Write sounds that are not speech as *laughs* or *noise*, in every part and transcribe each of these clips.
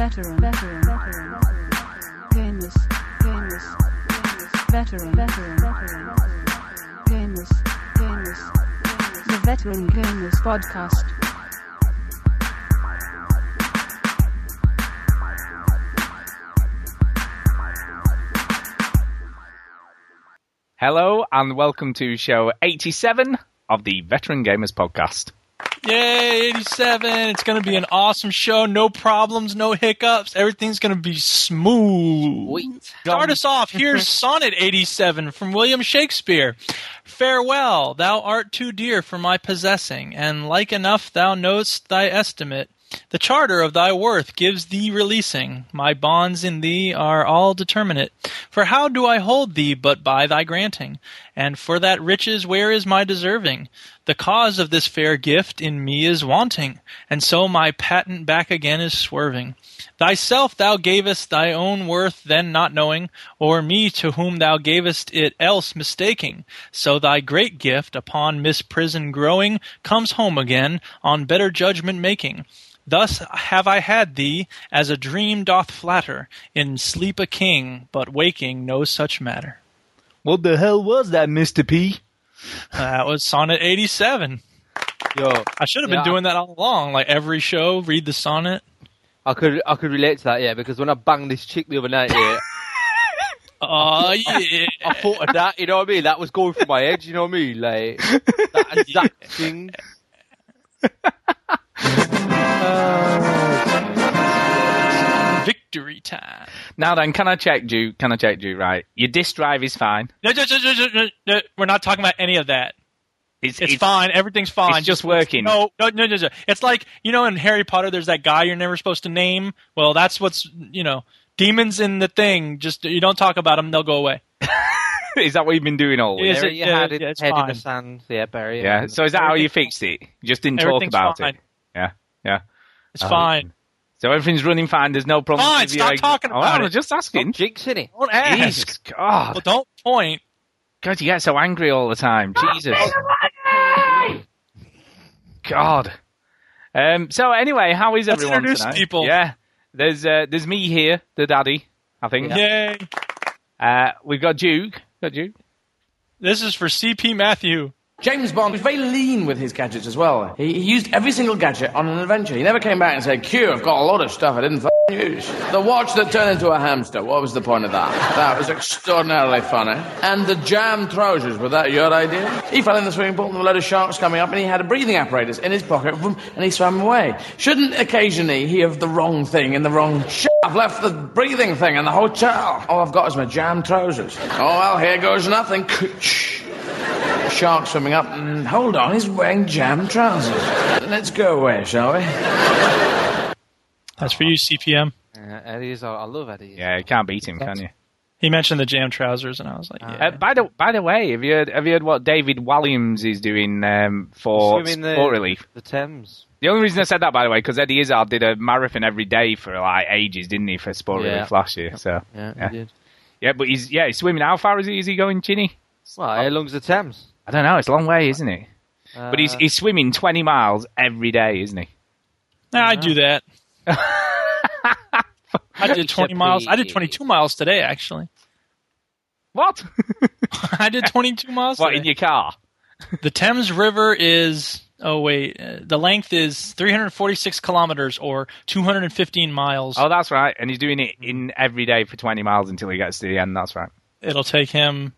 veteran, veteran, veteran, gamers, gamers, veteran, veteran, veteran, gamers, gamers, the Veteran Gamers Podcast. Hello and welcome to show 87 of the Veteran Gamers Podcast. Yay, 87. It's going to be an awesome show. No problems, no hiccups. Everything's going to be smooth. Start us off. Here's *laughs* Sonnet 87 from William Shakespeare. Farewell, thou art too dear for my possessing, and like enough thou know'st thy estimate. The charter of thy worth gives thee releasing. My bonds in thee are all determinate. For how do I hold thee but by thy granting? And for that riches where is my deserving? The cause of this fair gift in me is wanting, and so my patent back again is swerving. Thyself thou gavest thy own worth then not knowing, or me to whom thou gavest it else mistaking. So thy great gift, upon misprision growing, comes home again, on better judgment making. Thus have I had thee, as a dream doth flatter, in sleep a king, but waking no such matter. What the hell was that, Mr. P? That was Sonnet 87. Yo, I should have Yeah. been doing that all along. Like every show, read the sonnet. I could I could relate to that, yeah, because when I banged this chick the other night, yeah, *laughs* Oh, yeah. I thought of that. You know what I mean? That was going through my head. You know what I mean? Like that *laughs* exact thing. *laughs* Uh, Victory time. Now then, can I check you? Can I check you? Right, your disk drive is fine. No, no, no, no, no, no, no, We're not talking about any of that. It's, It's, fine. Everything's fine. it's just working. No, no, no, no, no. It's like you know in Harry Potter, there's that guy you're never supposed to name. Well, that's what's you know demons in the thing. Just you don't talk about them; they'll go away. *laughs* Is that what you've been doing all week? Is it- your yeah, head, in- yeah, it's head in fine. the sand. Yeah, bury it. Yeah. So is that how you fixed it? You just didn't talk about fine. it. Yeah. Yeah. It's Oh. fine. Um, So everything's running fine. There's no problem. Fine, with stop your- talking Oh, about I it. was just asking. jinxing it. Don't ask. Jesus God. Well, don't point. God, you get so angry all the time. Jesus. God. Um, so anyway, how is Let's everyone introduce tonight? people. Yeah. There's uh, there's me here, the daddy. I think. Yay! Uh, we've got Duke. Got Duke. This is for CP Matthew. James Bond was very lean with his gadgets as well. He, he used every single gadget on an adventure. He never came back and said, Q, I've got a lot of stuff I didn't use. The watch that turned into a hamster, what was the point of that? That was extraordinarily funny. And the jam trousers, was that your idea? He fell in the swimming pool and were a load of sharks coming up and he had a breathing apparatus in his pocket and he swam away. Shouldn't occasionally he have the wrong thing in the wrong sh**? I've left the breathing thing in the hotel. All I've got is my jam trousers. Oh well, here goes nothing. Shark swimming up, and hold on, he's wearing jam trousers. Let's go away, shall we? That's for you, CPM. Yeah, Eddie is. I love Eddie. Yeah, you can't beat him, can you? He mentioned the jam trousers, and I was like, yeah. Uh, by the by the way, have you heard, have you heard what David Walliams is doing um, for Swimming the- sport relief? The Thames. The only reason I said that, by the way, because Eddie Izzard did a marathon every day for like ages, didn't he, for sport Yeah. relief last year? So Yeah, Yeah. he did. yeah, but he's yeah he's swimming. How far is he? Is he going, Chinny? Well, how long's the Thames? I don't know. It's a long way, isn't it? Uh, But he's he's swimming twenty miles every day, isn't he? Nah, I do that. *laughs* I did 20 miles. I did 22 miles today, actually. What? *laughs* I did 22 miles. what today. in your car? The Thames River is. Oh wait, uh, the length is 346 kilometers or 215 miles. Oh, that's right. And he's doing it in every day for twenty miles until he gets to the end. That's right. It'll take him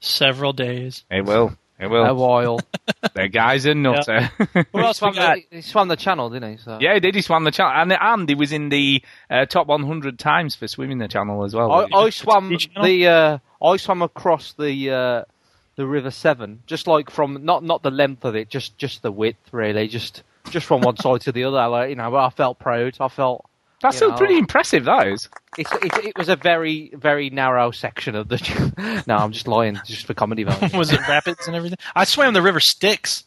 several days. It will. It will. a will. while. *laughs* the guy's a nutter. *laughs* Who else we swam the, he swam the channel, didn't he? So. Yeah, he did. He swam the channel, and, and he was in the uh, top 100 times for swimming the channel as well. I, I swam the. Uh, I swam across the uh, the River Severn, just like from not not the length of it, just just the width, really, just just from one side to the other. Like, you know, I felt proud. I felt That's still know. pretty impressive. That is. it's, it, it was a very very narrow section of the. *laughs* no, I'm just lying, just for comedy value. *laughs* Was it rapids and everything? I swam the River Styx.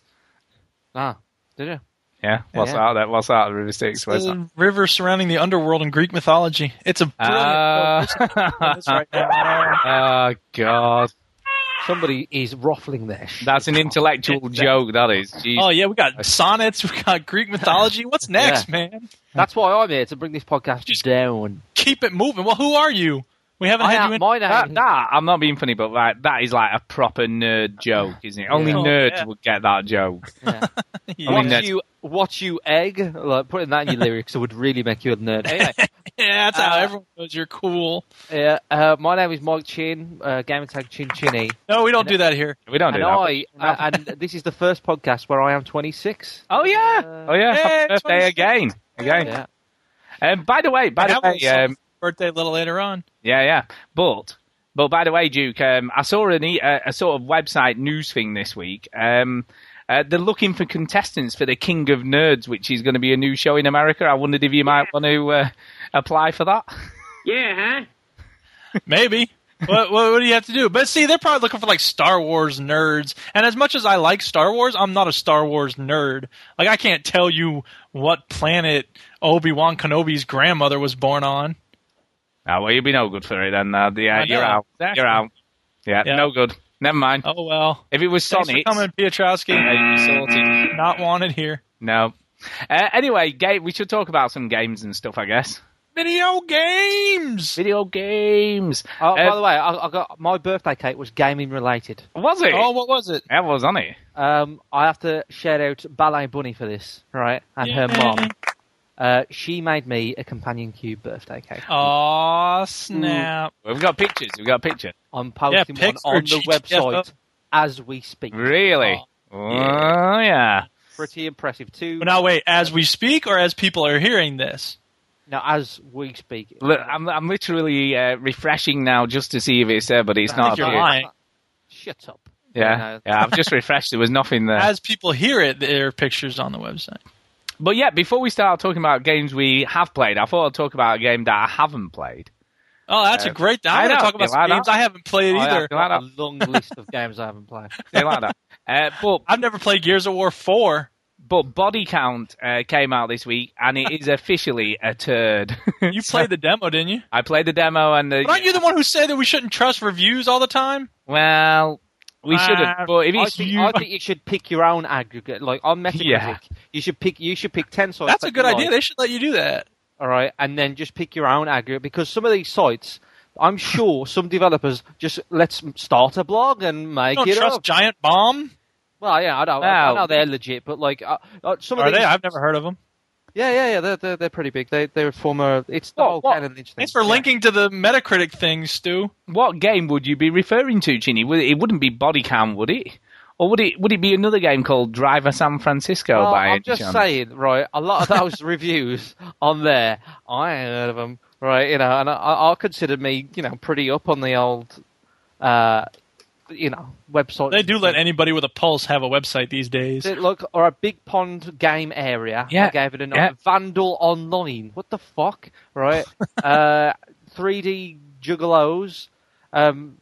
ah, did you? Yeah. What's Yeah. that? What's that? River Styx. The river surrounding the underworld in Greek mythology. It's a brilliant. Uh, book. Listen to this right now. *laughs* oh God. Somebody is ruffling their shit. That's an intellectual *laughs* joke. That is. Jeez. Oh yeah, we got sonnets, we got Greek mythology. *laughs* What's next, man? That's why I'm here to bring this podcast Just- down. Keep it moving. Well, who are you? We haven't I had am, you in. my name. That, that I'm not being funny, but like, that is like a proper nerd joke, isn't it? Only Oh, nerds yeah. would get that joke. Yeah. Yeah. *laughs* I mean, Watch that's- you, watch you egg. Like putting that in your lyrics would really make you a nerd. Anyway, *laughs* Yeah, that's how Uh, everyone knows you're cool. yeah, uh, my name is Mike Chin, uh, gaming tag Chin Chinny, No, we don't do that here. We don't do and that. I uh, and this is the first podcast where I am 26. Oh yeah, Uh, oh yeah. Hey, Happy birthday 26. again, again. Yeah. Um, by the way, by the have way, someone's um, birthday a little later on. yeah, yeah. But but by the way, Duke, um, I saw an, e- a, a sort of website news thing this week. Um, uh, they're looking for contestants for the King of Nerds, which is going to be a new show in America. I wondered if you might want to uh, apply for that. *laughs* Yeah, huh? Maybe. what, what, what do you have to do? But see, they're probably looking for like Star Wars nerds. And as much as I like Star Wars, I'm not a Star Wars nerd. Like I can't tell you what planet Obi Wan Kenobi's grandmother was born on. Oh, well, you'll be no good for it then. Uh, yeah, I you're know, out. exactly. You're out. Yeah, Yeah. no good. Never mind. Oh well. If it was Thanks for coming, Piotrowski. you'd be sorted. Not wanted here. No. Uh, anyway, game, we should talk about some games and stuff, I guess. Video games. Video games. Oh, Uh, by the way, I, I got my birthday cake was gaming related. Was it? Oh, what was it? That was on it. Um, I have to shout out Ballet Bunny for this, right? And her mom. Uh, she made me a companion cube birthday cake. Aw, snap. We've got pictures. We've got pictures. I'm posting Yeah, one on the GTFO. website as we speak. Really? Oh, yeah. Pretty impressive too. But now wait, as we speak or as people are hearing this? Now, as we speak, Look, I'm, I'm literally uh, refreshing now just to see if it's there, but it's I not. think you're appeared. lying. Shut up. Yeah, No. yeah. I've just refreshed. There was nothing there. As people hear it, there are pictures on the website. But yeah, before we start talking about games we have played, I thought I'd talk about a game that I haven't played. Oh, that's Uh, a great. I I'm going to talk about some like games that? I haven't played I either. have got a long list of games I haven't played. *laughs* They like that. Uh, but I've never played Gears of War 4. but Body Count uh, came out this week, and it is officially a turd. *laughs* You So, played the demo, didn't you? I played the demo, and the But aren't you the one who said that we shouldn't trust reviews all the time? well, we shouldn't. But if I think, you, I think you should pick your own aggregate. Like on Metacritic, Yeah. you should pick. You should pick ten sites. That's a good idea. like, They should let you do that. all right, and then just pick your own aggregate because some of these sites, I'm sure some developers just let's start a blog and make You don't it trust up. Giant Bomb? Well, yeah, I know, I, I know they're legit, but like uh, uh, some Are of these, they? I've never heard of them. Yeah, yeah, yeah, they're they're, they're pretty big. They they're former. It's the What- whole what- Kane and Lynch thing. Thanks for Yeah. linking to the Metacritic thing, Stu. what game would you be referring to, Chinny? Would it, it wouldn't be Body Count, would it? Or would it would it be another game called Driver San Francisco Well, by I'm any just chance? saying, right? A lot of those *laughs* reviews on there, I ain't heard of them, right? You know, and I, I consider me, you know, pretty up on the old, uh, you know, website. They do let anybody with a pulse have a website these days. Look, or a big pond game area. Yeah, I gave it a yeah. Vandal Online. What the fuck, right? *laughs* uh, 3D Juggalos, um,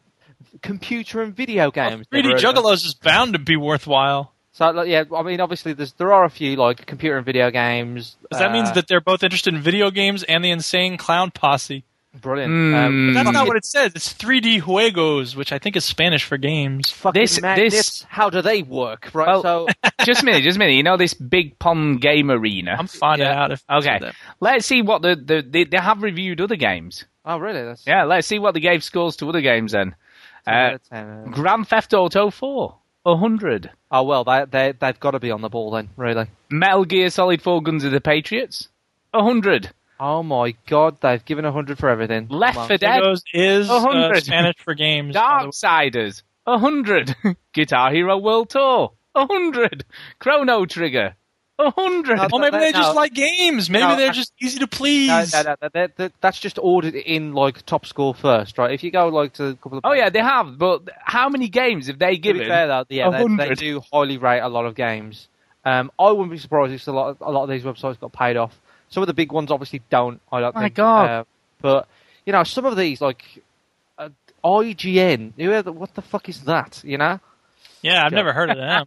computer and video games. 3D Never heard of them. Juggalos is bound to be worthwhile. So yeah, I mean, obviously, there's there are a few like computer and video games. 'Cause that means uh, that they're both interested in video games and the insane clown posse. Brilliant. Hmm. Um, That's Mm. not what it says. It's 3D juegos, which I think is Spanish for games. fucking This- magnets, this- how do they work? Right. Well- so *laughs* just a minute, just a minute. You know this big pond game arena. I'm finding Yeah. out if Okay, let's see what the, the they, they have reviewed other games. oh really? That's Yeah, let's see what they gave scores to other games then. Uh, uh, Grand Theft Auto 4, 100. oh well, they they they've got to be on the ball then, really. Metal Gear Solid 4 Guns of the Patriots, 100. Oh my god, they've given a hundred for everything. Left Come on. 4 Dead, Juegos is A uh, hundred. Spanish for games. by the way. Darksiders, 100. *laughs* Guitar Hero World Tour, 100. Chrono Trigger, 100. No, Well, maybe they No. just like games. Maybe No, they're just easy to please. No, no, no, that- that- that's just ordered in like top score first, right? If you go like to a couple of Oh yeah, they have, but how many games have they To be given? fair though, yeah, they, they do highly rate a lot of games. Um, I wouldn't be surprised if a lot, a lot of these websites got paid off. Some of the big ones obviously don't. I don't My think. God. Uh, but you know, some of these like uh, IGN. Who the, what the fuck is that? You know. yeah, I've never heard of *laughs* them.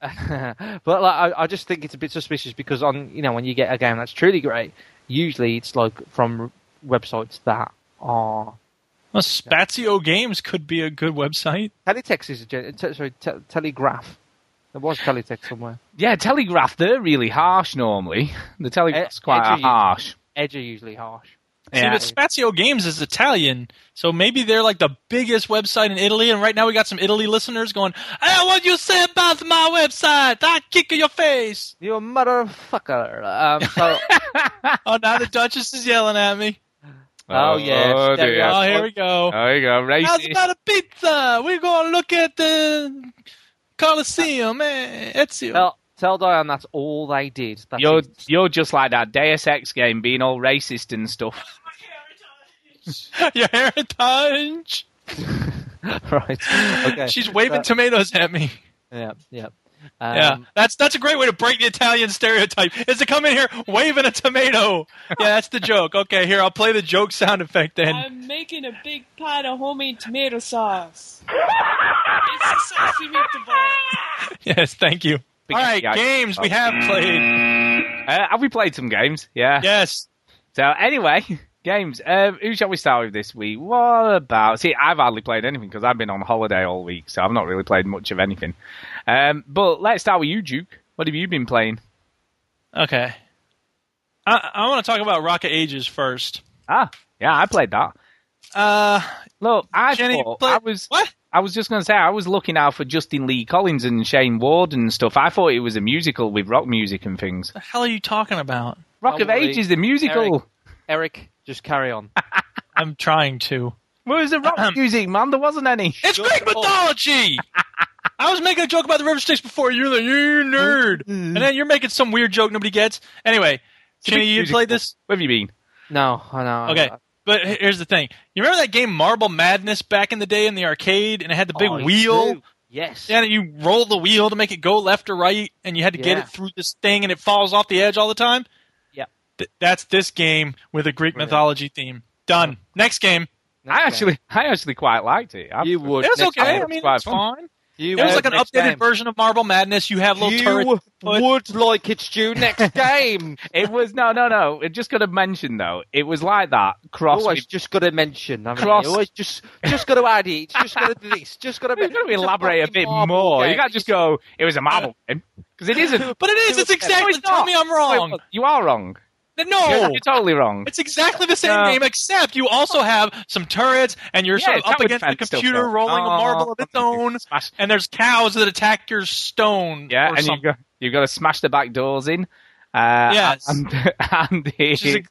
*laughs* but like, I, I just think it's a bit suspicious because on you know when you get a game that's truly great, usually it's like from websites that are Well, Spazio Games could be a good website. Teletext is a gen- te- sorry, te- Telegraph. There was Teletext somewhere. Yeah, Telegraph, they're really harsh normally. The Telegraph's quite edgy. harsh. Edge are usually harsh. See, but Spazio Games is Italian, so maybe they're like the biggest website in Italy. And right now we got some Italy listeners going, "Hey, what you say about my website? I kick in your face!" You motherfucker. Um, so, *laughs* oh, now the Duchess is yelling at me. Oh, yes. Oh, There we dear. are. Oh, here we go. There you go. How's Racist. about a pizza? We're gonna look at the Colosseum, eh? Ezio. tell, tell Diane that's all they did. That's You're it. you're just like that Deus Ex game, being all racist and stuff. *laughs* your heritage. *laughs* right. Okay. She's waving tomatoes at me. Yeah, yeah. Um, Yeah, that's that's a great way to break the Italian stereotype. Is to come in here waving a tomato. Yeah, that's the joke. Okay, here I'll play the joke sound effect then. I'm making a big pot of homemade tomato sauce. it's a saucy meatball. Yes, thank you. Big All right, games we have played. Uh, have we played some games? Yeah. Yes. So anyway, games. Um, who shall we start with this week? What about? See, I've hardly played anything because I've been on holiday all week, so I've not really played much of anything. Um, but let's start with you, Duke. What have you been playing? Okay. I, I want to talk about Rock of Ages first. Ah, yeah, I played that. Uh, Look, I Jenny, thought play- I was. what? I was just going to say I was looking out for Justin Lee Collins and Shayne Ward and stuff. I thought it was a musical with rock music and things. The hell are you talking about? Rock of Probably Ages, the musical. Eric, just carry on. *laughs* I'm trying to. Where's the rock music, man? There wasn't any. It's Greek mythology. *laughs* I was making a joke about the river Styx before. You're like, you're a nerd, mm-hmm. and then you're making some weird joke nobody gets. Anyway, It's a Jenny, big you musical. played this? Where have you been? No, I know. Okay, but here's the thing. You remember that game Marble Madness back in the day in the arcade, and it had the big Oh, wheel. do. Yes. Yeah, and you roll the wheel to make it go left or right, and you had to get it through this thing, and it falls off the edge all the time. Yeah. Th- that's this game with a Greek Brilliant. mythology theme. Done. Next game. Next I game. actually, I actually quite liked it. I- You would. It was Next okay. game. I mean, it's fun. fine. You It was like an updated game. version of Marble Madness. You have little turrets. You put- would like it, Stu. Next *laughs* game. It was no, no, no. It just got to mention though. It was like that cross. Always with- just got to mention. I mean, Cross- you always just just got to add it. Just got to do this. *laughs* Just got to. You've got to elaborate a bit more. You can't just go. It was a marble uh, game because it isn't. But it is. It's exactly. No, it's tell me I'm wrong. Wait, You are wrong. No. You're, you're totally wrong. It's exactly the same No. game, except you also have some turrets, and you're Yeah, sort of up against the computer rolling a Oh, marble of its own, and there's cows that attack your stone. Yeah, or and you something. got you've got to smash the back doors in. Uh, Yes. and *laughs* and it, is it,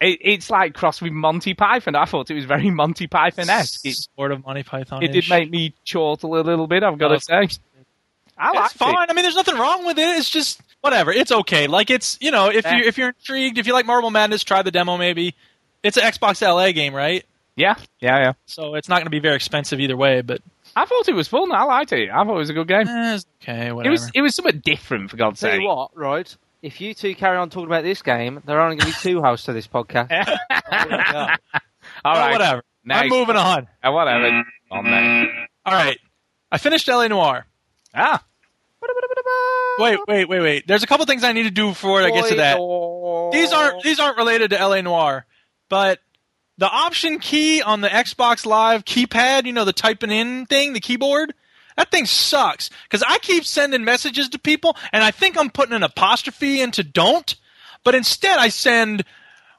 it's like crossed with Monty Python. I thought it was very Monty Python esque. It, sort of Monty Python. it did make me chortle a little bit. I've got to say. I It's liked fine. it. I mean, there's nothing wrong with it. It's just whatever. It's okay. Like it's you know, if Yeah. you if you're intrigued, if you like Marble Madness, try the demo. Maybe it's an Xbox LA game, right? Yeah, yeah, yeah. So it's not going to be very expensive either way. But I thought it was fun. I liked it. I thought it was a good game. eh, it's okay, It was it was somewhat different for God's Tell sake. you what, right? If you two carry on talking about this game, there are only going to be two hosts to this podcast. *laughs* *laughs* All Oh, right, whatever. Next. I'm moving on. Uh, whatever. On there. All right, I finished LA Noire. Ah, Wait, wait, wait, wait. There's a couple things I need to do before I get to that. These aren't these aren't related to LA Noire, but the option key on the Xbox Live keypad, you know, the typing in thing, the keyboard, that thing sucks because I keep sending messages to people, and I think I'm putting an apostrophe into "don't," but instead I send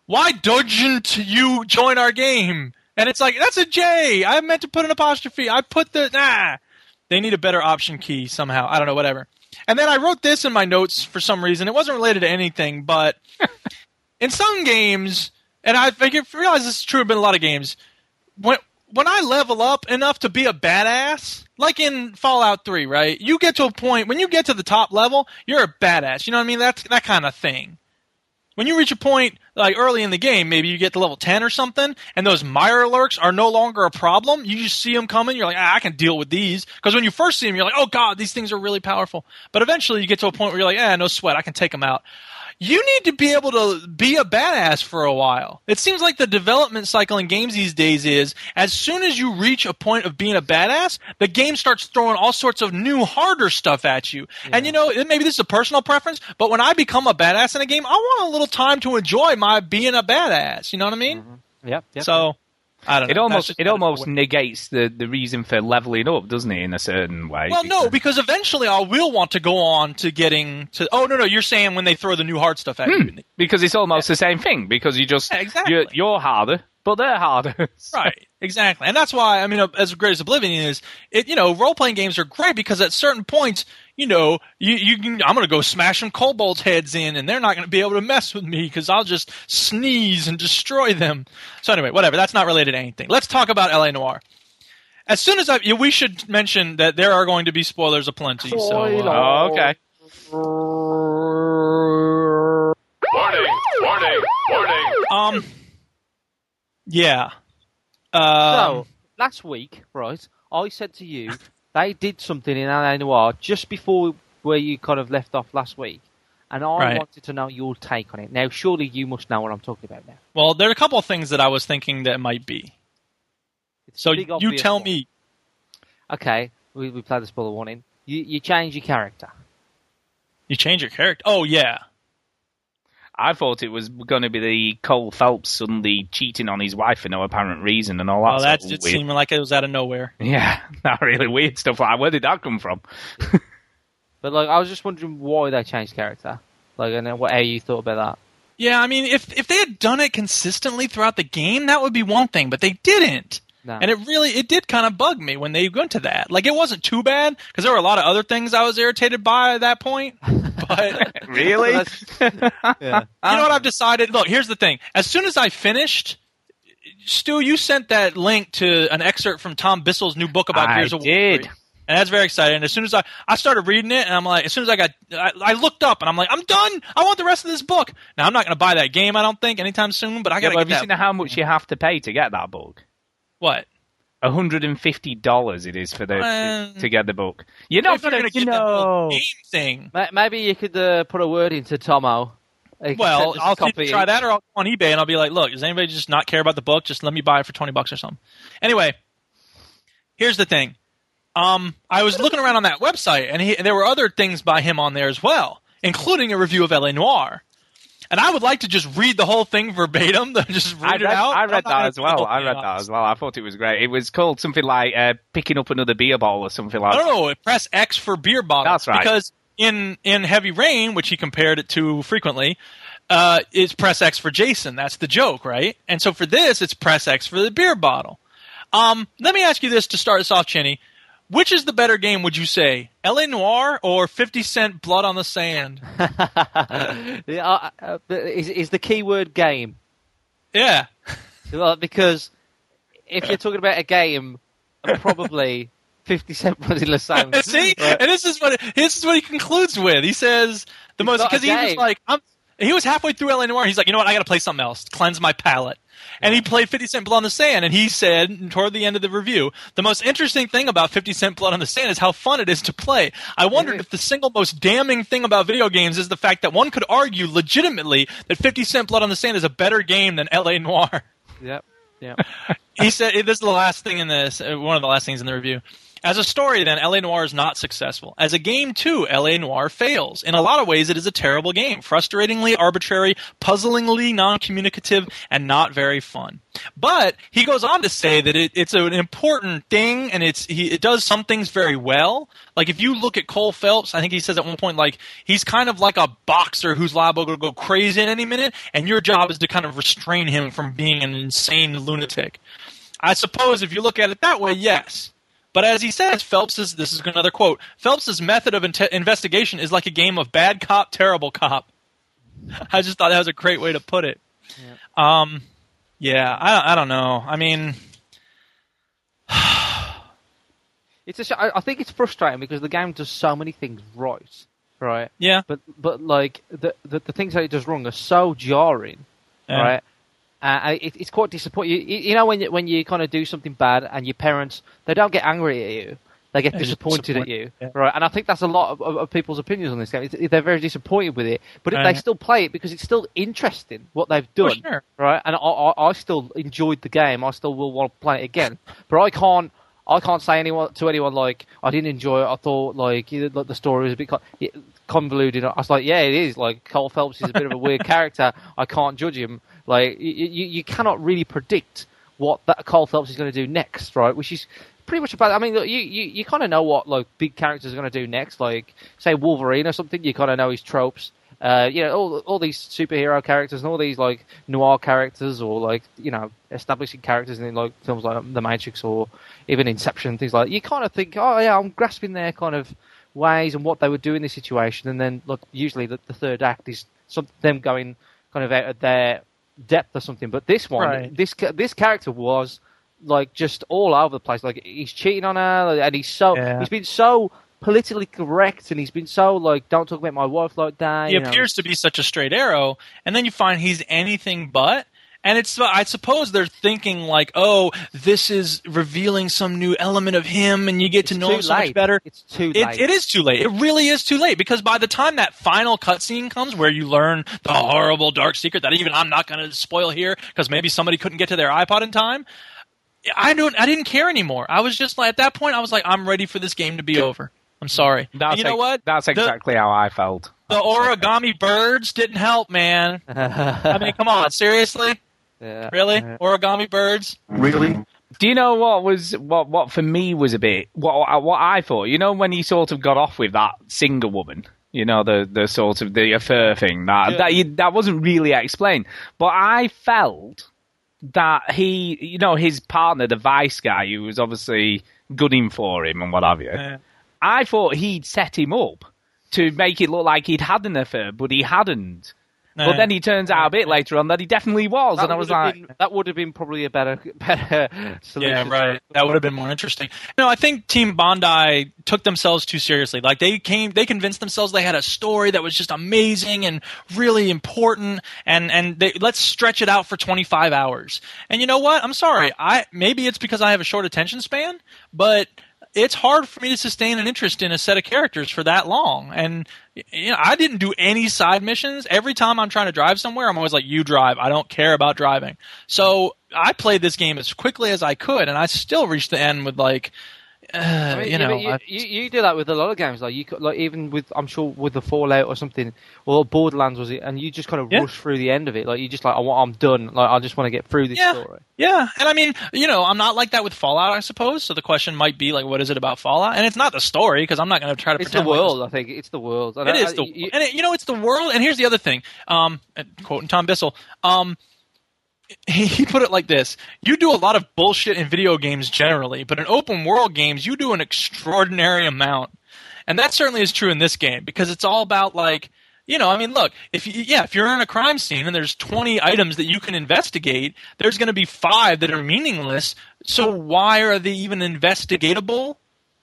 "Why doesn't you join our game?" And it's like that's a J. I meant to put an apostrophe. I put the nah. They need a better option key somehow. I don't know, whatever. And then I wrote this in my notes for some reason. It wasn't related to anything, but *laughs* in some games, and I realize this is true in a lot of games. When when I level up enough to be a badass, like in Fallout Three, right? You get to a point when you get to the top level, you're a badass. You know what I mean? That's that kind of thing. When you reach a point like early in the game, maybe you get to level ten or something, and those Mirelurks are no longer a problem. You just see them coming, you're like, ah, I can deal with these. Because when you first see them, you're like, oh god, these things are really powerful. But eventually, you get to a point where you're like, ah, no sweat, I can take them out you need to be able to be a badass for a while. It seems like the development cycle in games these days is as soon as you reach a point of being a badass, the game starts throwing all sorts of new, harder stuff at you. And you know, maybe this is a personal preference, but when I become a badass in a game, I want a little time to enjoy my being a badass. You know what I mean? Mm-hmm. Yep, yep. So I don't know. It almost it almost negates the, the reason for leveling up, doesn't it? In a certain way. Well, no, because eventually I will want to go on to getting to. Oh no, no, you're saying when they throw the new hard stuff at you. Hmm, because it's almost the same thing. Because you just Yeah, exactly. you're, you're harder, but they're harder. *laughs* Right, exactly, and that's why I mean, as great as Oblivion is, it you know, role playing games are great because at certain points, you know, you you can I'm going to go smash some kobolds' heads in, and they're not going to be able to mess with me because I'll just sneeze and destroy them. So anyway, whatever. That's not related to anything. Let's talk about La Noire. As soon as I, yeah, we should mention that there are going to be spoilers aplenty. So uh, Oh, okay. Warning! Warning! Warning! um, yeah. Um, So last week, right, I said to you they did something in LA Noire just before where you kind of left off last week, and I Right. wanted to know your take on it. Now, surely you must know what I'm talking about now. well, there are a couple of things that I was thinking that might be. It's So you tell one. me. Okay, we we played the spoiler warning. You you change your character. You change your character. Oh yeah. I thought it was going to be the Cole Phelps suddenly cheating on his wife for no apparent reason and all that. Well, that sort of just weird. seemed like it was out of nowhere. Yeah, *laughs* that really weird stuff. Like, where did that come from? *laughs* But like, I was just wondering why they changed character. Like, and then what how you thought about that? Yeah, I mean, if if they had done it consistently throughout the game, that would be one thing, but they didn't. No. And it really it did kind of bug me when they went to that. Like it wasn't too bad because there were a lot of other things I was irritated by at that point. *laughs* But *laughs* Really? *laughs* yeah. you know what I've decided? Look, here's the thing. As soon as I finished, Stu, you sent that link to an excerpt from Tom Bissell's new book about I Gears of War. did. And that's very exciting. And as soon as I, I started reading it, and I'm like, as soon as I got, I, I looked up and I'm like, I'm done. I want the rest of this book. Now I'm not going to buy that game. I don't think anytime soon. But I got but to have you get seen that. how much you have to pay to get that book? What? hundred and fifty dollars it is for the Um, to get the book. You're not you're gonna, gonna get that whole know. game thing. Maybe you could uh, put a word into Tomo. He can Well, send us a I'll copy. try that, or I'll go on eBay and I'll be like, "Look, does anybody just not care about the book? Just let me buy it for twenty bucks or something." Anyway, here's the thing. Um, I was looking around on that website, and, he, and there were other things by him on there as well, including a review of LA Noire. And I would like to just read the whole thing verbatim, *laughs* just read I it read, out. I read that as well. I read that as well. I thought it was great. It was called something like uh, picking up another beer bottle or something like that. don't. Press X for beer bottle. That's right. Because in in Heavy Rain, which he compared it to frequently, uh, it's press X for Jason. That's the joke, right? And so for this, it's press X for the beer bottle. Um, let me ask you this to start us off, Chinny. Which is the better game, would you say? L.A. Noire or 50 Cent Blood on the Sand? *laughs* Yeah, uh, uh, is, is the keyword game? Yeah. Well, because if you're talking about a game, probably 50 Cent Blood on the Sand. *laughs* See, Right. and this is what this is what he concludes with. He says the most because he was like, I'm, he was halfway through LA Noire. He's like, you know what? I got to play something else, cleanse my palate. And he played 50 Cent Blood on the Sand, and he said toward the end of the review, the most interesting thing about 50 Cent Blood on the Sand is how fun it is to play. I wondered if the single most damning thing about video games is the fact that one could argue legitimately that 50 Cent Blood on the Sand is a better game than LA Noire. Yep. Yep. *laughs* he said this is the last thing in this uh, one of the last things in the review as a story then la noire is not successful. As a game too la noire fails. In a lot of ways it is a terrible game. Frustratingly arbitrary puzzlingly non-communicative and not very fun. But he goes on to say that it, it's an important thing and it's he, it does some things very well. Like if you look at cole phelps i think he says at one point like he's kind of like a boxer who's liable to go crazy at any minute and your job is to kind of restrain him from being an insane lunatic. I suppose if you look at it that way, yes. But as he says, Phelps's this is another quote. Phelps's method of inte- investigation is like a game of bad cop, terrible cop. *laughs* I just thought that was a great way to put it. Um, yeah, I, I don't know. I mean, *sighs* It's a sh- I I think it's frustrating because the game does so many things right, right? yeah, But but like the the, the things that it does wrong are so jarring, Yeah. right? Uh, it, it's quite disappointing. You, you know when you, when you kind of do something bad and your parents they don't get angry at you, they get disappointed at you, disappointed, right? And I think that's a lot of, of, of people's opinions on this game. It's, they're very disappointed with it, but Right. they still play it because it's still interesting what they've done, sure. right? And I, I, I still enjoyed the game. I still will want to play it again, but I can't. I can't say anyone to anyone like I didn't enjoy it. I thought like, you know, like the story was a bit convoluted. I was like, yeah, it is. Like Cole Phelps is a bit of a weird *laughs* character. I can't judge him. Like you, you, cannot really predict what that Cole Phelps is going to do next, right? Which is pretty much about. I mean, you you, you kind of know what like big characters are going to do next, like say Wolverine or something. You kind of know his tropes. Uh, you know, all all these superhero characters and all these like noir characters, or like you know, establishing characters in like films like The Matrix or even Inception, things like that. You kind of think, oh yeah, I'm grasping their kind of ways and what they would do in this situation, and then look, usually the, the third act is some them going kind of out of their depth or something. But this one, Right. this this character was like just all over the place. Like he's cheating on her, and he's so Yeah. he's been so politically correct, and he's been so like, don't talk about my wife like that. he you know. appears to be such a straight arrow, and then you find he's anything but. And it's I suppose they're thinking like, oh, this is revealing some new element of him, and you get to know him so much better. It's too It, late. it is too late. It really is too late because by the time that final cutscene comes, where you learn the horrible dark secret that even I'm not going to spoil here because maybe somebody couldn't get to their iPod in time. I don't. I didn't care anymore. I was just like at that point. I was like, I'm ready for this game to be over. I'm sorry. That's you know ex- what? That's The- exactly how I felt. the origami birds didn't help, man. *laughs* I mean, come on, seriously, Yeah. really? Yeah. Origami birds? Really? Do you know what was what what for me was a bit what what I thought? You know when he sort of got off with that singer woman, you know the the sort of the affair thing that Yeah. that you, that wasn't really explained, but I felt that he, you know, his partner, the vice guy, who was obviously gunning for him and what have you. Yeah. I thought he'd set him up to make it look like he'd had an affair, but he hadn't. But then he turns out a bit later on that he definitely was, That and I was like, been, that would have been probably a better *laughs* better solution. Yeah, right. That would have been more interesting. No, I think Team Bondi took themselves too seriously. Like they came, they convinced themselves they had a story that was just amazing and really important, and and they let's stretch it out for 25 hours. And you know what? I'm sorry. I maybe it's because I have a short attention span, but it's hard for me to sustain an interest in a set of characters for that long. And you know, I didn't do any side missions. Every time I'm trying to drive somewhere, I'm always like, "You drive. I don't care about driving." So I played this game as quickly as I could, and I still reached the end with like, uh, I mean, you know, you, you, you do that with a lot of games. Like you, like even with I'm sure with the Fallout or something, or Borderlands was it, and you just kind of Yeah. rush through the end of it. Like you just like I want, I'm done. Like I just want to get through this Yeah. story. Yeah, and I mean, you know, I'm not like that with Fallout, I suppose. So the question might be like, what is it about Fallout? And it's not the story because I'm not going to try to. Pretend It's the pretend like world. I think it's the world. And It I- is I- you- and it, you know, it's the world. And here's the other thing. Um, quoting Tom Bissell. Um, he, put it like this: You do a lot of bullshit in video games generally, but in open world games, you do an extraordinary amount. And that certainly is true in this game because it's all about like. You know, I mean, look, if you, yeah, if you're in a crime scene and there's 20 items that you can investigate, there's going to be five that are meaningless. So why are they even investigatable?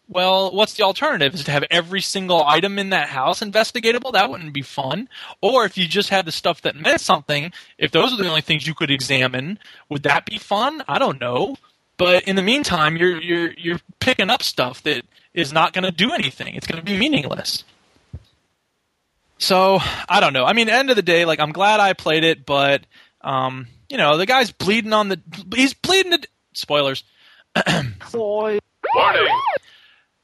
Well, what's the alternative? Is to have every single item in that house investigatable? That wouldn't be fun. Or if you just had the stuff that meant something, if those are the only things you could examine, would that be fun? I don't know. But in the meantime, you're you're you're picking up stuff that is not going to do anything. It's going to be meaningless. So I don't know. I mean, end of the day, like I'm glad I played it, but um, you know, the guy's bleeding on the he's bleeding to spoilers. *clears throat* Warning!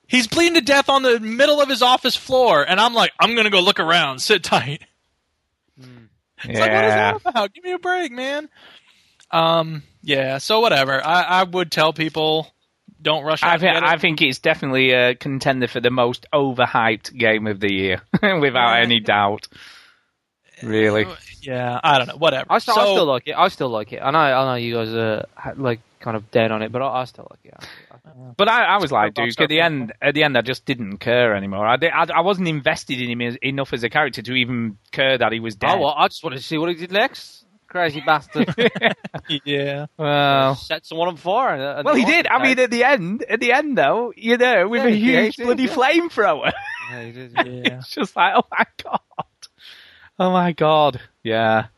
He's bleeding to death on the middle of his office floor, and I'm like, I'm gonna go look around. Sit tight. It's like, what is that about? Give me a break, man. Um, yeah. So whatever. I, I would tell people, don't rush out. I think get. I think it's definitely a contender for the most overhyped game of the year, *laughs* without any doubt. Really, Yeah. I don't know. Whatever. I still, I still like it. I still like it. I know, I know you guys are like kind of dead on it, but I, I still like it. I- but I, I was like I'm at the end. At the end, I just didn't care anymore. I, did, I, I wasn't invested in him as, enough as a character to even care that he was dead. Oh, well, I just wanted to see what he did next. Crazy *laughs* bastard. *laughs* yeah. Well, Set someone on fire. and- and well, he did. I mean, at the end, at the end though, you know, with Yeah, a huge did, bloody yeah. flamethrower. *laughs* Yeah, he did. Yeah. it's just like, oh my god, oh my god, yeah.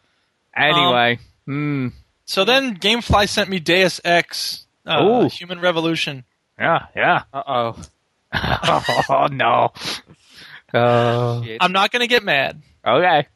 Anyway, hmm. So then, GameFly sent me Deus Ex: uh, Ooh. Human Revolution. yeah, yeah. *laughs* Uh oh. oh no. Oh, I'm not gonna get mad okay.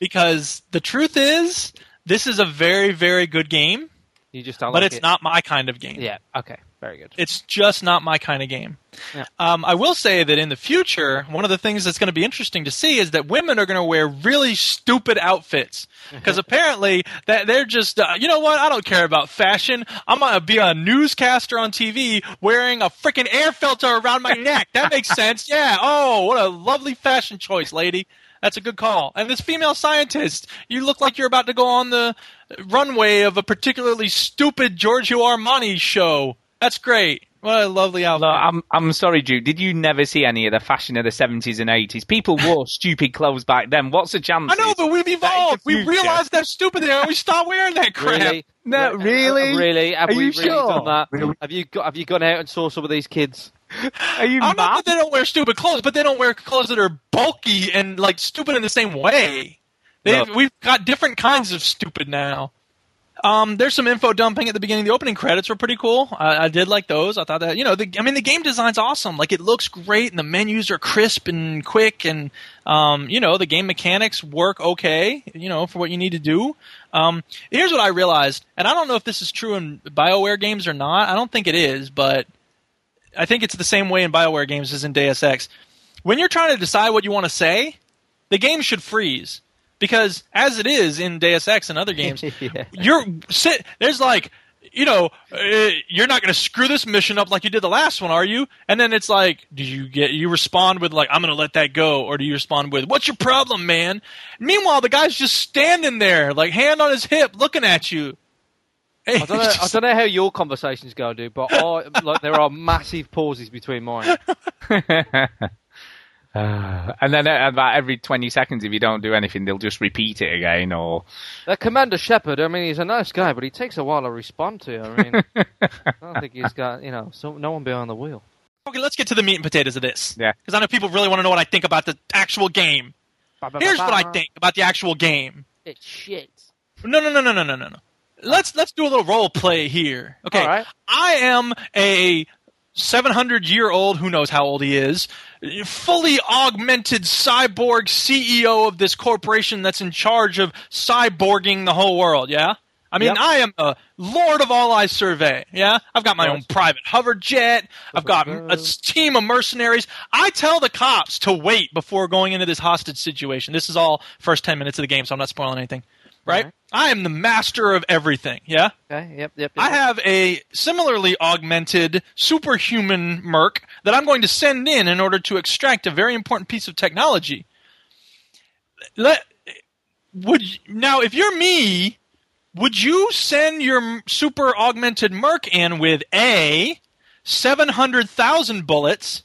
because the truth is, this is a very, very good game, You just don't but like it's it. not my kind of game. Yeah. Okay. Very good. It's just not my kind of game. Yeah. Um, I will say that in the future, one of the things that's going to be interesting to see is that women are going to wear really stupid outfits because apparently that they're just, uh, you know what? I don't care about fashion. I'm going to be a newscaster on TV wearing a freaking air filter around my neck. That makes *laughs* sense. Yeah. Oh, what a lovely fashion choice, lady. That's a good call. And this female scientist, you look like you're about to go on the runway of a particularly stupid Giorgio Armani show. That's great. What a lovely outfit. No, I'm I'm sorry, Duke. Did you never see any of the fashion of the 70s and 80s? People wore *laughs* stupid clothes back then. What's the chance? I know, but we've evolved. We future. realized that's stupid now, and we stopped wearing that crap. Really? No, really? uh, Really? Have Are we you really sure? done that? Have you got, have you gone out and saw some of these kids? Are you I'm not that they don't wear stupid clothes, but they don't wear clothes that are bulky and like stupid in the same way. They've, No. We've got different kinds of stupid now. Um, there's some info dumping at the beginning. The opening credits were pretty cool. I, I did like those. I thought that you know, the, I mean, the game design's awesome. Like it looks great, and the menus are crisp and quick, and um, you know, the game mechanics work okay. You know, for what you need to do. Um, here's what I realized, and I don't know if this is true in Bioware games or not. I don't think it is, but I think it's the same way in Bioware games as in Deus Ex. When you're trying to decide what you want to say, the game should freeze because as it is in Deus Ex and other games, *laughs* Yeah. you're sit there's like you know uh, you're not going to screw this mission up like you did the last one are you and then it's like do you get you respond with like i'm going to let that go or do you respond with what's your problem man meanwhile the guy's just standing there like hand on his hip looking at you I don't, know, I don't know how your conversations go, dude, but I, like there are massive pauses between mine. *laughs* *laughs* Uh, and then uh, about every 20 seconds, if you don't do anything, they'll just repeat it again. Or That Commander Shepard, I mean, he's a nice guy, but he takes a while to respond to. I mean, *laughs* I don't think he's got, you know, so no one behind the wheel. okay let's get to the meat and potatoes of this Yeah. because i know people really want to know what i think about the actual game here's what i think about the actual game It's shit. No, no, no, no, no, no, no, no. Let's let's do a little role play here. Okay, All right. I am a 700 year old, who knows how old he is, fully augmented cyborg CEO of this corporation that's in charge of cyborging the whole world. Yeah. I mean, Yep. I am a lord of all I survey. Yeah, I've got my own private hover jet. I've got a team of mercenaries. I tell the cops to wait before going into this hostage situation. This is all first ten minutes of the game, so I'm not spoiling anything. Right? Alright. I am the master of everything. Yeah. Okay, yep, yep. yep. I have a similarly augmented superhuman merc that I'm going to send in in order to extract a very important piece of technology. Let would now if you're me, would you send your super augmented merc in with a 700,000 bullets,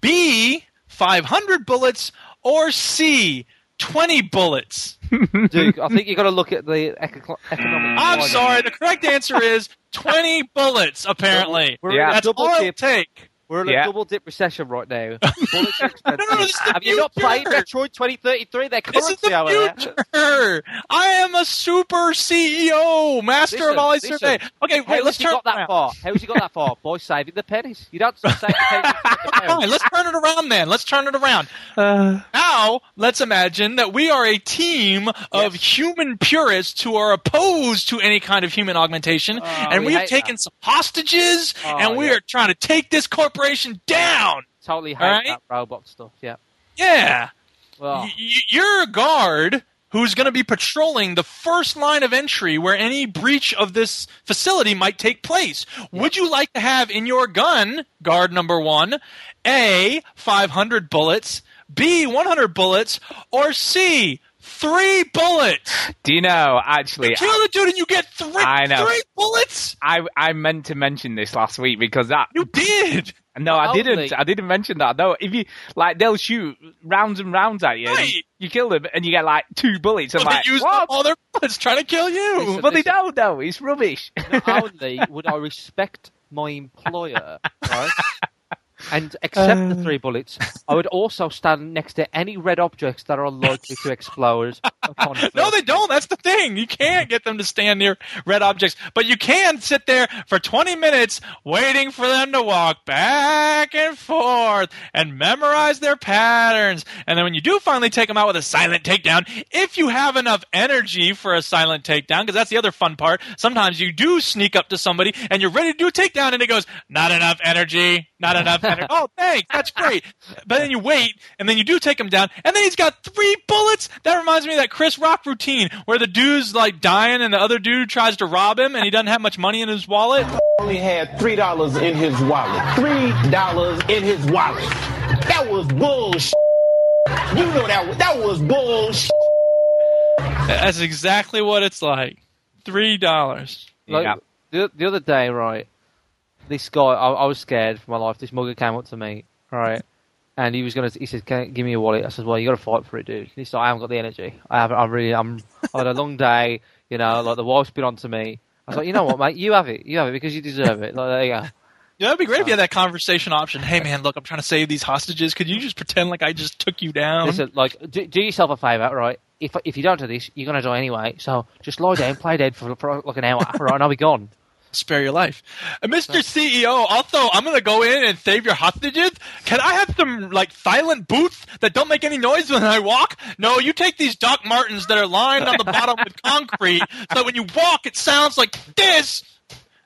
B 500 bullets or C 20 bullets? Duke, I think you've got to look at the eco- economic. I'm sorry, the correct answer is 20 bullets apparently. Yeah. in a That's double all it'll take. We're in a double dip recession right now. *laughs* Bullets are expensive. no, this is the Have you not played future. Metro 2033? Their This is currency over there. the future. I am a super CEO, master Listen, of all I survey. Okay, How wait, let's turn got it that around. far? How has he got that far? *laughs* Boy, saving the pennies. You don't save the pennies. with the *laughs* pounds. Fine, let's turn it around then. Let's turn it around. Uh, Now, let's imagine that we are a team of human purists who are opposed to any kind of human augmentation, and we we have taken that. some hostages, Oh, and we yeah. are trying to take this corporation down. Totally hate Alright. that robot stuff. Yeah. Yeah. Well, Y- you're a guard who's going to be patrolling the first line of entry where any breach of this facility might take place. Would you like to have in your gun, guard number one, A, 500 bullets, B, 100 bullets, or C, three bullets? do you know, actually, Kill the dude and you get three, I know. three bullets? I I meant to mention this last week because that You did. no, I didn't. only- I didn't mention that. No, if you like, they'll shoot rounds and rounds at you. and Right. You kill them, and you get like two bullets. I'm But like, they used what? all their bullets trying to kill you. Listen, But they don't know. It's rubbish. not only *laughs* would I respect my employer, right, and accept the three um, bullets, I would also stand next to any red objects that are likely to *laughs* explode *laughs* no, they don't. That's the thing. You can't get them to stand near red objects, but you can sit there for 20 minutes waiting for them to walk back and forth and memorize their patterns. And then when you do finally take them out with a silent takedown, if you have enough energy for a silent takedown, because that's the other fun part, sometimes you do sneak up to somebody and you're ready to do a takedown and it goes, not enough energy, not enough energy. *laughs* oh, thanks. That's great. But then you wait and then you do take him down and then he's got three bullets. That reminds me of that Chris Rock routine where the dude's like dying and the other dude tries to rob him and he doesn't have much money in his wallet. only had three dollars in his wallet. Three dollars in his wallet. That was bullshit. You know that was, that was bullshit. That's exactly what it's like. Three dollars. Like, Yeah. the, the other day, right, this guy, I, I was scared for my life. This mugger came up to me, right, and he was gonna, he said, "Give me your wallet." I said, "Well, you got to fight for it, dude." He said, "I haven't got the energy. I haven't. I really, I'm. I had a long day. You know, like the wife's been on to me." I was like, "You know what, mate? You have it. You have it because you deserve it." Like, there you go. Yeah, it'd be great if you had that conversation option. Hey, man, look, I'm trying to save these hostages. Could you just pretend like I just took you down? Listen, like, do, do yourself a favour, right? If if you don't do this, you're gonna die anyway. So just lie down, play dead for, for like an hour, right, and I'll be gone. Spare your life, uh, Mr. CEO. Also, I'm gonna go in and save your hostages. Can I have some like silent boots that don't make any noise when I walk? No, you take these Doc Martens that are lined on the bottom with concrete, so when you walk, it sounds like this.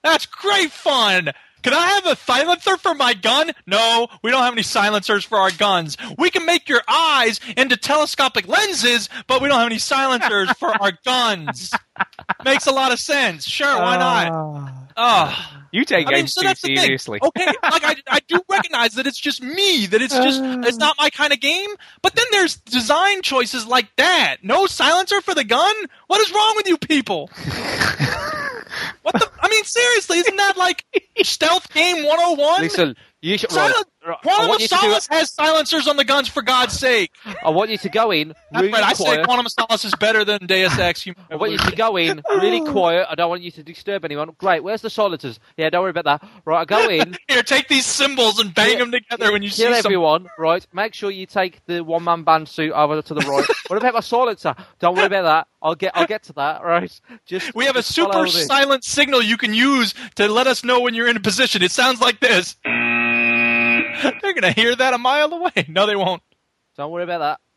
That's great fun. Can I have a silencer for my gun? No, we don't have any silencers for our guns. We can make your eyes into telescopic lenses, but we don't have any silencers for *laughs* our guns. Makes a lot of sense. Sure, why not? Oh. You take I mean, games so too that's the thing. seriously. Okay, like I, I do recognize that it's just me, that it's just ah. it's not my kind of game. But then there's design choices like that. No silencer for the gun. What is wrong with you people? *laughs* what the? I mean, seriously, isn't that like *laughs* stealth game 101? Listen, you should. Right, Silent, right, I Quantum of do Solace has silencers on the guns, for God's sake. I want you to go in really right. I say. Quantum of Solace is better than Deus Ex. I want you to go in really *laughs* quiet. I don't want you to disturb anyone. Great. Where's the silencers? Yeah, don't worry about that. Right, I go *laughs* in. Here, take these symbols and bang Yeah, them together when you see Kill some. everyone, right? Make sure you take the one man band suit over to the right. *laughs* what about my silencer? Don't worry about that. I'll get I'll get to that, right? Just We have a just follow super silent signal you can use to let us know when you're in a position. It sounds like this. *laughs* They're gonna hear that a mile away. *laughs* No, they won't. Don't worry about that. *sighs*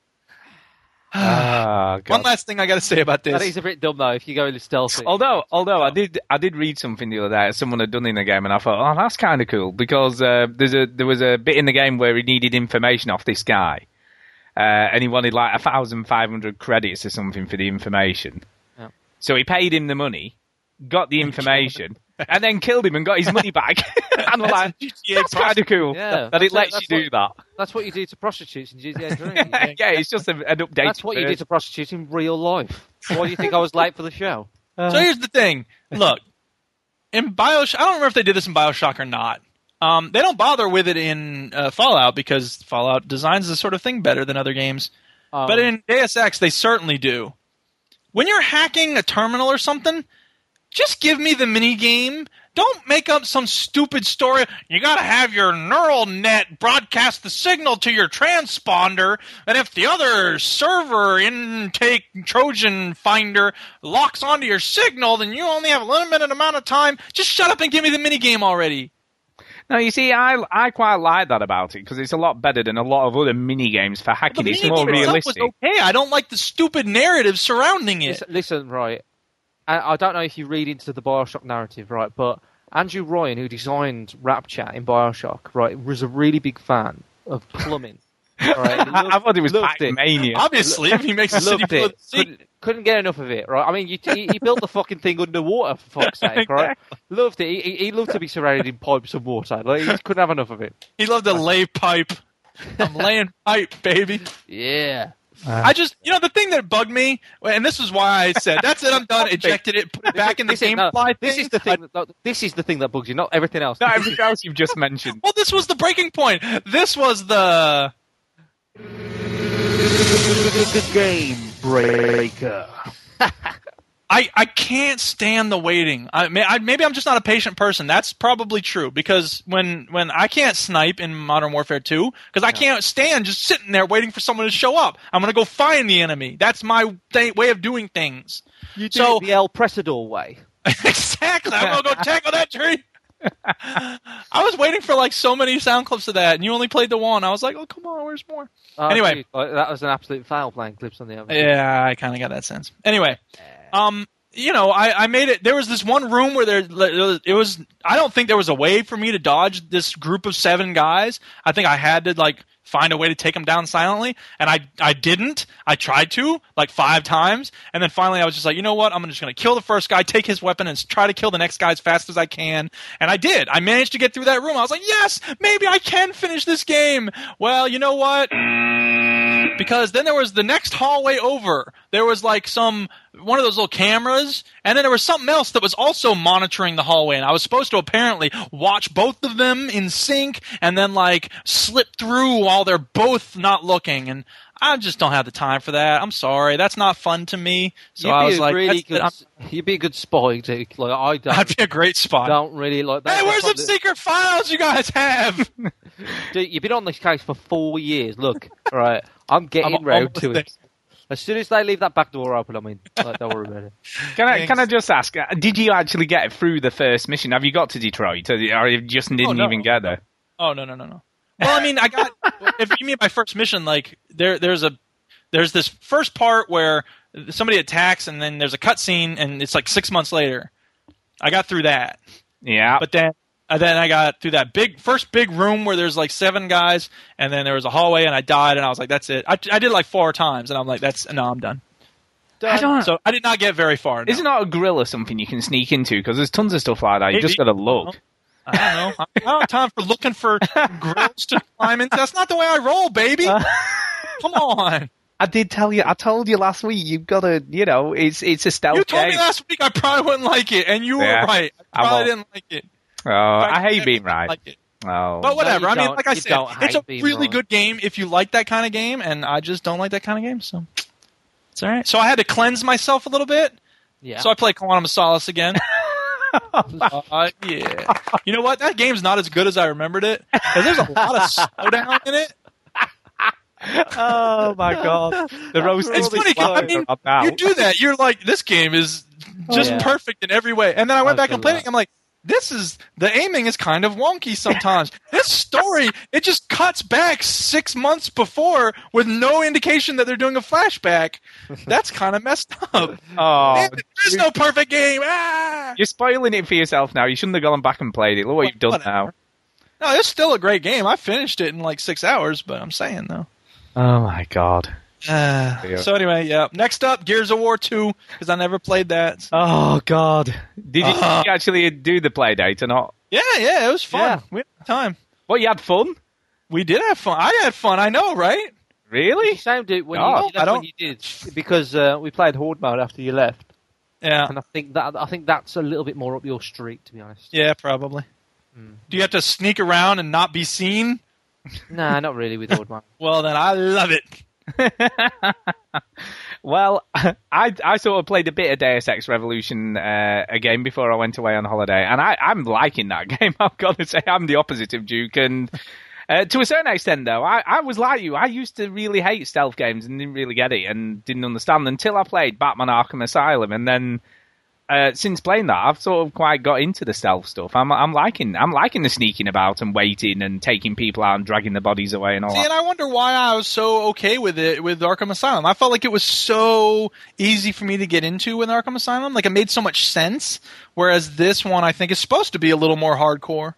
Ah, God. One last thing I got to say about this. is a bit dumb though. If you go in stealthy. Although, although I did, I did read something the other day. Someone had done in the game, and I thought, oh, that's kind of cool because uh, there's a there was a bit in the game where he needed information off this guy, uh, and he wanted like a thousand five hundred credits or something for the information. Yeah. So he paid him the money, got the *laughs* information, and then killed him and got his money back. *laughs* and I'm like, that's kind of cool Yeah, that it lets you do that. That's what you do to prostitutes in GTA 3. *laughs* yeah, it's just a, an update. That's what you do to prostitutes in real life. Why do you think I was late for the show? *laughs* So here's the thing. Look, in Bioshock, I don't remember if they did this in Bioshock or not. Um, they don't bother with it in uh, Fallout because Fallout designs this sort of thing better than other games. Um, But in Deus Ex, they certainly do. When you're hacking a terminal or something, just give me the mini game. Don't make up some stupid story. You gotta have your neural net broadcast the signal to your transponder, and if the other server intake Trojan finder locks onto your signal, then you only have a limited amount of time. Just shut up and give me the mini game already. No, you see, I I quite like that about it because it's a lot better than a lot of other mini games for The hacking. It's more realistic. was okay. I don't like the stupid narrative surrounding it. Listen, listen, right. I, I don't know if you read into the Bioshock narrative, right, but Andrew Ryan, who designed Rapture in Bioshock, right, was a really big fan of plumbing. *laughs* Right, He I, I thought it was loved it. Mania. Obviously, if he makes a city full it. Couldn't, couldn't get enough of it, right? I mean, you, he, he built the fucking thing underwater, for fuck's sake, right? Loved it. He, he, he loved to be surrounded in pipes of water. Like, he just couldn't have enough of it. He loved to lay pipe. *laughs* I'm laying pipe, baby. Yeah. I just, you know, the thing that bugged me, and this is why I said, "That's it, I'm done." *laughs* Ejected it, put it back in the game no, fly This thing. is the thing. That, this is the thing that bugs you, not everything else. Not everything else you've just mentioned. Well, this was the breaking point. This was the. Game breaker. *laughs* I, I can't stand the waiting. I, may, I, maybe I'm just not a patient person. That's probably true because when when I can't snipe in Modern Warfare 2 because I can't stand just sitting there waiting for someone to show up. I'm gonna go find the enemy. That's my th- way of doing things. You do So- it the El Presador way. *laughs* exactly. I'm gonna go tackle that tree. *laughs* I was waiting for like so many sound clips of that, and you only played the one. I was like, oh come on, where's more? Oh, Anyway. like, that was an absolute foul playing clips on the other. Yeah, I kind of got that sense. Anyway, um, you know, I, I made it. There was this one room where there, it was. I don't think there was a way for me to dodge this group of seven guys. I think I had to like find a way to take them down silently, and I I didn't. I tried to like five times, and then finally I was just like, you know what? I'm just to kill the first guy, take his weapon, and try to kill the next guy as fast as I can. And I did. I managed to get through that room. I was like, yes, maybe I can finish this game. Well, you know what? because then there was the next hallway over. There was like some one of those little cameras, and then there was something else that was also monitoring the hallway. And I was supposed to apparently watch both of them in sync, and then like slip through while they're both not looking. And I just don't have the time for that. I'm sorry, that's not fun to me. So I was like, really good. You'd be a good spy, Duke. Like I don't. *laughs* I'd be a great spy. don't really like that. Hey, where's some secret files you guys have? *laughs* Dude, you've been on this case for four years. Look, right, I'm *laughs* getting I'm round to it. As soon as they leave that back door open, I mean, like, don't worry about it. *laughs* Can I Thanks. can I just ask? uh, Did you actually get through the first mission? Have you got to Detroit, or or you just didn't Oh, no. even get there? Oh no no no no. Well, I mean, I got. *laughs* if you mean my first mission, like there there's a there's this first part where somebody attacks and then there's a cutscene and it's like six months later. I got through that, Yeah, but then and then I got through that big first big room where there's like seven guys and then there was a hallway and I died and I was like that's it. I, I did it like four times and I'm like that's no I'm done. I don't. So I did not get very far. no. Isn't that a grill or something you can sneak into? Because there's tons of stuff like that. You Maybe. just got to look. I don't know. I don't have *laughs* time for looking for grills to climb into. That's not the way I roll, baby. Uh, *laughs* Come on. *laughs* I did tell you. I told you last week. You've got to. You know, it's it's a stealth You told game. me last week I probably wouldn't like it, and you Yeah. were right. I I probably won't. didn't like it. Oh, In fact, I hate never being right. Like. Oh, But whatever. you I mean, like I said, it's a really wrong. good game if you like that kind of game, and I just don't like that kind of game. So it's all right. So I had to cleanse myself a little bit. Yeah. So I play Quantum of Solace again. *laughs* Uh, yeah. You know what? That game's not as good as I remembered it. 'cause there's a lot of slowdown in it. oh my god, the roast It's is funny 'cause, I mean, about. you do that. You're like, this game is just Yeah. perfect in every way. And then I went I back and feel played it. I'm like, this is the aiming is kind of wonky sometimes. *laughs* this story it just cuts back six months before with no indication that they're doing a flashback. *laughs* That's kind of messed up. Oh, Man, there's no perfect game. Ah! you're spoiling it for yourself now. You shouldn't have gone back and played it. Look what you've done Whatever. now. No, it's still a great game. I finished it in like six hours, but I'm saying though. Oh my god. Uh, Yeah. so anyway, yeah. Next up, Gears of War two, because I never played that. Oh god. Did you, Uh. did you actually do the play date or not? Yeah, yeah, it was fun. Yeah. We had time. What you had fun? We did have fun. I had fun. I know, right? Really? Same dude when Oh, you, I that's when don't- you did because uh, we played horde mode after you left, Yeah, and I think that I think that's a little bit more up your street, to be honest. yeah, probably. Do you have to sneak around and not be seen? Nah, not really with horde mode. *laughs* Well, then I love it. *laughs* Well, *laughs* I I sort of played a bit of Deus Ex Revolution uh, again before I went away on holiday, and I I'm liking that *laughs* game. I've got to say, I'm the opposite of Duke, and uh, to a certain extent, though, I I was like you. I used to really hate stealth games and didn't really get it and didn't understand until I played Batman Arkham Asylum, and then. Uh, since playing that, I've sort of quite got into the stealth stuff. I'm, I'm liking, I'm liking the sneaking about and waiting and taking people out and dragging the bodies away and all See, that. and I wonder why I was so okay with it with Arkham Asylum. I felt like it was so easy for me to get into with Arkham Asylum. Like it made so much sense. Whereas this one, I think, is supposed to be a little more hardcore.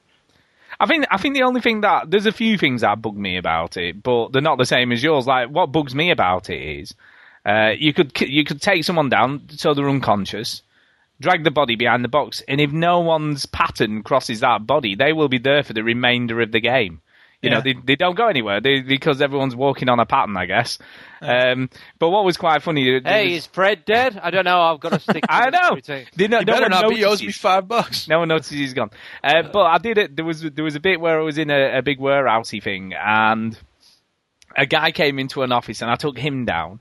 I think I think the only thing that there's a few things that bug me about it, but they're not the same as yours. Like what bugs me about it is uh, you could you could take someone down so they're unconscious, drag the body behind the box, and if no one's pattern crosses that body, they will be there for the remainder of the game. You know, they, they don't go anywhere they, because everyone's walking on a pattern, I guess. Um, but what was quite funny, Hey, was- is Fred dead? I don't know. I've got to stick. *laughs* To I the know. routine. They no, You no better one not be. He owes me five bucks. No one notices he's gone. Uh, but I did it. There was there was a bit where I was in a, a big warehousey thing, and a guy came into an office, and I took him down.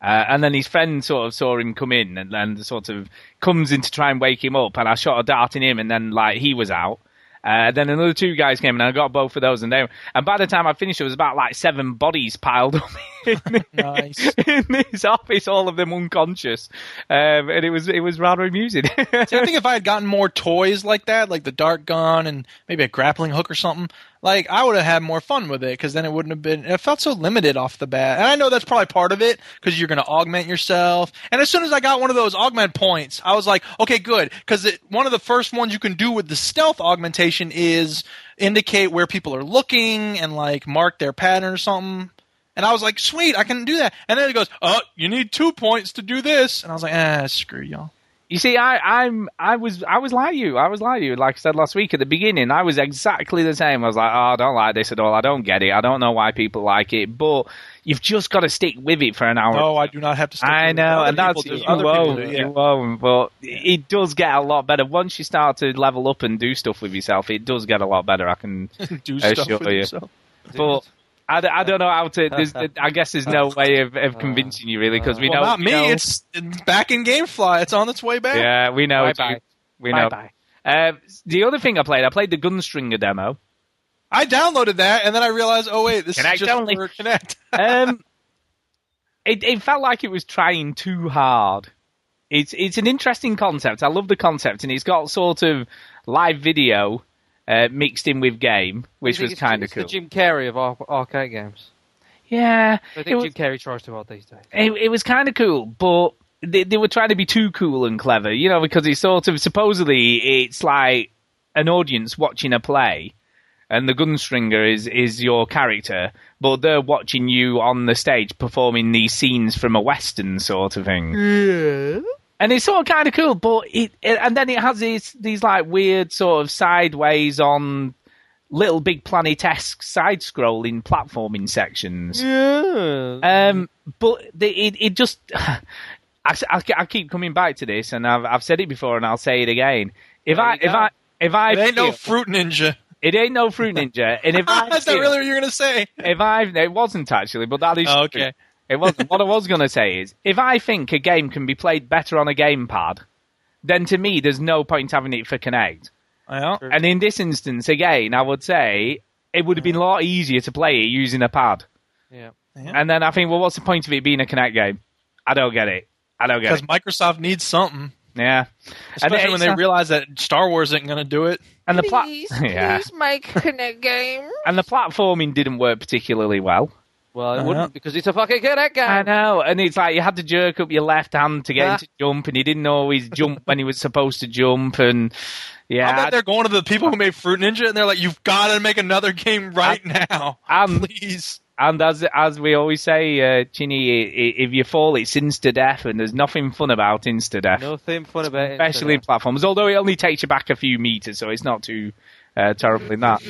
Uh, and then his friend sort of saw him come in and then sort of comes in to try and wake him up. And I shot a dart in him, and then like he was out. Uh, then another two guys came and I got both of those, and they. And by the time I finished, it was about like seven bodies piled *laughs* up *laughs* in, Nice. in this office, all of them unconscious, um, and it was it was rather amusing. See, I think if I had gotten more toys like that, like the dart gun and maybe a grappling hook or something, like I would have had more fun with it because then it wouldn't have been. It felt so limited off the bat, and I know that's probably part of it because you're going to augment yourself. And as soon as I got one of those augment points, I was like, okay, good, because one of the first ones you can do with the stealth augmentation is indicate where people are looking and like mark their pattern or something. And I was like, sweet, I can do that. And then it goes, oh, you need two points to do this. And I was like, ah, screw y'all. You see, I, I'm, I was, I was like you. I was like you. Like I said last week at the beginning, I was exactly the same. I was like, oh, I don't like this at all. I don't get it. I don't know why people like it. But you've just got to stick with it for an hour. No, I do not have to. Stick I with it. know, and that's do. you Other people won't, do, yeah. you won't. But it does get a lot better once you start to level up and do stuff with yourself. It does get a lot better. I can *laughs* do stuff with you. yourself. But I, d- I don't know how to. There's, *laughs* I guess there's no way of, of convincing you really because we Well, know. not me. know- It's, it's back in GameFly. It's on its way back. yeah, we know. Bye-bye. We know. Bye-bye. Uh, the other thing I played, I played the Gunstringer demo. I downloaded that, and then I realized, oh wait, this Kinect is just only. for Kinect. *laughs* Um, it, it felt like it was trying too hard. It's it's an interesting concept. I love the concept, and it's got sort of live video uh, mixed in with game, which was kind of it's cool. The Jim Carrey of ar- arcade games. yeah, I it think was, Jim Carrey tries too hard these days. it, it was kind of cool, but they, they were trying to be too cool and clever, you know, because it's sort of supposedly it's like an audience watching a play, and the gunstringer is is your character, but they're watching you on the stage performing these scenes from a western sort of thing. Yeah. And it's sort of kind of cool, but it, it and then it has these these like weird sort of sideways on LittleBigPlanet esque side scrolling platforming sections. Yeah. Um, but the, it it just *sighs* I, I, I keep coming back to this, and I've I've said it before, and I'll say it again. If There I if. I if I It ain't no Fruit Ninja. it ain't no fruit ninja, and if *laughs* I That's not really what you're gonna say. if I it wasn't actually, but that is Oh, true. Okay. It wasn't. what I was going to say is, if I think a game can be played better on a gamepad, then to me there's no point having it for Kinect. Well, And in this instance, again, I would say it would have been a lot easier to play it using a pad. yeah. And then I think, well, what's the point of it being a Kinect game? I don't get it. I don't get it. because. Microsoft needs something, Yeah. And especially when they it's- realize that Star Wars isn't gonna do it. and the pla- *laughs* yeah. make Kinect game. and the platforming didn't work particularly well. Well, it Uh-huh. wouldn't because it's a fucking Kinect game. I know, and it's like you had to jerk up your left hand to get Ah. him to jump, and he didn't always jump when he was supposed to jump, and yeah, I yeah, bet they're going to the people who made Fruit Ninja, and they're like, "You've got to make another game right now, and please." and as as we always say, uh, Chinny, i- i- if you fall, it's insta death, and there's nothing fun about insta death, Nothing fun about it. especially in platforms. Although it only takes you back a few meters, so it's not too uh, terrible in that.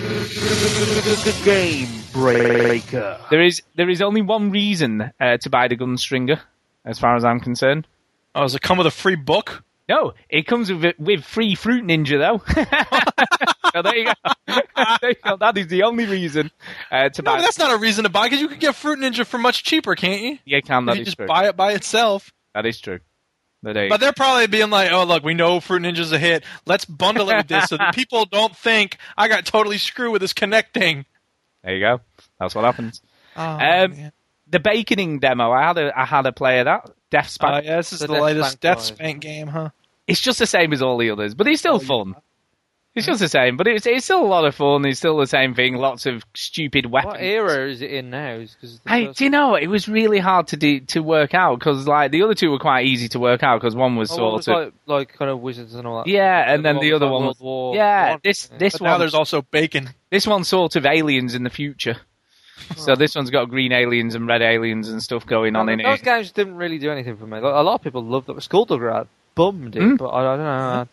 Game Breaker. There is there is only one reason uh, to buy the Gunstringer, as far as I'm concerned. Oh, does it come with a free book? No, it comes with with free Fruit Ninja though. *laughs* so there you go. *laughs* There you go. That is the only reason uh, to No, buy. that's not a reason to buy because you could get Fruit Ninja for much cheaper, can't you? you can. That you is just true. buy it by itself. That is true. But there But they're probably being like, "Oh, look, we know Fruit Ninja's a hit. Let's bundle it with this so that *laughs* people don't think I got totally screwed with this connecting." there you go. That's what happens. Oh, Um, man. The baconing demo. I had a I had a play of that. DeathSpank. Uh, yeah, this is the the, Death latest Spank Death. Spank game, huh? It's just the same as all the others, but it's still Oh, fun. It's just the same, but it's it's still a lot of fun. It's still the same thing. Lots of stupid weapons. What era is it in now? Because I, do you know it was really hard to do, to work out because like the other two were quite easy to work out because one was oh, sort was of like, like kind of wizards and all that. yeah, and then one the other like one World was War yeah. One. This this But one now there's also bacon. this one's sort of aliens in the future. *laughs* So this one's got green aliens and red aliens and stuff going on No, in those it. Those games didn't really do anything for me. Like, a lot of people loved them. Skulldugger bummed it, Hmm? but I, I don't know.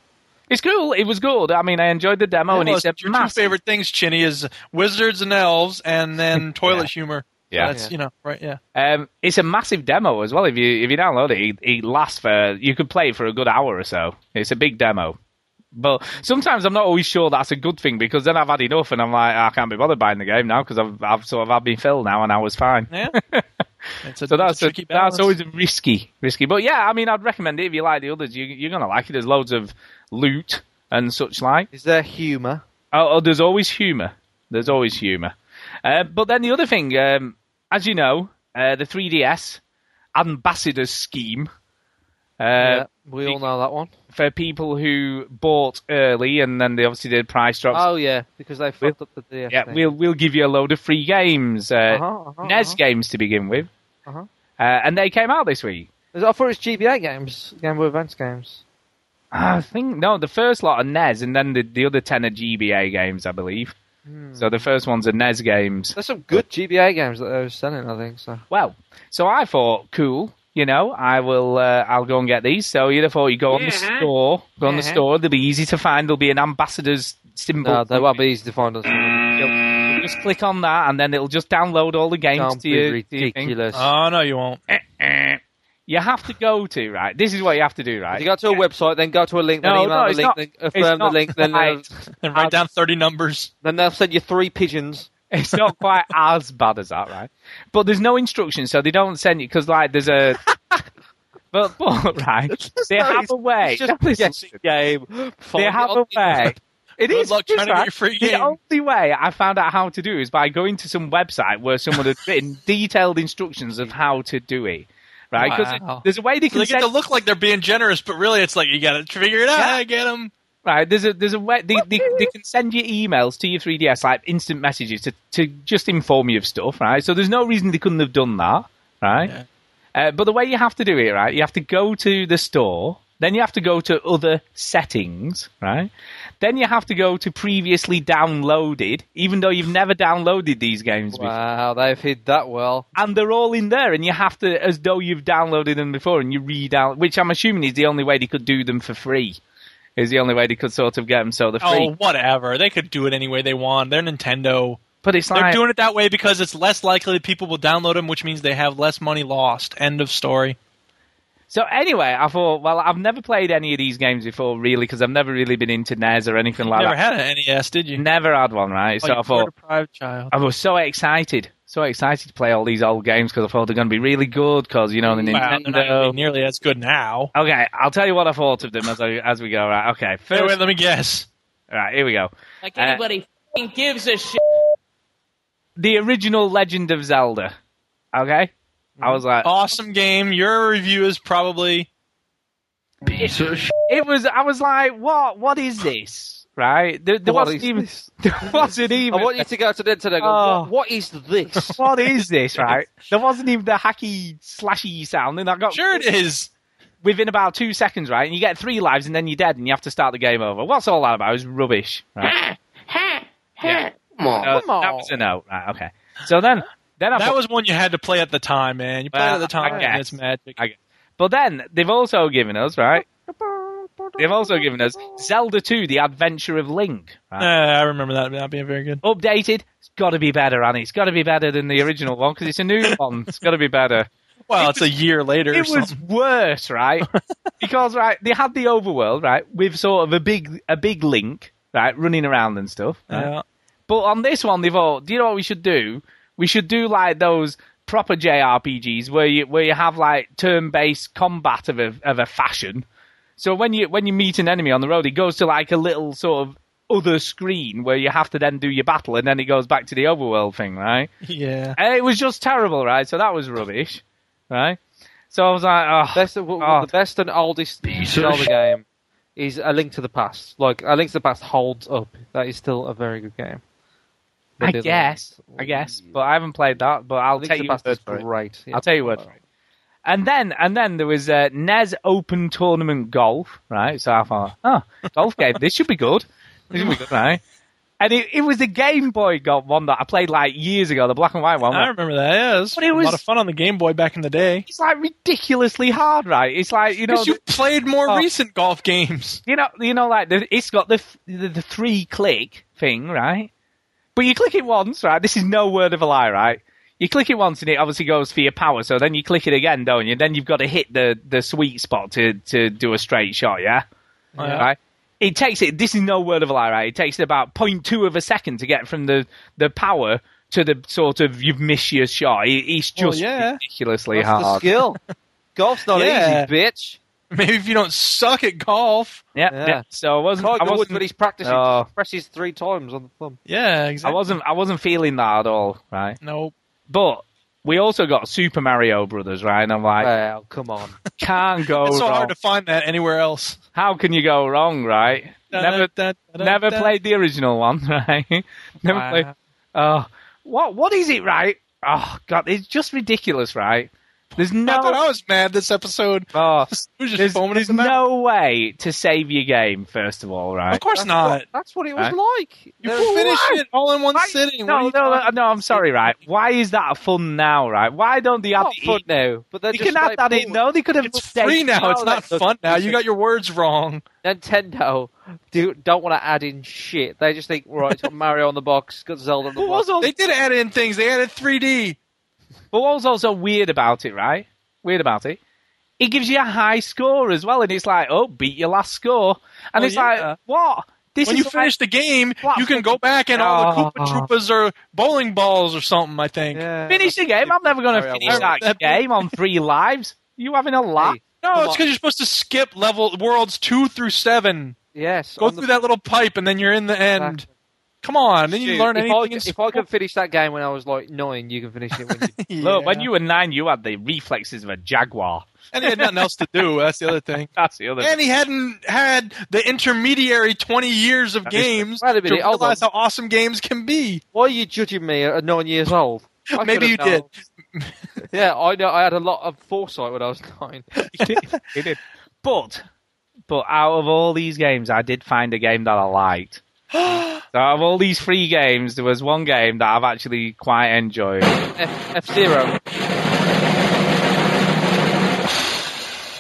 It's cool. It was good. I mean, I enjoyed the demo, and Well, it's your massive. two favorite things, Chinny, is wizards and elves, and then *laughs* toilet humor. Yeah. that's you know right. Yeah, Um, it's a massive demo as well. If you if you download it, it, it lasts for you could play it for a good hour or so. It's a big demo. But sometimes I'm not always sure that's a good thing because then I've had enough and I'm like I can't be bothered buying the game now because I've I've sort of had me fill now and I was fine. yeah. *laughs* It's a, So that's it's a a, tricky balance. that's always risky, risky. But yeah, I mean, I'd recommend it if you like the others. You, you're gonna like it. There's loads of loot and such like. Is there humour? Oh, oh there's always humour. There's always humour. Uh, but then the other thing, um, as you know, uh, the 3DS ambassadors scheme. Uh, yeah, we all know that one. For people who bought early and then they obviously did price drops. Oh yeah, because they fucked up the DS. yeah, thing. we'll we'll give you a load of free games, uh, Uh-huh, uh-huh, NES uh-huh. games to begin with, Uh-huh. uh, and they came out this week. I thought it was GBA games, Game Boy Advance games. I think no, the first lot are NES, and then the the other ten are GBA games, I believe. Hmm. So the first ones are NES games. There's some good GBA games that they were selling, I think. So Well, so I thought, cool, you know, I will, uh, I'll go and get these. So you'd have thought you go on the store, go on the store, they'll be easy to find. There'll be an ambassador's symbol. no, they won't be easy to find. Us. You'll just click on that, and then it'll just download all the games Don't to be your, to your thing. ridiculous. Oh no, you won't. Eh, eh. You have to go to right. This is what you have to do, right? you go to a website, then go to a link, then No, email no, the link, not- then it's affirm the link, then quite- they'll, *laughs* And write down thirty numbers. then they'll send you three pigeons. It's not quite *laughs* as bad as that, right? But there's no instructions, so they don't send you because like there's a. *laughs* but, but right, they have a way. It's just No, listen, game. they have a the way. It Good is luck trying to get free The only way I found out how to do it is by going to some website where someone had written *laughs* detailed instructions of how to do it. Right? Because Wow. there's a way they So can they get send, to look like they're being generous, but really it's like you got to figure it out. Yeah. get them. right. There's a there's a way they, they, they can send you emails to your 3ds like instant messages to to just inform you of stuff. Right. So there's no reason they couldn't have done that. Right. Yeah. Uh, but the way you have to do it, right, you have to go to the store, then you have to go to other settings, right? Then you have to go to previously downloaded, even though you've never downloaded these games before. Wow, they've hid that well. And they're all in there, and you have to, as though you've downloaded them before, and you read out, which I'm assuming is the only way they could do them for free. Is the only way they could sort of get them so they're oh, free. Oh, whatever. They could do it any way they want. They're Nintendo. but it's They're doing it that way because it's less likely that people will download them, which means they have less money lost. End of story. So anyway, I thought, well, I've never played any of these games before, really, because I've never really been into NES or anything like Never that. Never had an NES, did you? Never had one, right? Oh, so I thought, deprived child. I was so excited, so excited to play all these old games because I thought they're going to be really good because you know the Wow, they're not Nintendo. be nearly as good now. Okay, I'll tell you what I thought of them as I, as we go. Right, okay, *laughs* Wait, first, wait, let me guess. right, here we go. Like Uh, anybody f***ing gives a shit. The original Legend of Zelda. Okay, I was like, Awesome game. Your review is probably piece of shit. it was. I was like, what? What is this? Right? There, there wasn't even. this? *laughs* There wasn't even. I want you to go to the internet and go, Oh. what, what is this? *laughs* what is this? *laughs* Right? There wasn't even the hacky slashy sound, and I got sure it is. within about two seconds, right? And you get three lives, and then you're dead, and you have to start the game over. What's all that about? It was rubbish. Right? Come on. Uh, Come That was a no. Right, okay. So then, then That was one you had to play at the time, man. You played Well, at the time, I and it's magic. I guess. But then they've also given us right. They've also given us Zelda 2: The Adventure of Link. Right? I remember that not being very good. Updated. It's got to be better, Annie. It's got to be better than the original one because it's a new *laughs* one. It's got to be better. Well, it's a year later. or It was worse, right? *laughs* because right, they had the overworld, right, with sort of a big a big Link, right, running around and stuff. right? Yeah. But on this one, they've all. Do you know what we should do? We should do like those proper JRPGs where you where you have like turn-based combat of a of a fashion. So when you when you meet an enemy on the road, it goes to like a little sort of other screen where you have to then do your battle, and then it goes back to the overworld thing, right? Yeah. And it was just terrible, right? So that was rubbish, right? So I was like, oh, Best, w- Oh. The best and oldest Zelda game is A Link to the Past. Like, A Link to the Past holds up. That is still a very good game. I But it- guess, I guess, but I haven't played that. But I'll Link take to the you Past word is great. Yeah. I'll tell you word for. And then, and then there was uh, NES Open Tournament Golf, right? So I thought, oh, golf game, this should be good. This should be good, right? And it, it was the Game Boy got one that I played like years ago, the black and white one. I remember that. Yeah, it was, But it a lot of fun on the Game Boy back in the day. It's like ridiculously hard, right? It's like you know, Because you played more Oh. recent golf games. you know, you know, like the, it's got the, the the three click thing, right? But you click it once, right? This is no word of a lie, right? You click it once and it obviously goes for your power. So then you click it again, don't you? Then you've got to hit the the sweet spot to to do a straight shot, yeah. Oh, yeah. Right. It takes it. This is no word of a lie, right? It takes it about 0.2 of a second to get from the the power to the sort of you've missed your shot. It- It's Well, just yeah. ridiculously That's the hard. skill. *laughs* Golf's not Yeah. easy, bitch. *laughs* Maybe if you don't suck at golf. Yeah, Yeah. yeah. So I wasn't. I wasn't. when he's practicing, Oh. just presses three times on the thumb. Yeah, exactly. I wasn't. I wasn't feeling that at all. Right. Nope. But we also got Super Mario Brothers. Right. And I'm like, Well, come on. *laughs* can't go It's so wrong. hard to find that anywhere else. How can you go wrong? Right. Never. Never played the original one. *laughs* Right. Never Wow. played. Oh, what? What is it? Right. Oh God, it's just ridiculous. Right. There's I thought no. I was mad this episode. Oh, was just there's, there's no way to save your game. First of all, right. Of course That's not. What, that's what it was Right. like. You There- can finish Why? it all in one Why- sitting. No, no, no, no, I'm sorry, right? Why is that fun now, right? Why don't they add the fun now, but they're You just can add that in. No, they could have. It's updated- free now. It's not fun now. You got your words wrong. Nintendo do, don't want to add in shit. They just think, right, it's got *laughs* Mario on the box, got Zelda on the But box. what's, also, They did add in things. They added 3D. But what's also weird about it, right? Weird about it. It gives you a high score as well, and it's like, oh, beat your last score, and Oh, it's yeah. like, what? This when is you finish the game, What? you can go back and all the Koopa. Troopas are bowling balls or something. I think. Yeah. finish the game. I'm never going to finish World. that That- game on three lives. You having a laugh? Hey, No, it's because you're supposed to skip level worlds two through seven. yes. Go on the- through that little pipe, and then you're in the end. Exactly. Come on, then you Shoot, learn if anything. I, if. I could finish that game when I was like nine, you can finish it when you. *laughs* Look, when you were nine, you had the reflexes of a jaguar. and he had nothing else to do. That's the other thing. *laughs* That's the other. And he hadn't had the intermediary 20 years of is- games Wait a to minute, hold realize how awesome games can be. Why are you judging me at nine years old? *laughs* I Maybe you could've did. yeah, I know. I had a lot of foresight when I was nine. he did. He did. But, but out of all these games, I did find a game that I liked. *gasps* so out of all these free games, there was one game that I've actually quite enjoyed, F F Zero.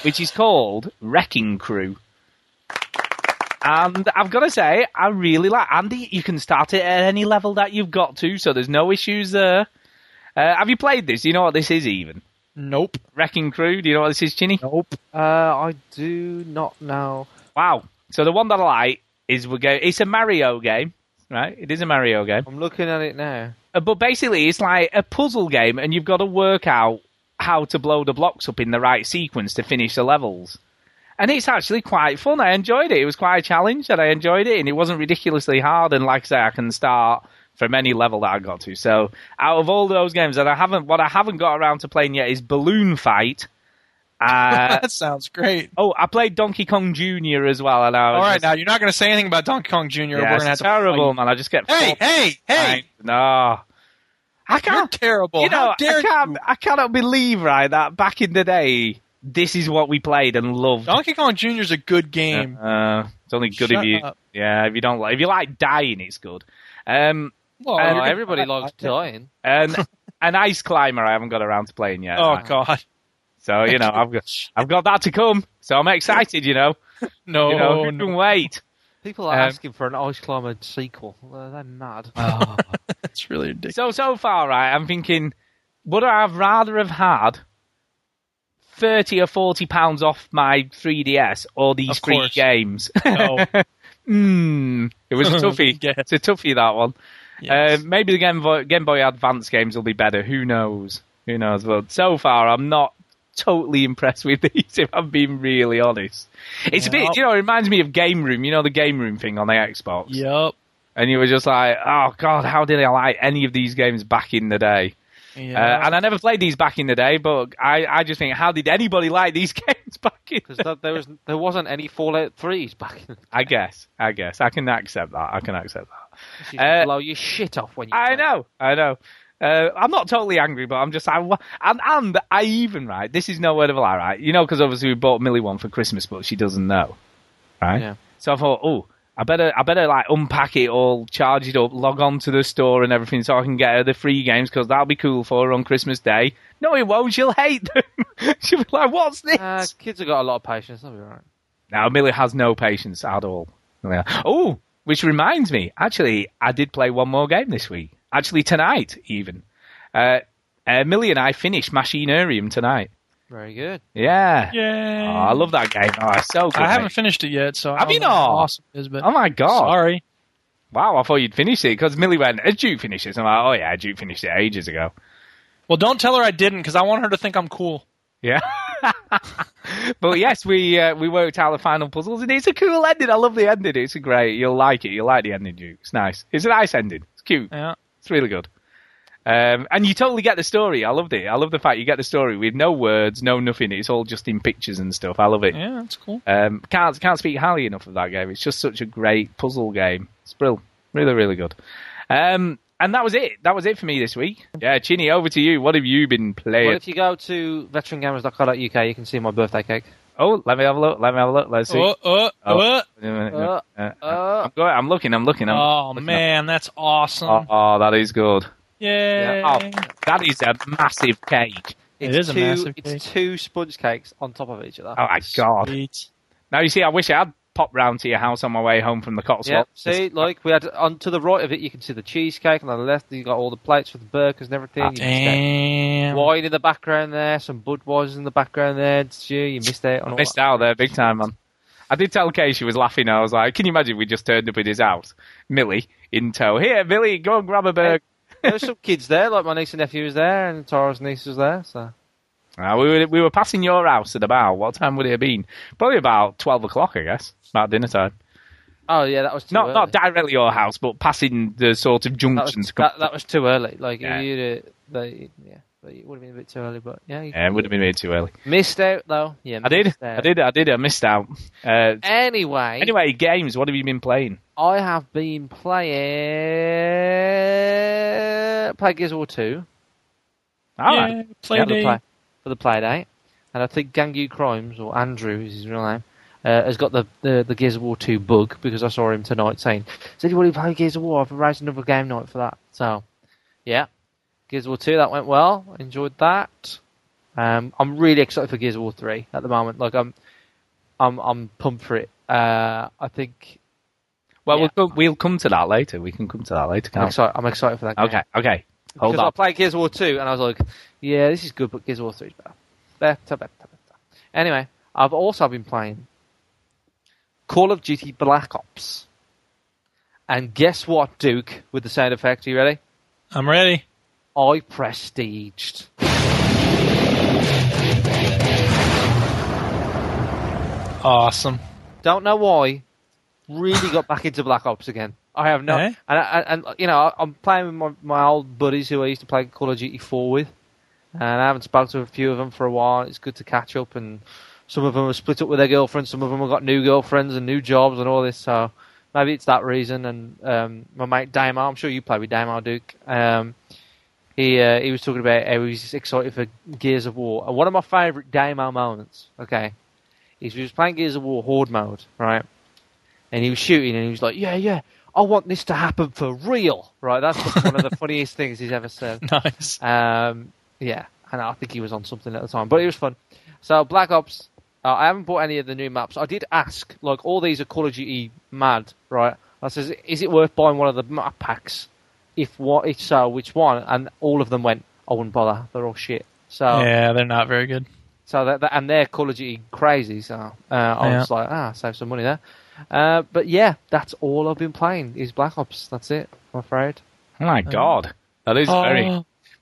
which is called Wrecking Crew. And I've got to say, I really like Andy. You can start it at any level that you've got to, so there's no issues there. Uh, have you played this? Do you know what this is even? Nope. Wrecking Crew. Do you know what this is, Chinny? Nope. Uh, I do not know. Wow. So the one that I like is we go. It's a Mario game, right? It is a Mario game. I'm looking at it now. Uh, But basically, it's like a puzzle game, and you've got to work out how to blow the blocks up in the right sequence to finish the levels. And it's actually quite fun. I enjoyed it. It was quite a challenge, and I enjoyed it, and it wasn't ridiculously hard. And like I say, I can start from any level that I got to. So out of all those games that I haven't, what I haven't got around to playing yet is Balloon Fight. Uh, *laughs* that sounds great. oh, I played Donkey Kong Jr. as well, and I was All right, just- now you're not going to say anything about Donkey Kong Jr. yeah, We're it's to have to terrible, man. I just get Hey, hey, hey! Right. No, I You're terrible. You know, How dare I can't. you? I cannot believe right that back in the day, this is what we played and loved. Donkey Kong Jr. is a good game. Uh, it's only good Shut if you. up. Yeah, if you don't like, if you like dying, it's good. Um, well, and you're gonna- everybody likes *laughs* dying. and an ice climber, I haven't got around to playing yet. Oh God, So you know, I've got, I've got that to come. So I'm excited. You know, *laughs* no, you know, no. can wait? People are Um, asking for an Ice Climber sequel. Uh, they're mad. *laughs* It's really ridiculous. So so far, right? I'm thinking, would I have rather have had thirty or forty pounds off my 3ds or these three games? No. *laughs* Hmm. It was a toughie. Yes. It's a toughie that one. Yes. Uh, maybe the Game Boy, Game Boy Advance games will be better. Who knows? Who knows? But so far, I'm not totally impressed with these. *laughs* If I'm being really honest, it's a bit. You know, it reminds me of Game Room. You know, the Game Room thing on the Xbox. Yep. And you were just like, oh god, how did I like any of these games back in the day? Yeah. Uh, and I never played these back in the day, but I, I just think, how did anybody like these *laughs* games back in? Because there was there wasn't any Fallout threes back. in I guess, I guess, I can accept that. I can accept that. You Uh, blow your shit off when you. I play. know, I know. Uh, I'm not totally angry, but I'm just, I, and, and I even, right, this is no word of a lie, right? You know, because obviously we bought Millie one for Christmas, but she doesn't know, right? Yeah. So I thought, oh, I better, I better like unpack it all, charge it up, log on to the store and everything, so I can get her the free games because that'll be cool for her on Christmas Day. No, it won't. She'll hate them. *laughs* She'll be like, "What's this?" Uh, kids have got a lot of patience. They'll be alright. Now, Millie has no patience at all. Oh, which reminds me, actually, I did play one more game this week. Actually, tonight, even. Uh, uh, Millie and I finished Machinarium tonight. Very good. Yeah. Yay. Oh, I love that game. Oh, it's so good. I haven't mate. finished it yet, so I Have don't you know how not? awesome it is, but Oh my god. sorry. wow, I thought you'd finished it because Millie went, "Has Duke finished it?" I'm like, "Oh yeah, Duke finished it ages ago." Well, don't tell her I didn't because I want her to think I'm cool. Yeah. *laughs* but yes, we uh, we worked out the final puzzles, and it's a cool ending. I love the ending. It's a great. You'll like it. You'll like the ending, Duke. It's nice. It's a nice ending. It's cute. Yeah. It's really good. Um, and you totally get the story. I loved it. I love the fact you get the story with no words, no nothing. It's all just in pictures and stuff. I love it. Yeah, that's cool. Um, can't can't speak highly enough of that game. It's just such a great puzzle game. It's brilliant. Really, really good. Um, and that was it. That was it for me this week. Yeah, Chinny, over to you. What have you been playing? Well, if you go to veterangamers.co.uk, you can see my birthday cake. Oh, let me have a look. Let me have a look. Let's see. Oh, oh, Oh. oh. Wait a minute, no. Uh, Uh, uh. I'm, going, I'm looking. I'm looking. I'm Oh looking. man, that's awesome! Oh, oh, that is good. Yay! Oh, that is a massive cake. It It's is a two, massive It's two sponge cakes on top of each other. Oh my god. Sweet. Now you see, I wish I had popped round to your house on my way home from the Yeah, Cotswolds. see, like we had on to the right of it, you can see the cheesecake, and on the left, you got all the plates for the burgers and everything. Out. Damn. Wine in the background there, some Budweiser in the background there. Stu, you You missed out on Missed that. out there, big time, man. I did tell Kay she was laughing. I was like, "Can you imagine we just turned up at his house, Millie in tow? Here, Millie, go and grab a burger." There were some kids there, like my niece and nephew was there, and Tara's niece was there. So Uh, we were we were passing your house at about what time would it have been? Probably about twelve o'clock, I guess, about dinner time. Oh yeah, that was too Not early. not directly your house, but passing the sort of that junction was, that, that was too early. Like Yeah. you, they, yeah, but it would have been a bit too early. But yeah, you yeah, it would have been made too early. missed out though. Yeah, I did, out. I did, I did, I missed out. Uh, Anyway, anyway, games. What have you been playing? I have been playing play Gears of War two All yeah, right. play for the day. play for the play date, and I think Gangu Crimes or Andrew is his real name. Uh, has got the, the, the Gears of War 2 bug because I saw him tonight saying, Does anybody play Gears of War? I've arranged another game night for that. So, yeah. Gears of War 2, that went well. Enjoyed that. Um, I'm really excited for Gears of War 3 at the moment. Like, I'm I'm, I'm pumped for it. Uh, I think Well, Yeah. we'll come, we'll come to that later. We can come to that later. I'm excited, I'm excited for that game. Okay, okay. Hold because I played Gears of War 2 and I was like, yeah, this is good, but Gears of War 3 is better. Better, better, better. Anyway, I've also been playing Call of Duty Black Ops. And guess what, Duke, with the sound effect? Are you ready? I'm ready. I prestiged. Awesome. Don't know why. Really got back into Black Ops again. I have no, Eh? and, I, and you know, I'm playing with my, my old buddies who I used to play Call of Duty 4 with, and I haven't spoken to a few of them for a while. It's good to catch up, and some of them have split up with their girlfriends, some of them have got new girlfriends and new jobs and all this. So maybe it's that reason. And um, my mate Damo, I'm sure you play with Damo Duke. Um, he uh, he was talking about how he's excited for Gears of War. And one of my favourite Damo moments, okay, is he was playing Gears of War Horde mode, right? And he was shooting, and he was like, "Yeah, yeah, I want this to happen for real." Right? That's one of the *laughs* funniest things he's ever said. Nice. Um, yeah, and I think he was on something at the time, but it was fun. So Black Ops, uh, I haven't bought any of the new maps. I did ask, like, all these are Call of Duty mad, right? I says, is it worth buying one of the map packs? If what, if so, which one? And all of them went, I wouldn't bother. They're all shit. So, Yeah, they're not very good. so that, that and they're Call of Duty crazy. So uh, I Yeah. was like, ah, save some money there. Uh, but yeah, that's all I've been playing is Black Ops. That's it. I'm afraid. Oh my god, that is very.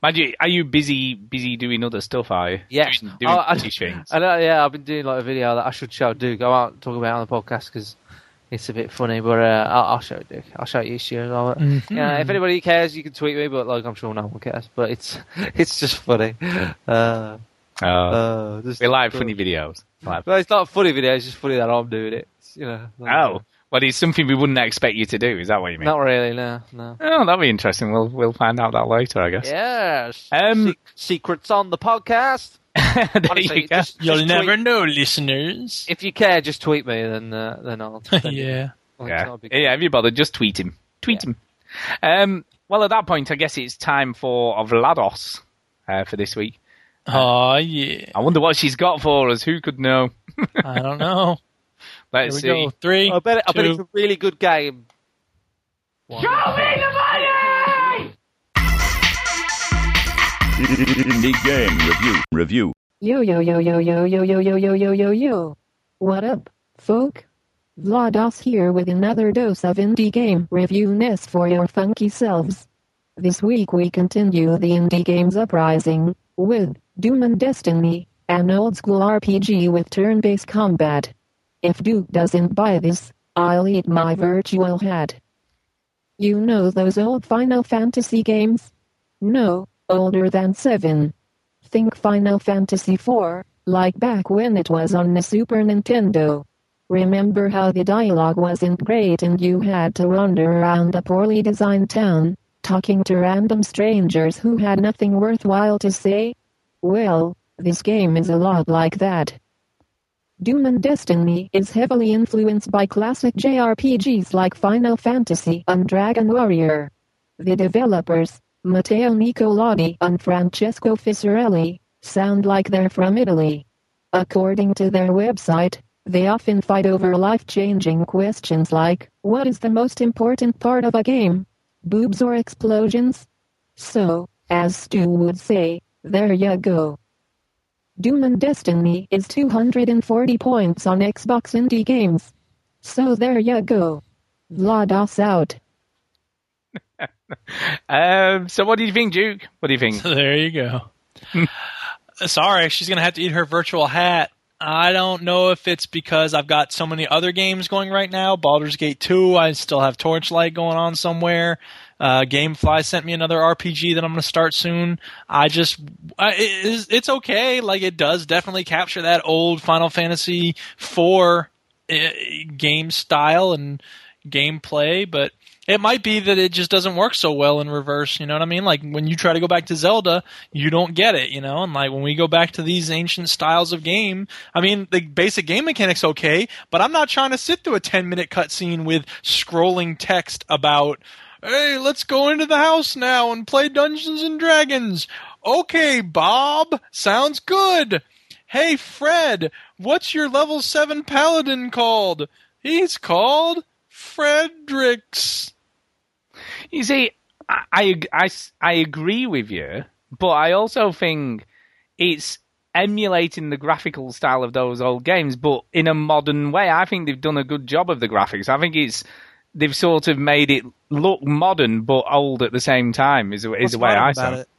Mind you, are you busy busy doing other stuff? Are you? Yes. Doing, doing Oh, I- British things. I know, yeah, I've been doing like a video that I should show Duke. I won't talk about it on the podcast because it's a bit funny, but uh, I'll, I'll show it, Duke. I'll show you issue as well. Mhm. Yeah, if anybody cares, you can tweet me, but like I'm sure no one cares. But it's *laughs* it's just funny. Uh, Oh, uh, just, we like funny videos. Like- Well, it's not a funny video. It's just funny that I'm doing it. It's, you know. like- oh, well, it's something we wouldn't expect you to do. Is that what you mean? Not really. No, no. Oh, that'll be interesting. We'll we'll find out that later, I guess. Yes. Um, Se- secrets on the podcast. *laughs* there Honestly, you go. just- You'll just never tweet- know, listeners. If you care, just tweet me, then uh, then I'll. *laughs* send it. yeah. Like, it's yeah. not a big- yeah, have you bother, Just tweet him. Tweet him. Um, well, at that point, I guess it's time for Vlados uh, for this week. Oh, yeah. I wonder what she's got for us. Who could know? *laughs* I don't know. Here Let's we see. go. Three. I bet, I bet two. it's a really good game. One. Show me the money! Indie game review. Review. Yo yo yo yo yo yo yo yo yo yo yo yo. What up, folk? Vlados here with another dose of indie game reviewness for your funky selves. This week we continue the indie games uprising with Doom and Destiny, an old school RPG with turn-based combat. If Duke doesn't buy this, I'll eat my virtual hat. You know those old Final Fantasy games? No, older than 7. Think Final Fantasy 4, like back when it was on the Super Nintendo. Remember how the dialogue wasn't great and you had to wander around a poorly designed town, talking to random strangers who had nothing worthwhile to say? Well, this game is a lot like that. Doom and Destiny is heavily influenced by classic JRPGs like Final Fantasy and Dragon Warrior. The developers, Matteo Nicolodi and Francesco Fisarelli, sound like they're from Italy. According to their website, they often fight over life-changing questions like, what is the most important part of a game? Boobs or explosions? So, as Stu would say, there you go. Doom and Destiny is 240 points on Xbox Indie Games. So there you go. Vlados out. *laughs* Um, so what do you think, Duke? What do you think? *laughs* there you go. Sorry, she's gonna have to eat her virtual hat. I don't know if it's because I've got so many other games going right now. Baldur's Gate 2, I still have Torchlight going on somewhere. Uh, Gamefly sent me another RPG that I'm going to start soon. I just, I, it is, it's okay. Like it does definitely capture that old Final Fantasy IV uh, game style and gameplay, but it might be that it just doesn't work so well in reverse. You know what I mean? Like when you try to go back to Zelda, you don't get it. You know, and like when we go back to these ancient styles of game, I mean, the basic game mechanics okay, but I'm not trying to sit through a 10 minute cutscene with scrolling text about, hey, let's go into the house now and play Dungeons and Dragons. Okay, Bob, sounds good. Hey, Fred, what's your level 7 paladin called? He's called Fredericks. You see, I, I, I, I agree with you, but I also think it's emulating the graphical style of those old games, but in a modern way. I think they've done a good job of the graphics. I think it's they've sort of made it look modern but old at the same time. Is, is What's the way I saw it?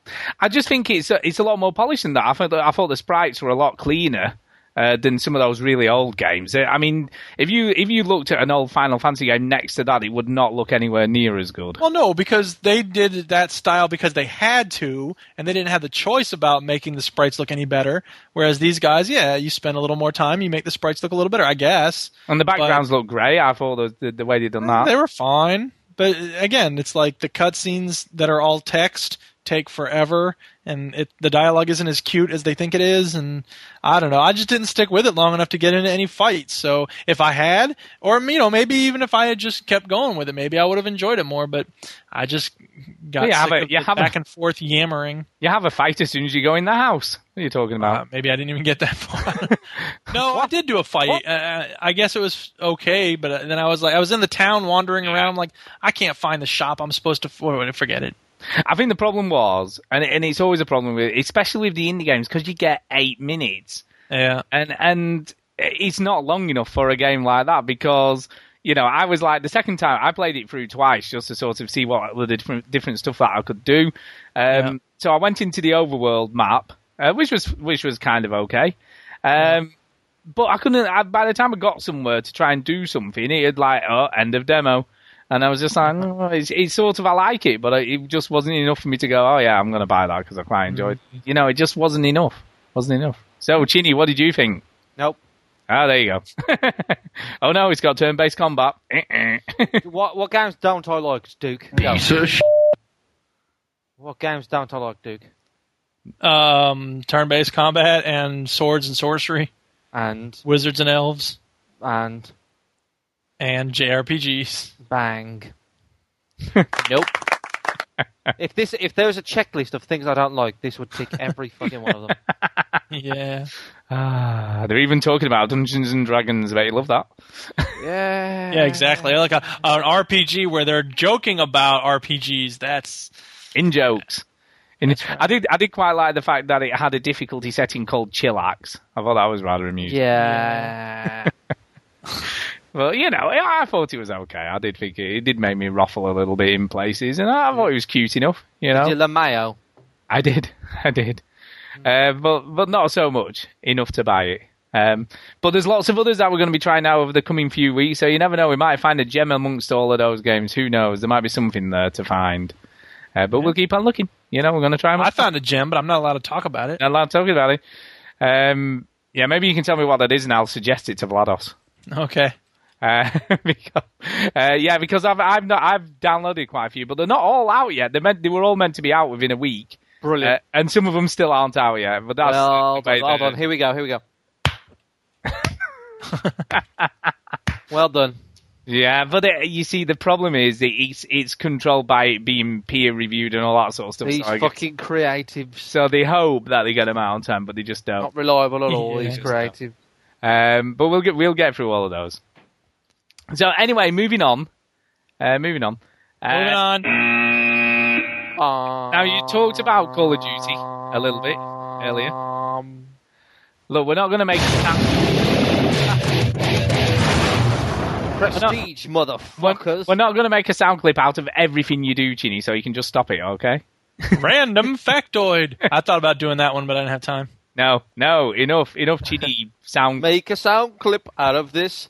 I just think it's a, it's a lot more polished than that. I thought I thought the sprites were a lot cleaner. Uh, than some of those really old games. Uh, I mean, if you if you looked at an old Final Fantasy game next to that, it would not look anywhere near as good. Well, no, because they did that style because they had to, and they didn't have the choice about making the sprites look any better. Whereas these guys, yeah, you spend a little more time, you make the sprites look a little better, I guess. And the backgrounds look great. I thought the, the, the way they done that. They were fine, but again, it's like the cutscenes that are all text take forever, and it, the dialogue isn't as cute as they think it is, and I don't know. I just didn't stick with it long enough to get into any fights. So if I had, or you know, maybe even if I had just kept going with it, maybe I would have enjoyed it more. But I just got Yeah, sick but of have a- back and forth yammering. You have a fight as soon as you go in the house. What are you talking about? Uh, maybe I didn't even get that far. *laughs* no, I did do a fight. Uh, I guess it was okay, but then I was like, I was in the town wandering around. I'm like, I can't find the shop I'm supposed to. For- forget it. I think the problem was, and and it's always a problem with, especially with the indie games, because you get eight minutes, Yeah. and and it's not long enough for a game like that because. You know, I was like the second time I played it through twice just to sort of see what the different different stuff that I could do. Um, So I went into the overworld map, uh, which was which was kind of okay. Um, but I couldn't. I, by the time I got somewhere to try and do something, it had like oh end of demo, and I was just like, oh, it's, it's sort of I like it, but it just wasn't enough for me to go. Oh yeah, I'm going to buy that because I quite enjoyed. it. You know, it just wasn't enough. Wasn't enough. So Chinny, what did you think? Nope. Ah, there you go. *laughs* oh no, it's got turn-based combat. *laughs* What what games don't I like, Duke? Go. What games don't I like, Duke? Um, turn-based combat and swords and sorcery, And wizards and elves, and and JRPGs. bang. *laughs* nope. If this if there was a checklist of things I don't like, this would tick every fucking one of them. *laughs* Yeah. Ah, they're even talking about Dungeons and Dragons. I bet you love that. Yeah. Yeah, exactly. Like a, an RPG where they're joking about RPGs. That's in jokes. In, I did. I did quite like the fact that it had a difficulty setting called Chillax. I thought that was rather amusing. Yeah. *laughs* But you know, I I thought it was okay. I did think it, it did make me ruffle a little bit in places, and I thought it was cute enough. You know, Did you LeMayo? I did, *laughs* I did, uh, but but not so much enough to buy it. Um, but there's lots of others that we're going to be trying out over the coming few weeks, so you never know. We might find a gem amongst all of those games. Who knows? There might be something there to find. Uh, but we'll keep on looking. You know, we're going to try. I out. found a gem, but I'm not allowed to talk about it. Not allowed to talk about it. Um, yeah, maybe you can tell me what that is, and I'll suggest it to Vlados. Okay. Uh, *laughs* because, uh, yeah, because I've I've not I've downloaded quite a few, but they're not all out yet. They meant they were all meant to be out within a week. Brilliant. Uh, and some of them still aren't out yet. But that's well, the way hold on. Here we go. Here we go. *laughs* well done. Yeah, but it, you see, the problem is it's it's controlled by it being peer reviewed and all that sort of stuff. These so, fucking creatives. so they hope that they get them out on time, but they just don't. Not reliable at all. *laughs* Yeah. These creative. Um, but we'll get we'll get through all of those. So anyway, moving on. Uh, moving on. Uh, Moving on. Uh, Now you talked about Call of Duty a little bit earlier. Um, Look, we're not going to make a sound, *laughs* prestige, we're, motherfuckers. we're not going to make a sound clip out of everything you do, Chinny. So you can just stop it, okay? *laughs* Random factoid. *laughs* I thought about doing that one, but I didn't have time. No, no, enough, enough Chinny sound. Make a sound clip out of this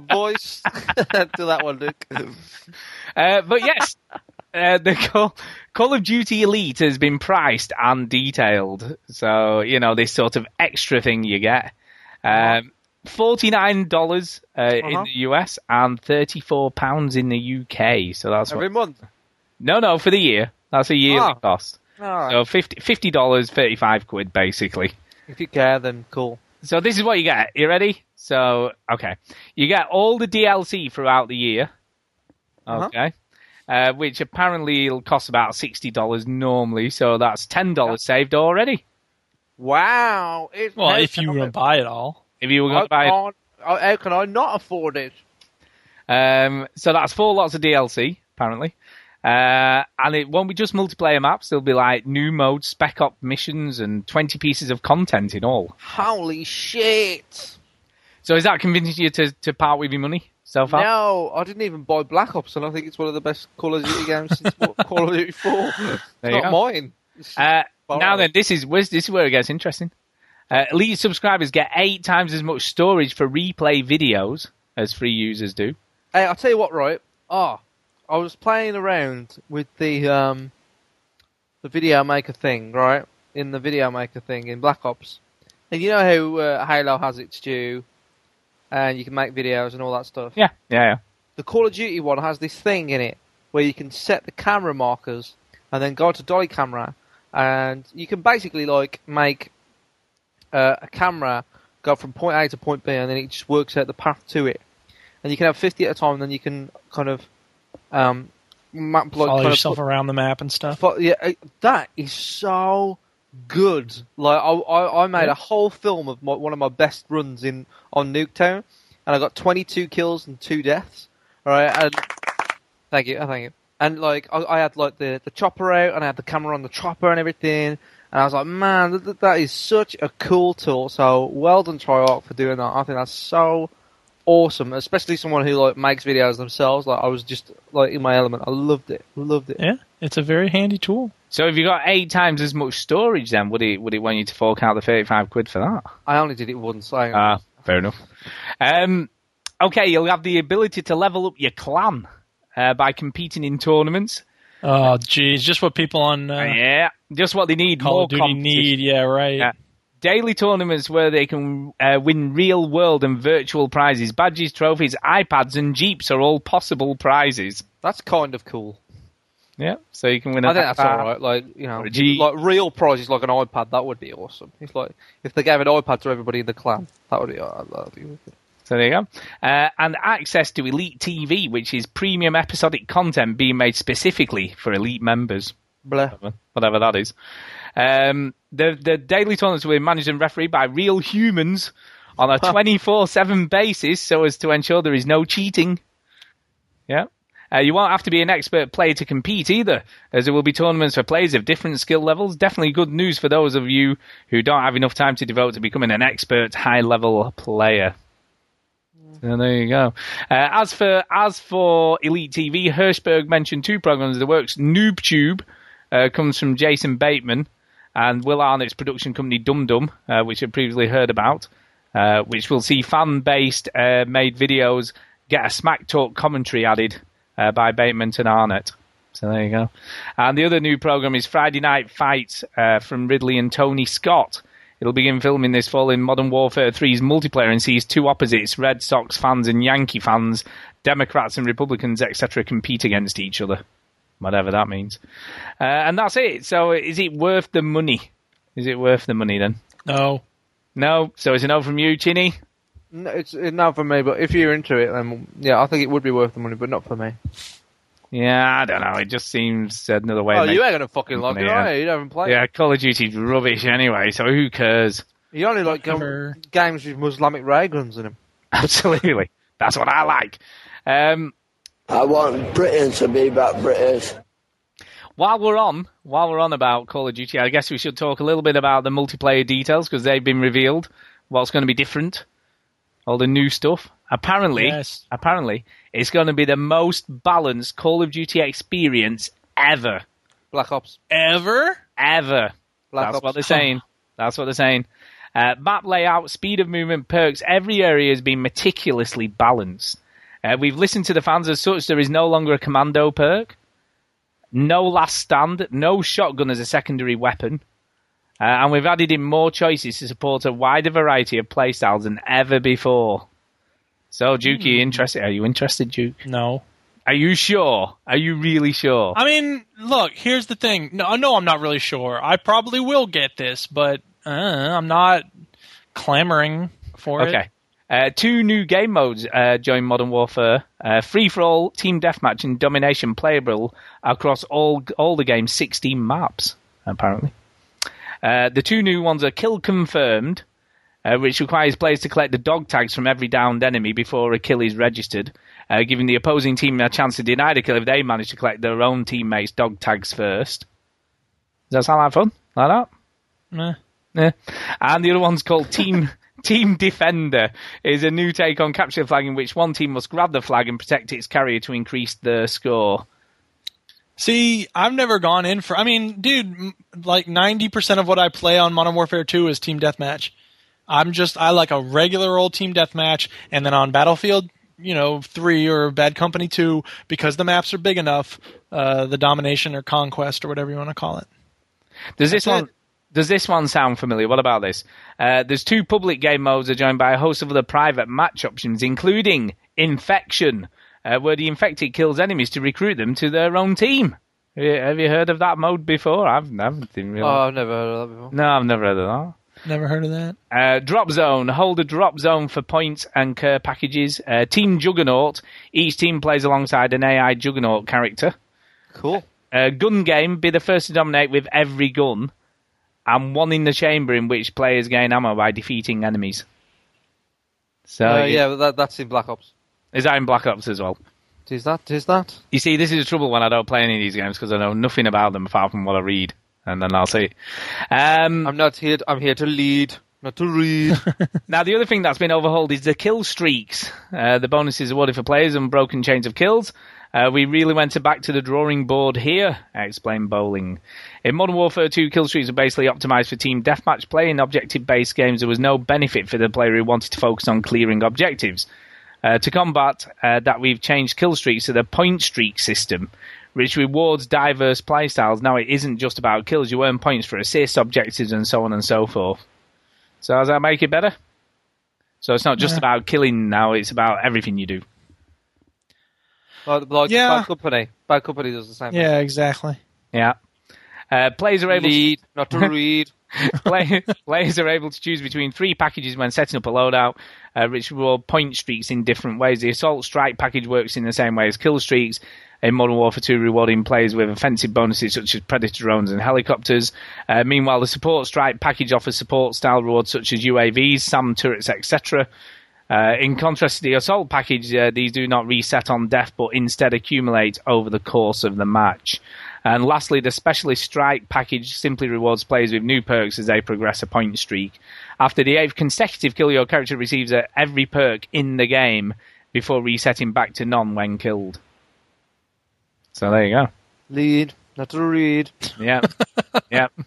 voice. *laughs* to that one, Luke. Uh, but yes, uh, the Call, Call of Duty Elite has been priced and detailed. So, you know, this sort of extra thing you get. Um, $49 uh, in Uh-huh. the US and £34 in the UK. So that's Every what, month. no, no, for the year. That's a yearly Ah. cost. All right. So 50, $50, 35 quid basically. If you care, then cool. So this is what you get. You ready? So okay, you get all the DLC throughout the year. Uh-huh. Okay, uh, which apparently will cost about sixty dollars normally. So that's ten dollars saved already. Wow. It's Well, if can you I- buy it all. If you were going to buy, it. can't- how how can I not afford it? um, so that's four lots of DLC apparently. Uh, and it won't be just multiplayer maps. There'll be like new modes, spec op missions, and twenty pieces of content in all. Holy shit! So is that convincing you to, to part with your money so far? No, I didn't even buy Black Ops, and I think it's one of the best Call of Duty games since *laughs* Call of Duty 4. It's There not go. mine. It's- Uh, now then, this is this is where it gets interesting. Uh, elite subscribers get eight times as much storage for replay videos as free users do. Hey, I'll tell you what, right? Ah, I was playing around with the um, the video maker thing, right? In the video maker thing in Black Ops, and you know how uh, Halo has its due, and you can make videos and all that stuff. Yeah, yeah, yeah. The Call of Duty one has this thing in it where you can set the camera markers and then go to dolly camera, and you can basically like make uh, a camera go from point A to point B, and then it just works out the path to it. And you can have 50 at a time, and then you can kind of um, map like Follow yourself put- around the map and stuff. but yeah, that is so good. Like I, I, I made Yeah. a whole film of my, one of my best runs in on Nuketown, and I got 22 kills and two deaths. All right, and thank you, oh, thank you. And like I, I had like the the chopper out, and I had the camera on the chopper and everything. And I was like, man, th- th- that is such a cool tool. So well done, Treyarch, for doing that. I think that's so awesome, especially someone who like makes videos themselves. Like I was just like in my element. I loved it. Loved it. Yeah, it's a very handy tool. So if you got eight times as much storage, then would it would it want you to fork out the thirty-five quid for that? I only did it once. I, Ah, fair enough. Um, okay, you'll have the ability to level up your clan uh, by competing in tournaments. Oh, geez, just what people on uh, yeah, just what they need. Call more of Duty need. Yeah, right. Yeah. Daily tournaments where they can uh, win real world and virtual prizes, badges, trophies, iPads, and Jeeps are all possible prizes. That's kind of cool. Yeah, so you can win. a I think that's all right. Like you know, Or a Jeep. like real prizes like an iPad. That would be awesome. It's like if they gave an iPad to everybody in the clan. That would be. Oh, that would be. So there you go. Uh, and access to Elite TV, which is premium episodic content being made specifically for Elite members. Blah. Whatever that is. Um, the, the daily tournaments were managed and refereed by real humans on a 24 7 basis so as to ensure there is no cheating. Yeah. Uh, you won't have to be an expert player to compete either, as there will be tournaments for players of different skill levels. Definitely good news for those of you who don't have enough time to devote to becoming an expert high level player. So there you go. Uh, as for as for Elite TV, Hirshberg mentioned two programs the works. NoobTube uh, comes from Jason Bateman and Will Arnett's production company DumbDumb, uh, which I've previously heard about, uh, which will see fan-based uh, made videos get a smack talk commentary added uh, by Bateman and Arnett. So there you go. And the other new program is Friday Night Fights uh, from Ridley and Tony Scott. It'll begin filming this fall in Modern Warfare 3's multiplayer and sees two opposites, Red Sox fans and Yankee fans, Democrats and Republicans, etc., compete against each other. Whatever that means. Uh, and that's it. So is it worth the money? Is it worth the money then? No. No. So is it no from you, Chinny? No, it's it's not for me, but if you're into it, then yeah, I think it would be worth the money, but not for me. Yeah, I don't know. It just seems another way. Oh, you ain't gonna fucking like it, Yeah. are you? You haven't played. Yeah, Call of Duty's rubbish anyway, so who cares? You only like um, games with Islamic ray guns in them. *laughs* Absolutely. That's what I like. Um, I want Britain to be back British. while we're on, while we're on about Call of Duty, I guess we should talk a little bit about the multiplayer details because they've been revealed. What's going to be different? All the new stuff. Apparently, Yes. apparently, it's going to be the most balanced Call of Duty experience ever, Black Ops. Ever? ever. Black That's Ops. what they're saying. *laughs* That's what they're saying. Uh, map layout, speed of movement, perks, every area has been meticulously balanced. Uh, we've listened to the fans as such. There is no longer a commando perk, no last stand, no shotgun as a secondary weapon, uh, and we've added in more choices to support a wider variety of playstyles than ever before. So, Duke, are you interested? Are you interested, Duke? No. Are you sure? Are you really sure? I mean, look, here's the thing. No, no, I'm not really sure. I probably will get this, but uh, I'm not clamoring for it. Okay. Uh, two new game modes uh, join Modern Warfare: uh, free for all, team deathmatch, and domination, playable across all all the game's 16 maps. Apparently, uh, the two new ones are kill confirmed, uh, which requires players to collect the dog tags from every downed enemy before a kill is registered, uh, giving the opposing team a chance to deny the kill if they manage to collect their own teammates' dog tags first. Does that sound like fun? Like that? Meh. Yeah. And the other one's called Team *laughs* Team Defender. is a new take on capture the flag in which one team must grab the flag and protect its carrier to increase the score. See, I've never gone in for. I mean, dude, like ninety percent of what I play on Modern Warfare Two is team deathmatch. I'm just I like a regular old team deathmatch, and then on Battlefield, you know, three or Bad Company Two, because the maps are big enough, uh, the domination or conquest or whatever you want to call it. Does this That's one? Does this one sound familiar? What about this? Uh, there's two public game modes are joined by a host of other private match options, including Infection, uh, where the infected kills enemies to recruit them to their own team. Have you, have you heard of that mode before? I've never didn't really. Oh, I've never heard of that before. no, I've never heard of that. Never heard of that. Uh, drop zone. Hold a drop zone for points and care packages. Uh, team Juggernaut. Each team plays alongside an AI Juggernaut character. Cool. Uh, gun game. Be the first to dominate with every gun. And one in the chamber in which players gain ammo by defeating enemies. So Uh, you- yeah, that, that's in Black Ops. is that in Black Ops as well? Is that? Is that? You see, this is the trouble when I don't play any of these games because I know nothing about them apart from what I read, and then I'll see. Um, I'm not here. I'm here to lead, not to read. *laughs* Now, the other thing that's been overhauled is the kill streaks. Uh, the bonuses awarded for players and broken chains of kills. Uh, we really went back to the drawing board here, explained Bowling. In Modern Warfare 2, kill streaks are basically optimized for team deathmatch play. In objective-based games, there was no benefit for the player who wanted to focus on clearing objectives. Uh, to combat uh, that, we've changed kill streaks to the point streak system, which rewards diverse playstyles. Now, it isn't just about kills. You earn points for assists, objectives, and so on and so forth. So does that make it better? So it's not just Yeah. about killing now; it's about everything you do. Like, like Yeah. Bad Company. Bad Company does the same. Yeah, exactly. Yeah. Uh, players are able Lead, not to *laughs* read. Play, players are able to choose between three packages when setting up a loadout, uh, which reward point streaks in different ways. The assault strike package works in the same way as kill streaks. In Modern Warfare 2, rewarding players with offensive bonuses such as predator drones and helicopters. Uh, meanwhile, the support strike package offers support style rewards such as UAVs, SAM turrets, etc. Uh, in contrast to the assault package, uh, these do not reset on death, but instead accumulate over the course of the match. And lastly, the Specialist Strike package simply rewards players with new perks as they progress a point streak. After the eighth consecutive kill, your character receives a, every perk in the game before resetting back to none when killed. So there you go. Lead, not to read. Yeah, yeah. *laughs*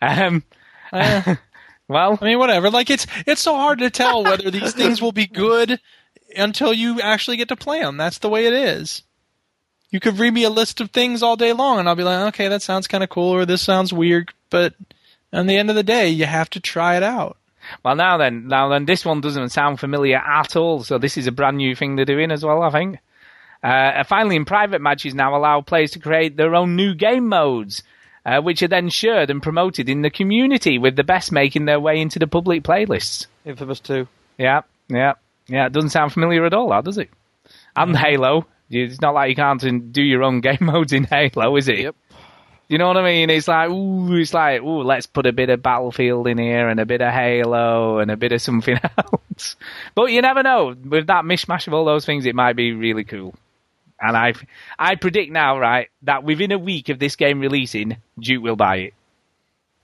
Um, Uh, well, I mean, whatever. Like it's it's so hard to tell whether these *laughs* things will be good until you actually get to play them. That's the way it is. You could read me a list of things all day long, and I'll be like, okay, that sounds kind of cool, or this sounds weird. But at the end of the day, you have to try it out. Well, now then, now then, this one doesn't sound familiar at all. So this is a brand new thing they're doing as well, I think. Uh, finally, in private matches now allow players to create their own new game modes, uh, which are then shared and promoted in the community, with the best making their way into the public playlists. Infamous 2. Yeah, yeah, yeah. It doesn't sound familiar at all, that does it? And Halo. It's not like you can't do your own *laughs* game modes in Halo, is it? Yep. You know what I mean? It's like, ooh, it's like, ooh, let's put a bit of Battlefield in here and a bit of Halo and a bit of something *laughs* else. But you never know. With that mishmash of all those things, it might be really cool. And I, I predict now, right, that within a week of this game releasing, Duke will buy it.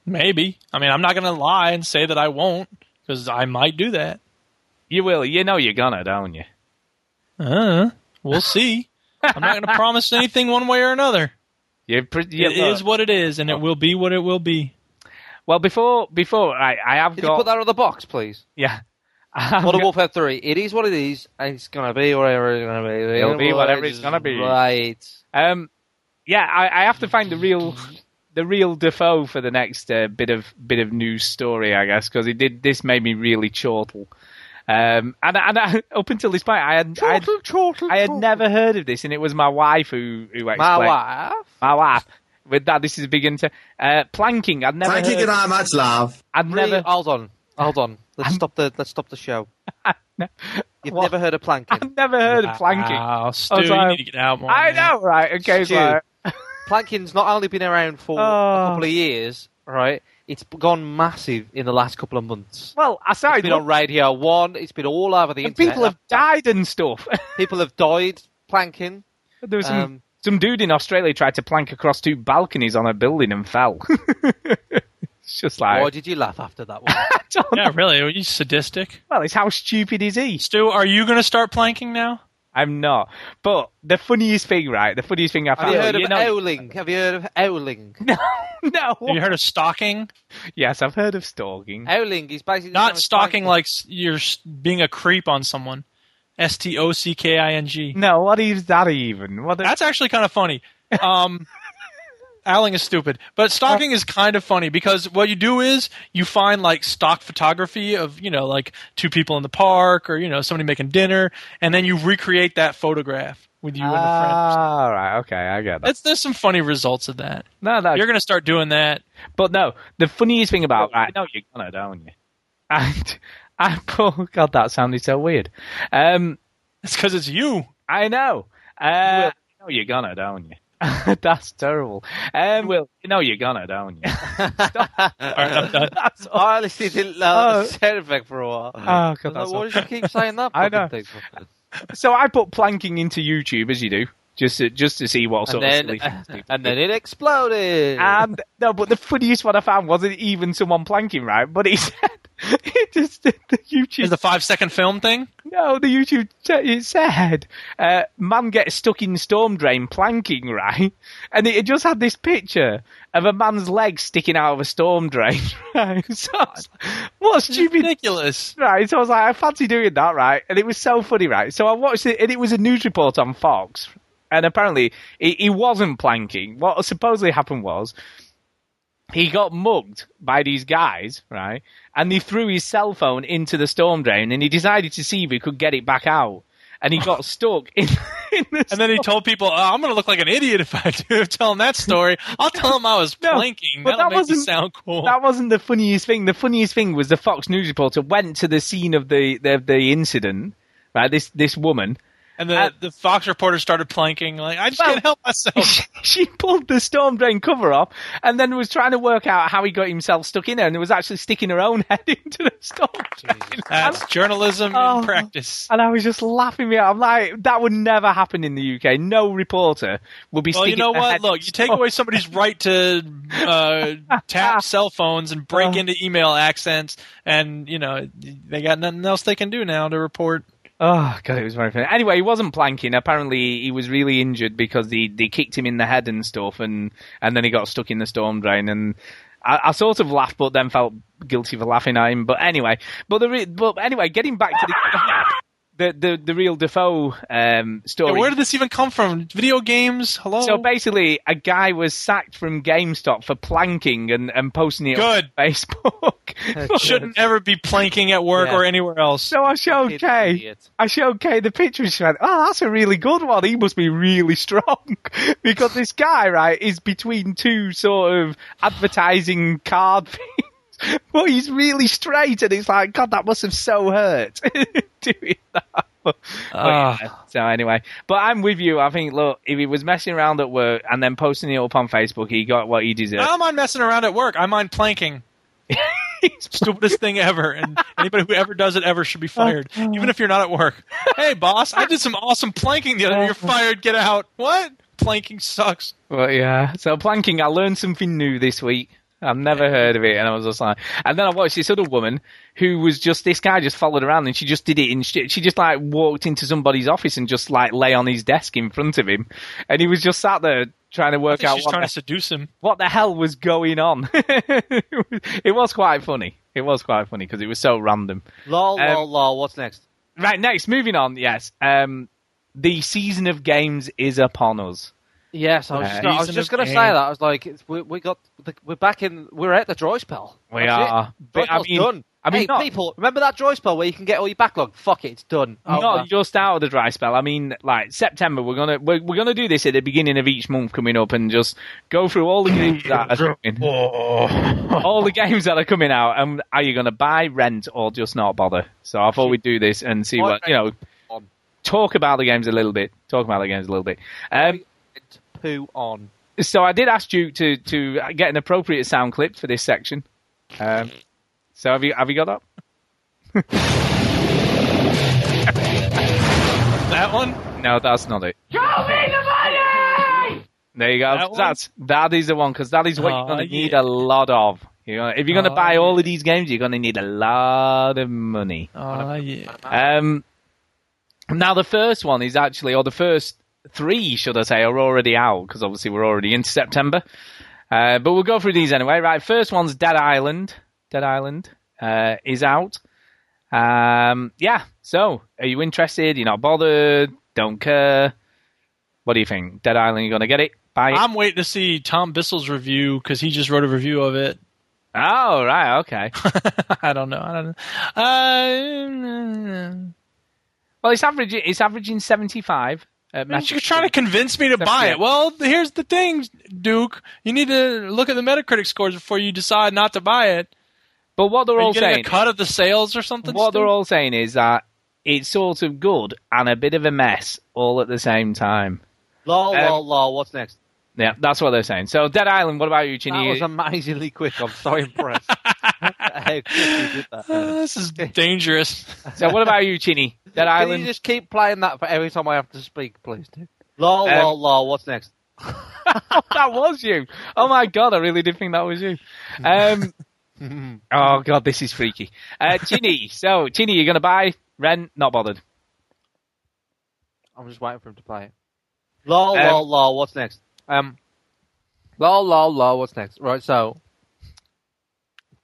Maybe. I mean, I'm not going to lie and say that I won't, because I might do that. You will. You know you're gonna, don't you? Uh, we'll see. I'm not going *laughs* to promise anything one way or another. You're pretty, It is what it is, and it will be what it will be. Well, before before I, I have Did got you put that on the box, please? yeah. I've Modern got- Warfare 3. It is what it is, and it's gonna be whatever it's gonna be. It'll be whatever it's gonna be. Right. Um, yeah, I, I have to find the real, the real Defoe for the next uh, bit of bit of news story, I guess, because it did. This made me really chortle. Um, and and I, up until this point, I had I had, I had never heard of this, and it was my wife who who explained. My wife. My wife. With that, this is a big into uh, planking. I'd never. Thank you heard, very much, love. I'd Really? never. Hold on. Hold on. Let's stop the let's stop the show. *laughs* You've What? never heard of planking. I've never heard of planking. Wow, Stu, I was you need to get out more. I man. know, right? Okay, it's Stu. like- Planking's not only been around for Oh. a couple of years, right? It's gone massive in the last couple of months. well, I It's started. been on Radio One. It's been all over the and internet. people have died and stuff. *laughs* people have died planking. There was some, Um, some dude in Australia tried to plank across two balconies on a building and fell. *laughs* it's just like, Why did you laugh after that one? *laughs* Don't Yeah, know. really? Are you sadistic? well, it's how stupid is he? Stu, are you going to start planking now? I'm not. But the funniest thing, right? The funniest thing I Have found. you heard of know, owling? Have you heard of owling? *laughs* no. no. Have you heard of stalking? Yes, I've heard of stalking. Owling is basically Not stalking like you're being a creep on someone. S T O C K I N G. No, what is that even? What? That's actually kind of funny. Um, *laughs* Owling is stupid, but stalking is kind of funny because what you do is you find like stock photography of you know like two people in the park or you know somebody making dinner, and then you recreate that photograph with you and the friend. Ah, right. Okay, I get that. That's, there's some funny results of that. No, no. You're gonna start doing that. But no, the funniest thing about you know you're gonna, don't you? And *laughs* I, oh god, that sounded so weird. Um, It's because it's you. I know. Uh, you know you're gonna, don't you? *laughs* That's terrible. Um, *laughs* Will, you know you're gonna, don't you? *laughs* All right, I'm done. That's. I honestly didn't know Oh. the sound for a while. Oh, God, like, why did you keep saying that? I know. So I put planking into YouTube as you do, just to, just to see what And sort then, of silly things people and do. then it exploded. And no, but the funniest one I found wasn't even someone planking, right? But he *laughs* said it just the YouTube Is the five second film thing? No, the YouTube it said uh, man gets stuck in storm drain planking, right? And it just had this picture of a man's leg sticking out of a storm drain, *laughs* right? So I was like, what stupid Ridiculous. right? So I was like, I fancy doing that, right? And it was so funny, right? So I watched it, and it was a news report on Fox, and apparently he, he wasn't planking. What supposedly happened was he got mugged by these guys, right? And he threw his cell phone into the storm drain, and he decided to see if he could get it back out. And he got *laughs* stuck in, in the And then he told people, oh, "I'm going to look like an idiot if I do *laughs* tell them that story." I'll tell them I was *laughs* No, planking. but That'll that make wasn't- sound cool. That wasn't the funniest thing. The funniest thing was the Fox News reporter went to the scene of the the, the incident, right? This this woman, And the Uh, the Fox reporter started planking. Like I just Well- can't help myself. *laughs* she pulled the storm drain cover off and then was trying to work out how he got himself stuck in there and was actually sticking her own *laughs* head into the storm drain. *laughs* That's journalism Oh. in practice. And I was just laughing me out. I'm like, that would never happen in the UK. No reporter would be Well, you know what? Look, you take away somebody's right to uh, tap cell phones and break Uh. into email accents, and you know they got nothing else they can do now to report. Oh god, it was very funny. Anyway, he wasn't planking. Apparently, he was really injured because they they kicked him in the head and stuff, and and then he got stuck in the storm drain. And I, I sort of laughed, but then felt guilty for laughing at him. But anyway, but the re- but anyway, getting back to the the the, the real Defoe um, story. Yeah, where did this even come from? Video games? Hello. So basically, a guy was sacked from GameStop for planking and, and posting it Good. on *laughs* Facebook. *laughs* Shouldn't ever be planking at work Yeah. or anywhere else. So I showed Kid Kay. idiot. I showed Kay the picture. and She went, "Oh, that's a really good one. He must be really *laughs* strong because this guy, right, is between two sort of advertising card things, *laughs* but he's really straight, and it's like, God, that must have so hurt *laughs* doing that." But, Ah. yeah, So anyway, but I'm with you. I think, look, if he was messing around at work and then posting it up on Facebook, he got what he deserved. I don't mind messing around at work. I mind planking. *laughs* Stupidest thing ever, and anybody who ever does it ever should be fired, even if you're not at work. Hey, boss, I did some awesome planking the other day. You're fired. Get out. What? Planking sucks. Well, yeah. So planking, I learned something new this week. I've never heard of it, and I was just like, and then I watched this other woman who was just this guy just followed around, and she just did it in she, she just like walked into somebody's office and just like lay on his desk in front of him, and he was just sat there trying to work out she's what trying the, to seduce him. what the hell was going on. *laughs* it was quite funny. It was quite funny because it was so random. Lol, Um, lol, lol. What's next? Right, next, moving on. Yes, um, the season of games is upon us. Yes, I was just, gonna- I was just going to say that. I was like, it's, we, we got, the, we're back in, we're at the dry spell. We That's are. It. But, I mean- done. I mean, hey, not- people, remember that dry spell where you can get all your backlog? Fuck it, it's done. Oh, not man. just out of the dry spell. I mean, like September, we're gonna we're, we're gonna do this at the beginning of each month coming up, and just go through all the games that are coming, *laughs* all the games that are coming out, and are you gonna buy, rent, or just not bother? So I thought we'd do this and see Why what you know. Talk about the games a little bit. Talk about the games a little bit. Um, Poo on. so I did ask you to to get an appropriate sound clip for this section. Um, so have you have you got that? *laughs* That one? No, that's not it. Show me the money. There you go. That one? That's that is the one because that is what Oh, you're going to need a lot of. You know, if you're going to Oh, buy all yeah. of these games, you're going to need a lot of money. Oh yeah. Um, now the first one is actually, or the first three, should I say, are already out because obviously we're already into September. Uh, but we'll go through these anyway. Right, first one's Dead Island. Dead Island uh, is out. Um, yeah. So, are you interested? You're not bothered? Don't care? What do you think? Dead Island, you're going to get it? Buy it? I'm waiting to see Tom Bissell's review because he just wrote a review of it. oh, right. Okay. *laughs* I don't know. I don't know. Uh, well, it's averaging. It's averaging 75. At You're trying to convince me to buy it. Well, here's the thing, Duke. You need to look at the Metacritic scores before you decide not to buy it. But what they're Are all you getting saying. a cut of the sales or something? what they're all saying is that it's sort of good and a bit of a mess all at the same time. Lol, Um, lol, lol. What's next? Yeah, that's what they're saying. So, Dead Island, what about you, That Chinny? was amazingly quick. I'm so *laughs* impressed. How quick you did that. Uh, *laughs* this is *laughs* dangerous. *laughs* so, what about you, Chinny? Dead Can Island? you just keep playing that for every time I have to speak, please? Do. Lol, Um, lol, lol. What's next? that was you. Oh my god, I really did think that was you. Um, oh god, this is freaky. Uh, Chinny, so Chinny, you're gonna buy, rent, not bothered. I'm just waiting for him to play it. Lol, Um, lol, lol. What's next? Um, lol, lol, lol. What's next? Right, so.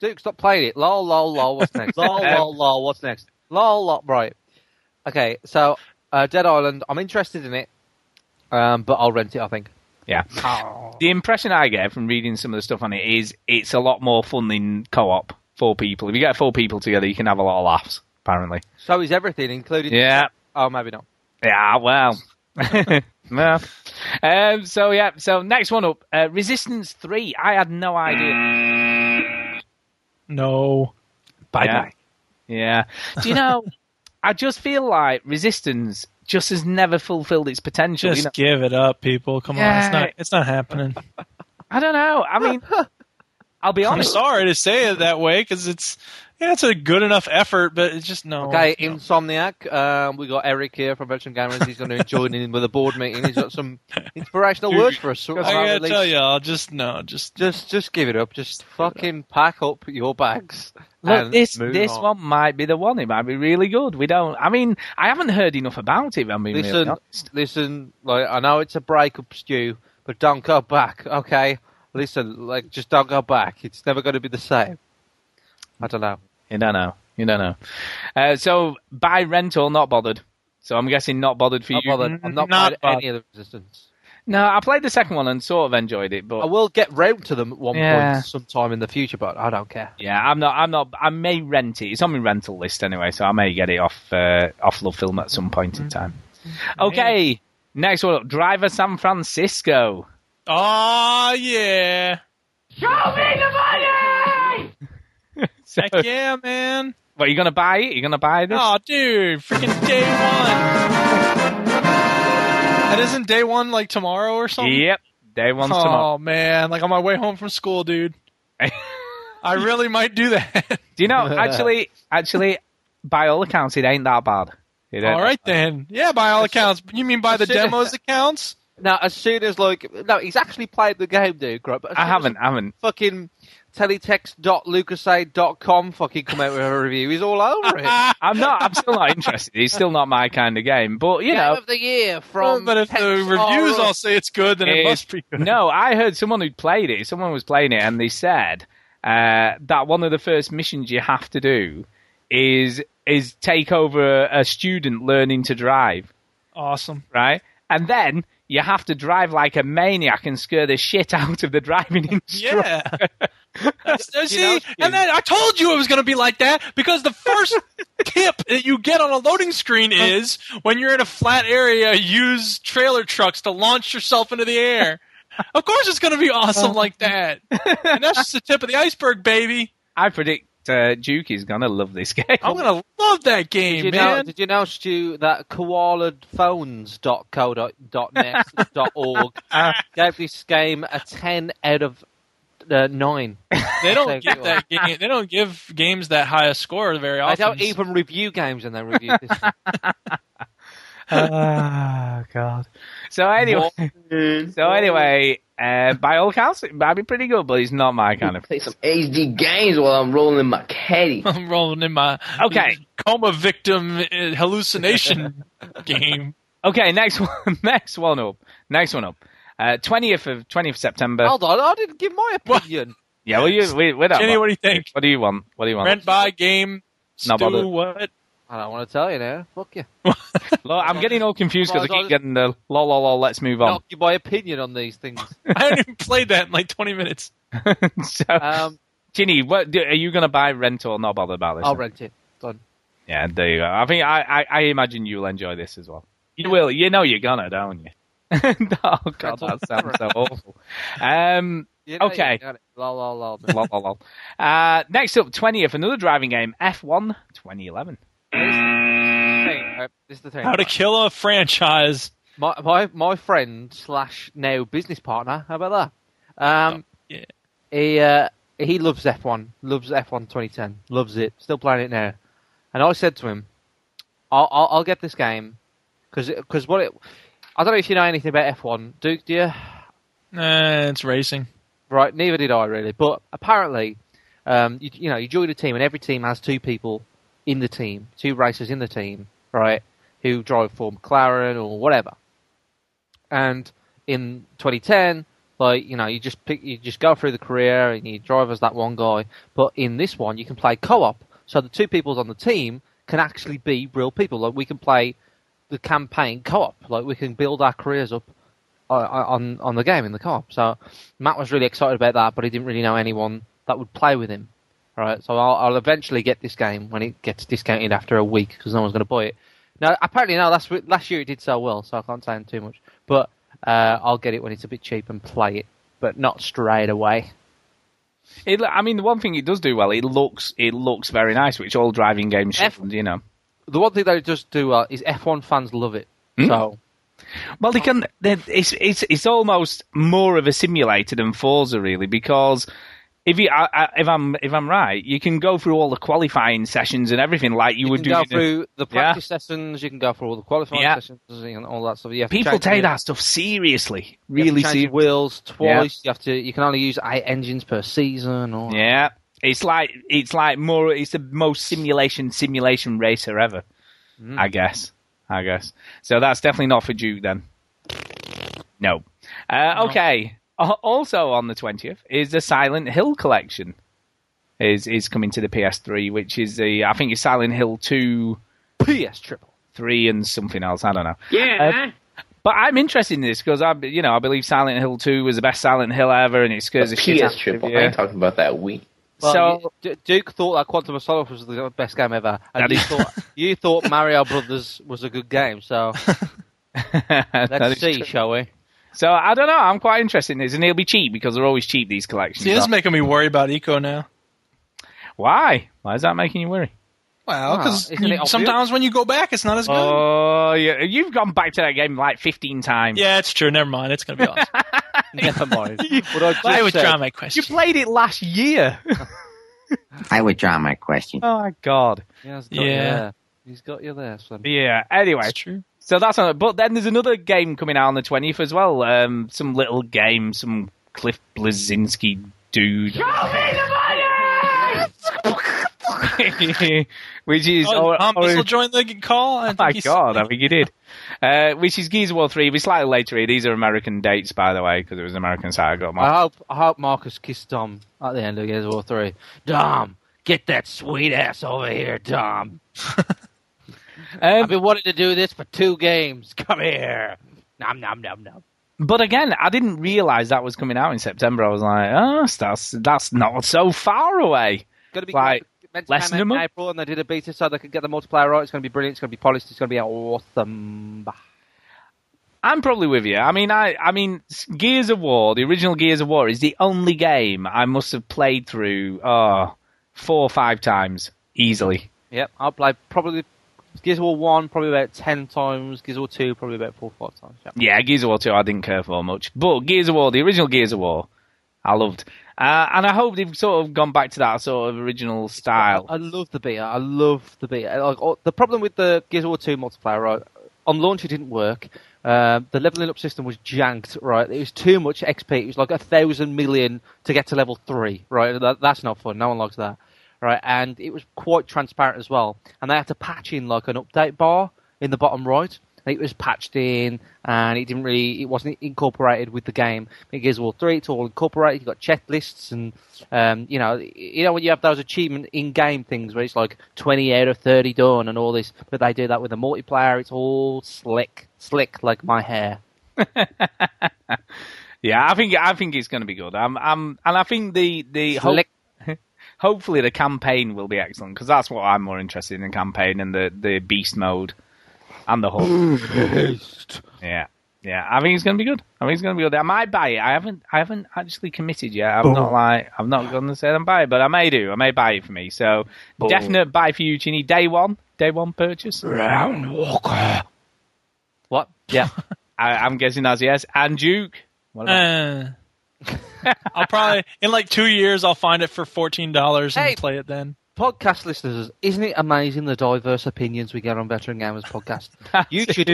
Duke, stop playing it. Lol, lol, lol. What's next? *laughs* lol, lol, lol. What's next? Lol, lol. Right. Okay, so uh, Dead Island. I'm interested in it, um, but I'll rent it. I think. Yeah. The impression I get from reading some of the stuff on it is it's a lot more fun than co-op. Four people. If you get four people together, you can have a lot of laughs. Apparently. So is everything, including. Yeah. Oh, maybe not. Yeah, well. *laughs* *laughs* well. Um, so, yeah, so next one up uh, Resistance 3. I had no idea. No. Bye bye. Yeah. Do you know, *laughs* I just feel like Resistance just has never fulfilled its potential. Just you know? give it up, people. Come on, it's not. It's not happening. I don't know. I mean, I'll be honest. I'm sorry to say it that way because it's yeah, it's a good enough effort, but it's just no. Okay, Insomniac. Um, we got Eric here from Veteran Gamers. He's going to join in with a board meeting. He's got some *laughs* inspirational words for us. I gotta tell you, I'll just no, just just just give it up. Just fucking pack up your bags. Look, this this on. one might be the one. It might be really good. We don't. I mean, I haven't heard enough about it. I mean, being really Listen, listen. Like I know it's a breakup stew, but don't go back. Okay, listen. Like just don't go back. It's never going to be the same. I don't know. You don't know. You don't know. Uh, so buy rental, not bothered. So I'm guessing not bothered for Not you. bothered. I'm not, Not buying any of the Resistance. No, I played the second one and sort of enjoyed it, but I will get round to them at one Yeah. point sometime in the future, but I don't care. yeah, I'm not. I'm not. I may rent it. It's on my rental list anyway, so I may get it off uh, off Love Film at some point in time. Okay, next one, up, Driver San Francisco. Oh yeah. Show me the money! *laughs* Heck yeah, man. what you gonna buy it? You gonna buy this? Oh, dude, freaking day one. That isn't day one like tomorrow or something. Yep, day one's oh tomorrow. Oh man, like on my way home from school, dude. *laughs* I really might do that. Do you know? *laughs* Actually, actually, by all accounts, it ain't that bad. All right then. Yeah, by all accounts. You mean by the As soon as- demos accounts? Now, as soon as like no, he's actually played the game, dude. Right? But I soon as haven't. I haven't. Fucking teletext.lucasade.com fucking come out with a review. He's all over it. *laughs* I'm not. I'm still not interested. It's still not my kind of game. But you Game know, of the year Well, from. but if the reviews all say it's good, then it It- must be good. no, I heard someone who played it. Someone was playing it, and they said uh, that one of the first missions you have to do is is take over a student learning to drive, Awesome. right? And then you have to drive like a maniac and scare the shit *laughs* out of the driving instructor. Yeah. That's- uh, see, and then I told you it was going to be like that because the first *laughs* tip that you get on a loading screen is when you're in a flat area, use trailer trucks to launch yourself into the air. *laughs* Of course, it's going to be awesome like that, and that's just the tip of the iceberg, baby. I predict uh, Duke is gonna love this *laughs* game. I'm going to love that game, Did you, know, man. did you know, Stu, that koaladphones.co.net.org *laughs* gave this game a 10 out of uh, 9. *laughs* They don't Thank give that game. They don't give games that high a score very They often. don't even review games when they review this. oh God. So anyway, so anyway, uh, by all accounts, it might be pretty good, but he's not my kind of. Play some HD games while I'm rolling in my caddy. *laughs* I'm rolling in my Okay. coma victim uh, hallucination *laughs* game. Okay, next one. *laughs* Next one up. Next one up. Uh, Twentieth of twentieth September. Hold on, I didn't give my opinion. yeah, well, you we, we don't Chinny, want- what do you think? What do you want? What do you want? Rent by game. Not Stu, bothered. what? I don't want to tell you now. Fuck you. *laughs* Look, I'm getting all confused because I keep getting the lol lol lol. Let's move on. My opinion on these things. *laughs* I haven't even played that in like 20 minutes. *laughs* so, Um, Chinny, what do, are you going to buy rent or not bother about this? I'll rent it. Done. Yeah, there you go. I think I, I, I imagine you'll enjoy this as well. You will. You know you're gonna, don't you? oh god, that sounds so awful. Um, You know, Okay. Lol, lol, lol. lol, lol, lol. Uh, next up, twentieth, another driving game, F1 2011. Uh, this is the thing. How to kill a franchise. My, my my friend slash now business partner. How about that? Um, yeah. He uh, he loves F1. Loves F1 2010. Loves it. Still playing it now. And I said to him, "I'll I'll, I'll get this game because what it. I don't know if you know anything about F1. Duke, do you? It's racing. Right. Neither did I really. But apparently, um, you, you know, you join a team and every team has two people in the team, two racers in the team, right, who drive for McLaren or whatever. And in 2010, like you know, you just pick, you just go through the career and you drive as that one guy. But in this one, you can play co-op, so the two people on the team can actually be real people. Like we can play the campaign co-op, like we can build our careers up uh, on on the game in the co-op. So Matt was really excited about that, but he didn't really know anyone that would play with him. Right, so I'll, I'll eventually get this game when it gets discounted after a week because no one's going to buy it. Now, apparently, no, last last year it did sell well, so I can't say too much. But uh, I'll get it when it's a bit cheap and play it, but not straight away. It, I mean, the one thing it does do well, it looks it looks very nice, which all driving games should, F- you know. the one thing they just do uh, is F1 fans love it. Hmm? So Well, they can. It's it's it's almost more of a simulator than Forza, really, because if you I, I, if I'm if I'm right, you can go through all the qualifying sessions and everything like you, you would do. go through the Yeah. practice sessions, you can go through all the qualifying Yeah. sessions and all that stuff. You People take the- that stuff seriously, you really seriously. wheels twice. You have to. You can only use eight engines per season. Or Yeah, it's like it's like more. It's the most simulation simulation racer ever. Mm. I guess. I guess. So that's definitely not for Duke then. No. Uh, Okay. Al- Also on the twentieth is the Silent Hill collection. Is is coming to the PS3, which is the I think it's Silent Hill two, PS triple. three, and something else. I don't know. Yeah. Um, but I'm interested in this because I, you know, I believe Silent Hill two was the best Silent Hill ever, and it scares the shit out PS of triple. I you. ain't talking about that Wii. Well, So- D- Duke thought that Quantum of Solace was the best game ever, and That *laughs* you thought you thought Mario Brothers was a good game. So *laughs* let's see, true. shall we? So I don't know. I'm quite interested in this, and it'll be cheap because they're always cheap. These collections. See, this is are. making me worry about Ico now. Why? Why is that making you worry? Well, because isn't it obvious? sometimes when you go back, it's not as good. Oh, yeah, you've gone back to that game like 15 times. yeah, it's true. Never mind. It's going to be awesome. *laughs* Never mind. *laughs* What I just I withdraw said. my You played it last year. *laughs* I withdraw my question. oh my god. Yeah, he's got Yeah. you there. He's got you there, son. Yeah. Anyway, It's true. So that's on. But then there's another game coming out on the 20th as well. Um, some little game, some Cliff Bleszinski dude. Show me the money! *laughs* Which is Oh, or- Tom or- Bissell joined the call. I Oh think my god, I think you did. Uh, which is Gears of War 3. It'll slightly later here. These are American dates, by the way, because it was an American site I got them. I hope I hope Marcus kissed Dom at the end of Gears of War Three. Dom, get that sweet ass over here, Dom. *laughs* I've been wanting to do this for two games. *laughs* Come here. Nom nom nom nom. but again, I didn't realize that was coming out in September. I was like, oh, that's, that's not so far away. Gonna be Like, meant to less come than a out in month? April, and they did a beta so they could get the multiplayer right. It's gonna be brilliant. It's gonna be polished. It's gonna be awesome. I'm probably with you. I mean, I, I mean, Gears of War, the original Gears of War, is the only game I must have played through, oh, four or five times easily. Yep, I'll play probably Gears of War One probably about ten times. Gears of War Two probably about four or five times. Yep. Yeah, Gears of War 2 I didn't care for much. But Gears of War, the original Gears of War, I loved. Uh, and I hope they've sort of gone back to that sort of original style. I love the beta. I love the beta. Like, oh, the problem with the Gears of War 2 multiplayer, right? On launch, it didn't work. Uh, the leveling up system was janked, right? It was too much XP. It was like a thousand million to get to level three, right? That, that's not fun. No one likes that, right? And it was quite transparent as well. And they had to patch in like an update bar in the bottom right. It was patched in, and it didn't really, it wasn't incorporated with the game. In Gears of War 3, it's all incorporated. You've got checklists, and, um, you know, you know, when you have those achievement in-game things where it's like 20 out of 30 done and all this, but they do that with the multiplayer, it's all slick, slick like my hair. *laughs* Yeah, I think I think it's going to be good. I'm, I'm, and I think the the Slick. Hopefully the campaign will be excellent because that's what I'm more interested in the campaign and the the beast mode and the hunt. *laughs* Yeah, yeah. I think it's going to be good. I think it's going to be good. I might buy it. I haven't I haven't actually committed yet. I'm not like I'm not going to say I'm buy it, but I may do. I may buy it for me. So definite buy for you, Chinny. Day one, day one purchase. Round Walker. What? Yeah, *laughs* I, I'm guessing that's yes. And Duke. What about Uh, *laughs* I'll probably in like two years I'll find it for fourteen dollars and Hey. play it then. Podcast listeners, isn't it amazing the diverse opinions we get on Veteran Gamers Podcast? *laughs* you should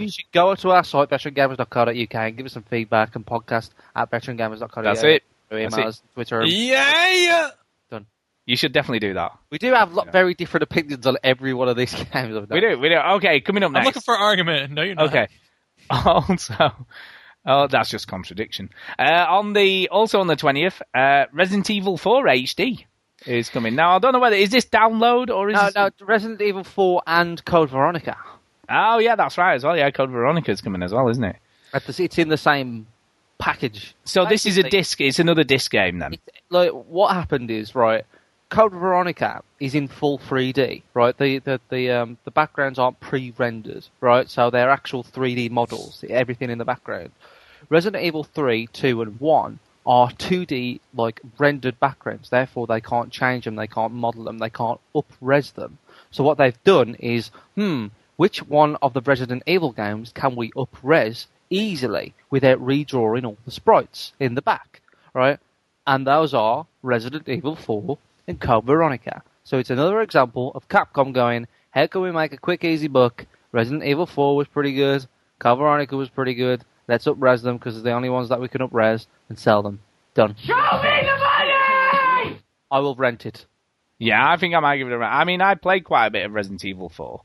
you should go to our site, veterangamers.co.uk, and give us some feedback and podcast at veterangamers.co.uk. That's it. Through That's emails, Twitter. Yeah. Done. You should definitely do that. We do have lo- very different opinions on every one of these *laughs* games. We do, we do. Okay, coming up next. I'm looking for argument. No, you're not. Okay. Also, oh, that's just contradiction. Uh, on the also on the twentieth, uh, Resident Evil Four HD is coming. Now I don't know whether is this download or is No, this... no, Resident Evil 4 and Code Veronica. Oh yeah, that's right as well. Yeah, Code Veronica is coming as well, isn't it? It's in the same package. So this is a disc. It's another disc game then. like what happened is right. Code Veronica is in full 3D, right? The the the um the backgrounds aren't pre-rendered, right? So they're actual 3D models, everything in the background. Resident Evil 3, 2, and 1 are 2D like rendered backgrounds. Therefore, they can't change them, they can't model them, they can't up-res them. So what they've done is, hmm, which one of the Resident Evil games can we up-res easily without redrawing all the sprites in the back, right? And those are Resident Evil 4 and Code Veronica. So it's another example of Capcom going, how can we make a quick, easy book? Resident Evil 4 was pretty good. Code Veronica was pretty good. Let's up-res them because they're the only ones that we can up-res and sell them. Done. Show me the money! I will rent it. Yeah, I think I might give it a. I mean, I played quite a bit of Resident Evil 4.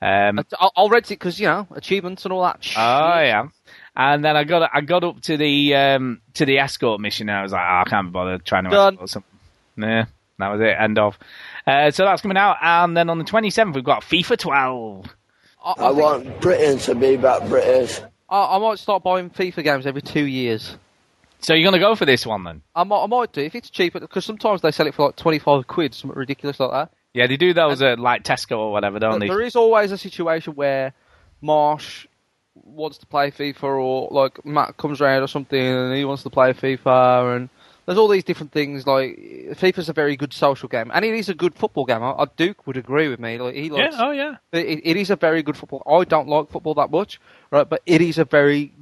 Um, I'll, I'll rent it because you know achievements and all that. Shit. Oh yeah, and then I got I got up to the um, to the escort mission. And I was like, oh, I can't bother trying to Done. escort something. Nah, that was it. End of. Uh, so that's coming out, and then on the twenty seventh we've got FIFA 12. I, I want Britain to be back British. I, I might start buying FIFA games every two years. So you're gonna go for this one then? I might, I might do if it's cheaper because sometimes they sell it for like twenty five quid, something ridiculous like that. Yeah, they do those at uh, like Tesco or whatever, don't they? There is always a situation where Marsh wants to play FIFA or like Matt comes round or something and he wants to play FIFA and there's all these different things like FIFA's a very good social game and it is a good football game. I, I- Duke would agree with me. Like he Yeah, likes, oh yeah. it, it is a very good football. I don't like football that much, right? But it is a very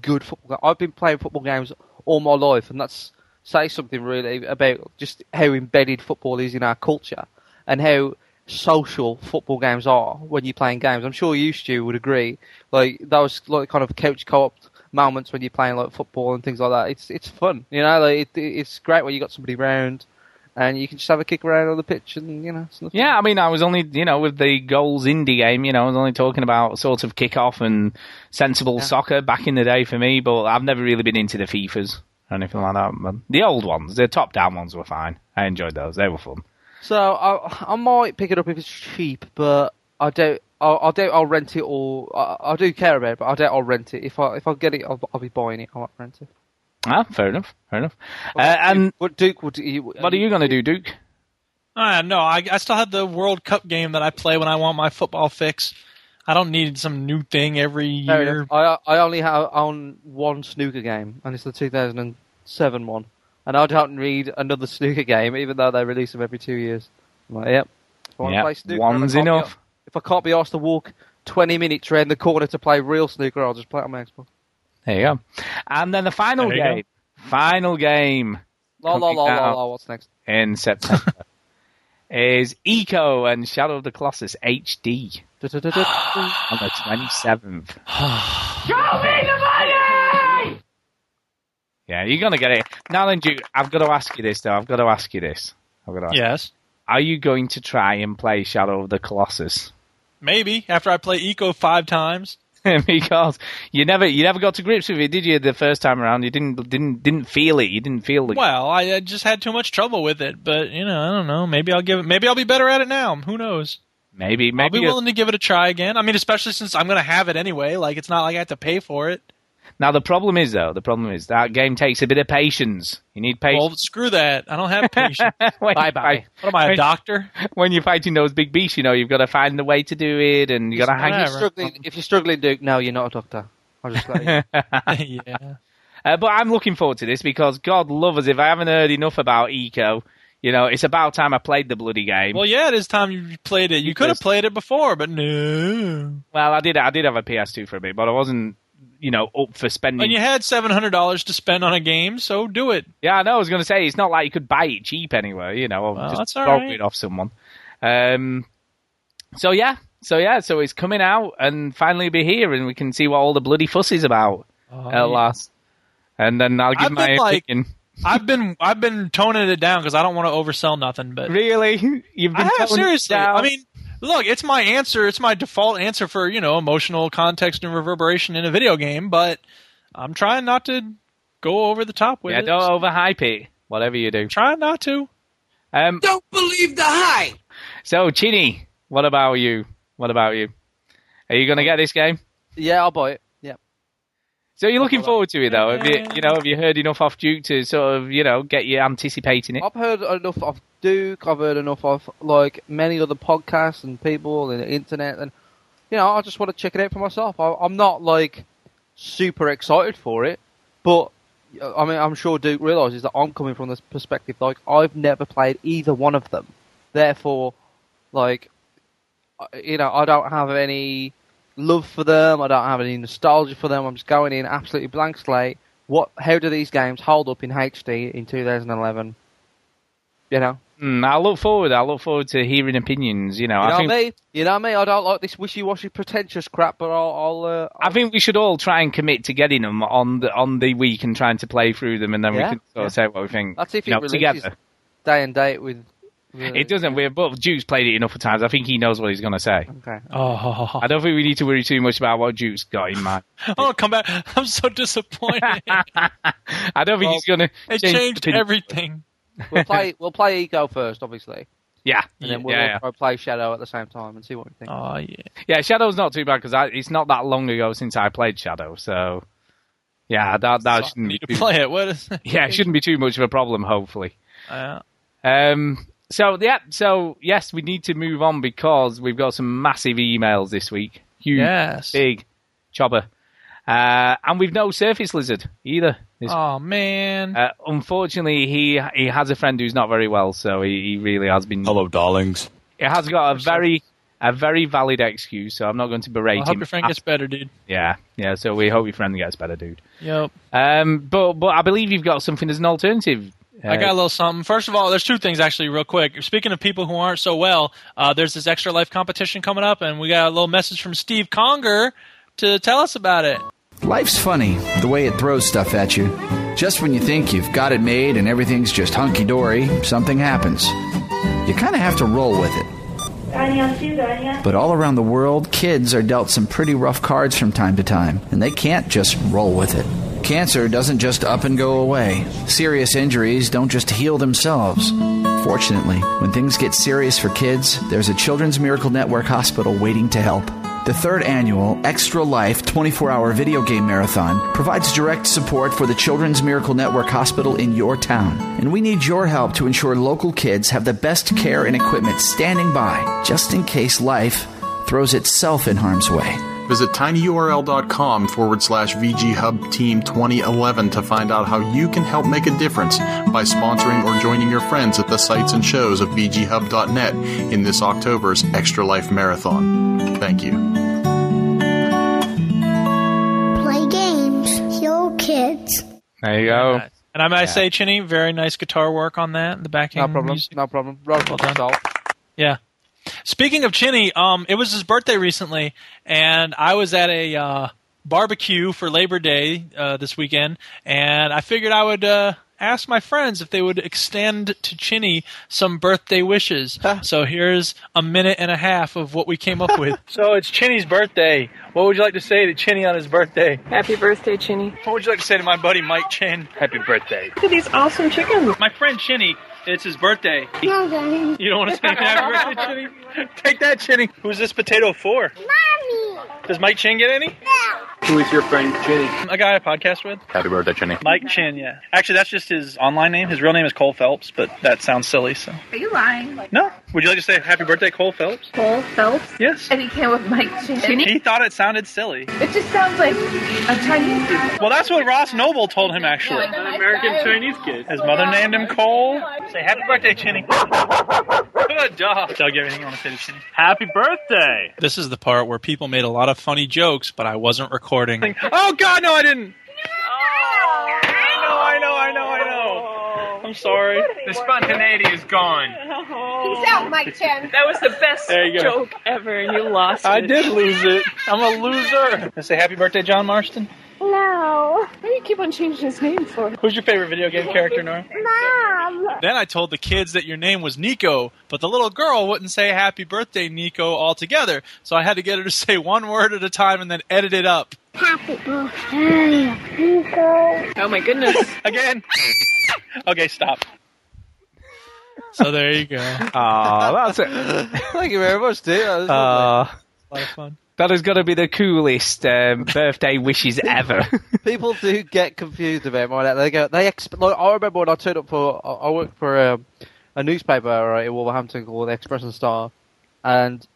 good football. game. I've been playing football games all my life, and that's say something really about just how embedded football is in our culture and how social football games are when you're playing games. I'm sure you, Stu, would agree. Like those like kind of couch co-op moments when you're playing like football and things like that. It's it's fun, you know. Like it, it's great when you got somebody around. And you can just have a kick around on the pitch, and you know. Yeah, I mean, I was only, you know, with the goals indie game, you know, I was only talking about sort of kick-off and sensible soccer back in the day for me, but I've never really been into the FIFAs or anything like that. But the old ones, the top-down ones were fine. I enjoyed those. They were fun. So I I might pick it up if it's cheap, but I don't. I, I doubt I'll rent it or I, I do care about it, but I doubt I'll rent it. If I if I get it, I'll, I'll be buying it. I won't rent it. Ah, fair enough, fair enough. Uh, and what Duke would you, what are you going to do, Duke? Uh, no, I, I still have the World Cup game that I play when I want my football fix. I don't need some new thing every Fair year. I I only have own one snooker game, and it's the 2007 one. And I don't read another *laughs* snooker game, even though they release them every two years. I'm like, yep. If I wanna Yep, play snooker, one's and be- enough. if I can't be asked to walk 20 minutes around the corner to play real snooker, I'll just play it on my Xbox. There you go. And then the final There you go. game, final game La la la la la. What's next? in September *laughs* is Ico and Shadow of the Colossus HD on the 27th. Show me the money! Yeah, you're gonna get it. Now then, Duke, I've got to ask you this though. I've got to ask you this. I've got to ask Yes. Are you going to try and play Shadow of the Colossus? Maybe after I play Ico five times. *laughs* because you never you never got to grips with it, did you? The first time around, you didn't didn't didn't feel it. You didn't feel it. Well, I, I just had too much trouble with it, but you know, I don't know. Maybe I'll give it. Maybe I'll be better at it now. Who knows? maybe I'll be willing to give it a try again. I mean, especially since I'm going to have it anyway. Like it's not like I have to pay for it. Now the problem is though, the problem is that game takes a bit of patience. You need patience. Well, screw that. I don't have patience. *laughs* Bye-bye. What am I, a when- doctor? When you're fighting those big beasts, you know you've got to find the way to do it, and you got to hang. If you're struggling, if you're struggling, Duke, no, you're not a doctor. I'll just let you. *laughs* *laughs* yeah. Uh, but I'm looking forward to this because God love us if I haven't heard enough about Ico. You know, it's about time I played the bloody game. Well, yeah, it is time you played it. You could have played it before, but no. Well, I did. I did have a PS2 for a bit, but I wasn't, you know, up for spending. And you had seven hundred dollars to spend on a game, so do it. Yeah, I know. I was going to say it's not like you could buy it cheap anywhere. You know, or Well, just borrow right. it off someone. Um. So yeah, so yeah, so it's coming out and finally be here, and we can see what all the bloody fuss is about Oh, at yeah. last. And then I'll give I've my been like- opinion. I've been I've been toning it down because I don't want to oversell nothing. But really, you've been I have seriously. down? I mean, look, it's my answer. It's my default answer for you know emotional context and reverberation in a video game. But I'm trying not to go over the top with yeah, it. don't overhype it. Whatever you do, try not to. Um, Don't believe the hype. so Chinny, what about you? What about you? Are you going to get this game? yeah, I'll buy it. Yeah. So you're looking forward to it though? Have you, you know, have you heard enough off Duke to sort of, you know, get you anticipating it? I've heard enough of Duke. I've heard enough of like many other podcasts and people and the internet, and you know, I just want to check it out for myself. I, I'm not like super excited for it, but I mean, I'm sure Duke realizes that I'm coming from this perspective. Like, I've never played either one of them, therefore, like, you know, I don't have any love for them. I don't have any nostalgia for them. I'm just going in absolutely blank slate. What? How do these games hold up in HD in 2011? You know, Mm, I look forward. I look forward to hearing opinions. You know, you I know think me. You know me. I don't like this wishy-washy, pretentious crap, but I'll. I'll uh, I think we should all try and commit to getting them on the on the week and trying to play through them, and then Yeah, we can sort yeah. of say what we think. That's if you it know, releases together. day and date with. With It doesn't. We're both Duke's played it enough times. I think he knows what he's going to say. Okay. Oh, I don't think we need to worry too much about what Duke's got in mind. *laughs* oh, come back! I'm so disappointed. *laughs* I don't think he's going to. it changed everything. we'll play. We'll play Ico first, obviously, Yeah, and then we'll yeah, yeah. also play Shadow at the same time and see what we think. Oh yeah. Yeah, Shadow's not too bad because it's not that long ago since I played Shadow, so yeah, that that shouldn't be to too, play it. What is? yeah, it shouldn't be too much of a problem. Hopefully. Uh, Um, so yeah, so yes, we need to move on because we've got some massive emails this week. Huge, Yes. big, chopper, uh, and we've no Surface Lizard either. This- oh man. uh, unfortunately, he he has a friend who's not very well, so he, he really has been. Hello, darlings. He has got a very a very valid excuse, so I'm not going to berate I hope him. your friend gets better, dude. Yeah, yeah. So we hope your friend gets better, dude. Yep. Um, but but I believe you've got something as an alternative. I got a little something. First of all, there's two things actually, real quick. Speaking of people who aren't so well, uh, there's this extra life competition coming up, and we got a little message from Steve Conger to tell us about it. Life's funny, the way it throws stuff at you. Just when you think you've got it made and everything's just hunky dory, something happens. You kind of have to roll with it. But all around the world, kids are dealt some pretty rough cards from time to time, and they can't just roll with it. Cancer doesn't just up and go away. Serious injuries don't just heal themselves. Fortunately, when things get serious for kids, there's a Children's Miracle Network hospital waiting to help. The third annual Extra Life 24 hour video game marathon provides direct support for the Children's Miracle Network Hospital in your town. And we need your help to ensure local kids have the best care and equipment standing by just in case life throws itself in harm's way. Visit tinyurl.com forward slash VGHub Team 2011 to find out how you can help make a difference by sponsoring or joining your friends at the sites and shows of VGHub.net in this October's Extra Life Marathon. Thank you. Play games, heal kids. There you go. And I might say, Chinny, very nice guitar work on that. The backing. No problem. music. No problem. Roll Well done. Yeah. Speaking of Chinny, um, it was his birthday recently, and I was at a uh, barbecue for Labor Day uh, this weekend, and I figured I would uh, ask my friends if they would extend to Chinny some birthday wishes. so here's a minute and a half of what we came up *laughs* with. so it's Chinny's birthday. What would you like to say to Chinny on his birthday? Happy birthday, Chinny. What would you like to say to my buddy Mike Chin? Happy birthday. Look at these awesome chickens. My friend Chinny, it's his birthday. *laughs* You don't want to say happy birthday, Chinny? Take that, Chinny. Who's this potato for? Mommy! Does Mike Chin get any? Who is your friend, Chinny? A guy I podcast with? Happy birthday, Chinny. Mike Chin, yeah. Actually, that's just his online name. His real name is Cole Phelps, but that sounds silly, so. Are you lying? No. Would you like to say happy birthday, Cole Phelps? Cole Phelps? Yes. And he came with Mike Chin. He thought it sounded silly. It just sounds like a Chinese dude. Well, that's what Ross Noble told him, actually. An American Chinese kid. His mother named him Cole. Say happy birthday, Chinny. *laughs* Good dog. Doug, anything you want to say to Chinny? Happy birthday. This is the part where people made a lot of funny jokes, but I wasn't recording. Oh, God, no, I didn't. I know, I know, I know, I know. I'm sorry. The spontaneity is gone. Peace out, Mike Chen. That was the best There you go. joke ever, and you lost I it. did lose it. I'm a loser. Let's say happy birthday, John Marston. No. What do you keep on changing his name for? Who's your favorite video game character, Nora? Mom. Then I told the kids that your name was Nico, but the little girl wouldn't say happy birthday, Nico, altogether. So I had to get her to *laughs* say one word at a time and then edit it up. Happy birthday, Nico. Oh my goodness. *laughs* Again. *laughs* okay, stop. So there you go. Aw, that's it. Thank you very much, dude. That Uh, A lot of fun. That has got to be the coolest um, birthday wishes ever. *laughs* people do get confused about my They go, they exp- like, I remember when I turned up for, I I worked for a, a newspaper right, uh, in Wolverhampton called the Express and Star, and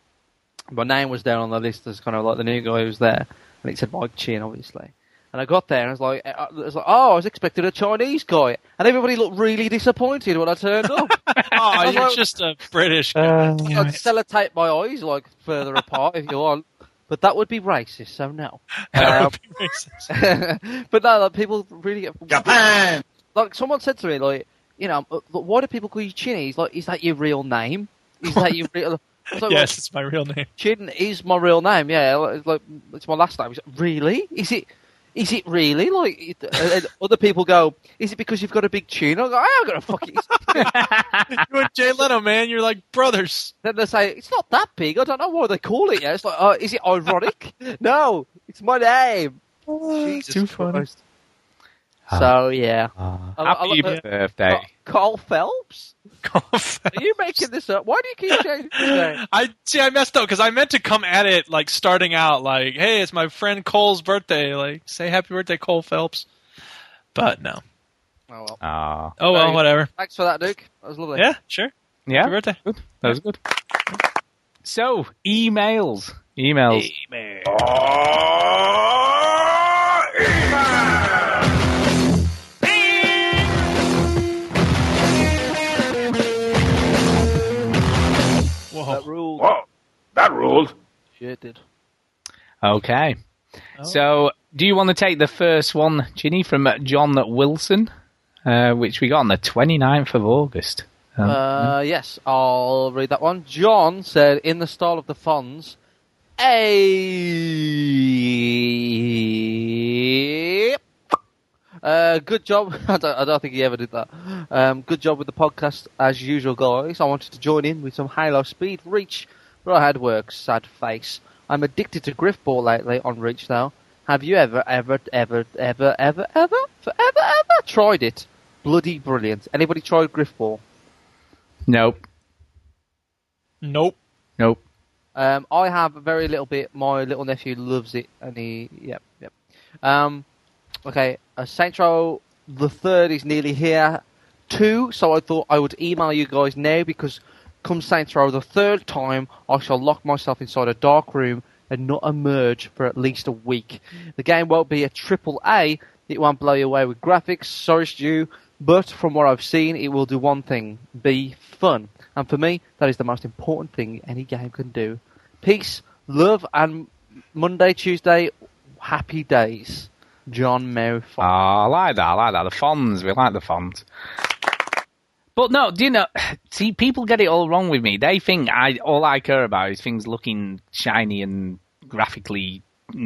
my name was down on the list as kind of like the new guy who was there, and it said Mike Chin, obviously. And And I got there and I was like, uh, uh, I was like, oh, I was expecting a Chinese guy, and everybody looked really disappointed when I turned up. *laughs* Oh, you're like- just a British guy. I'd sellotape my eyes like further apart if you want, but that would be racist. So no. *laughs* That Um, would be racist. *laughs* but no, like, people really get Japan. Like someone said to me, like, you know, "Uh, why do people call you Chinese? Like, is that your real name? Is that your real? *laughs* I was like, yes, it's my real name. Chin is my real name. Yeah, like, it's like it's my last name. He's like, really? Is it? Is it really? Like and- and other people go, is it because you've got a big chin? I go, I haven't got a fucking. *laughs* you and Jay Leno, man, you're like brothers. then they say it's not that big. I don't know why they call it. Yeah, it's like, oh, is it ironic? *laughs* no, it's my name. Jesus too funny. Christ. So yeah, I- I Happy love it. birthday. Ca- Carl Phelps. Are you making this up? Why do you keep changing his name? *laughs* I see. I messed up because I meant to come at it like starting out like, "Hey, it's my friend Cole's birthday. Like, say happy birthday, Cole Phelps." But no. Oh well. Ah. Oh well, whatever. Thanks for that, Duke. That was lovely. Yeah, sure. Yeah. Happy birthday. Good. That was good. So, emails. Emails. Whoa. Shit did. Okay. So, do you want to take the first one, Chinny, from uh, John Wilson, uh, which we got on the 29th of August? Um, Uh, yes, I'll read that one. John said, in the style of the Fonz, a uh, good job. *laughs* I don't, I don't think he ever did that. Um, good job with the podcast as usual, guys. I wanted to join in with some Halo Speed Reach, but I had work. Sad face. I'm addicted to Grifball lately on Reach though. Have you ever, ever, ever, ever, ever, ever, forever, ever tried it? Bloody brilliant. Anybody tried Grifball? nope. Nope. Nope. Um, I have a very little bit. My little nephew loves it, and he, yep, yep. Um, okay, uh, Saints Row the third is nearly here too, so I thought I would email you guys now because come Saints Row the third time, I shall lock myself inside a dark room and not emerge for at least a week. The game won't be a triple A. It won't blow you away with graphics. Sorry, Stu, but from what I've seen, it will do one thing: be fun. And for me, that is the most important thing any game can do. Peace, love, and Monday, Tuesday, happy days. John Mary Oh, ah, I like that. I like that. The Fonz. We like the Fonz. But no, do you know? *sighs* See, people get it all wrong with me. They think I all I care about is things looking shiny and graphically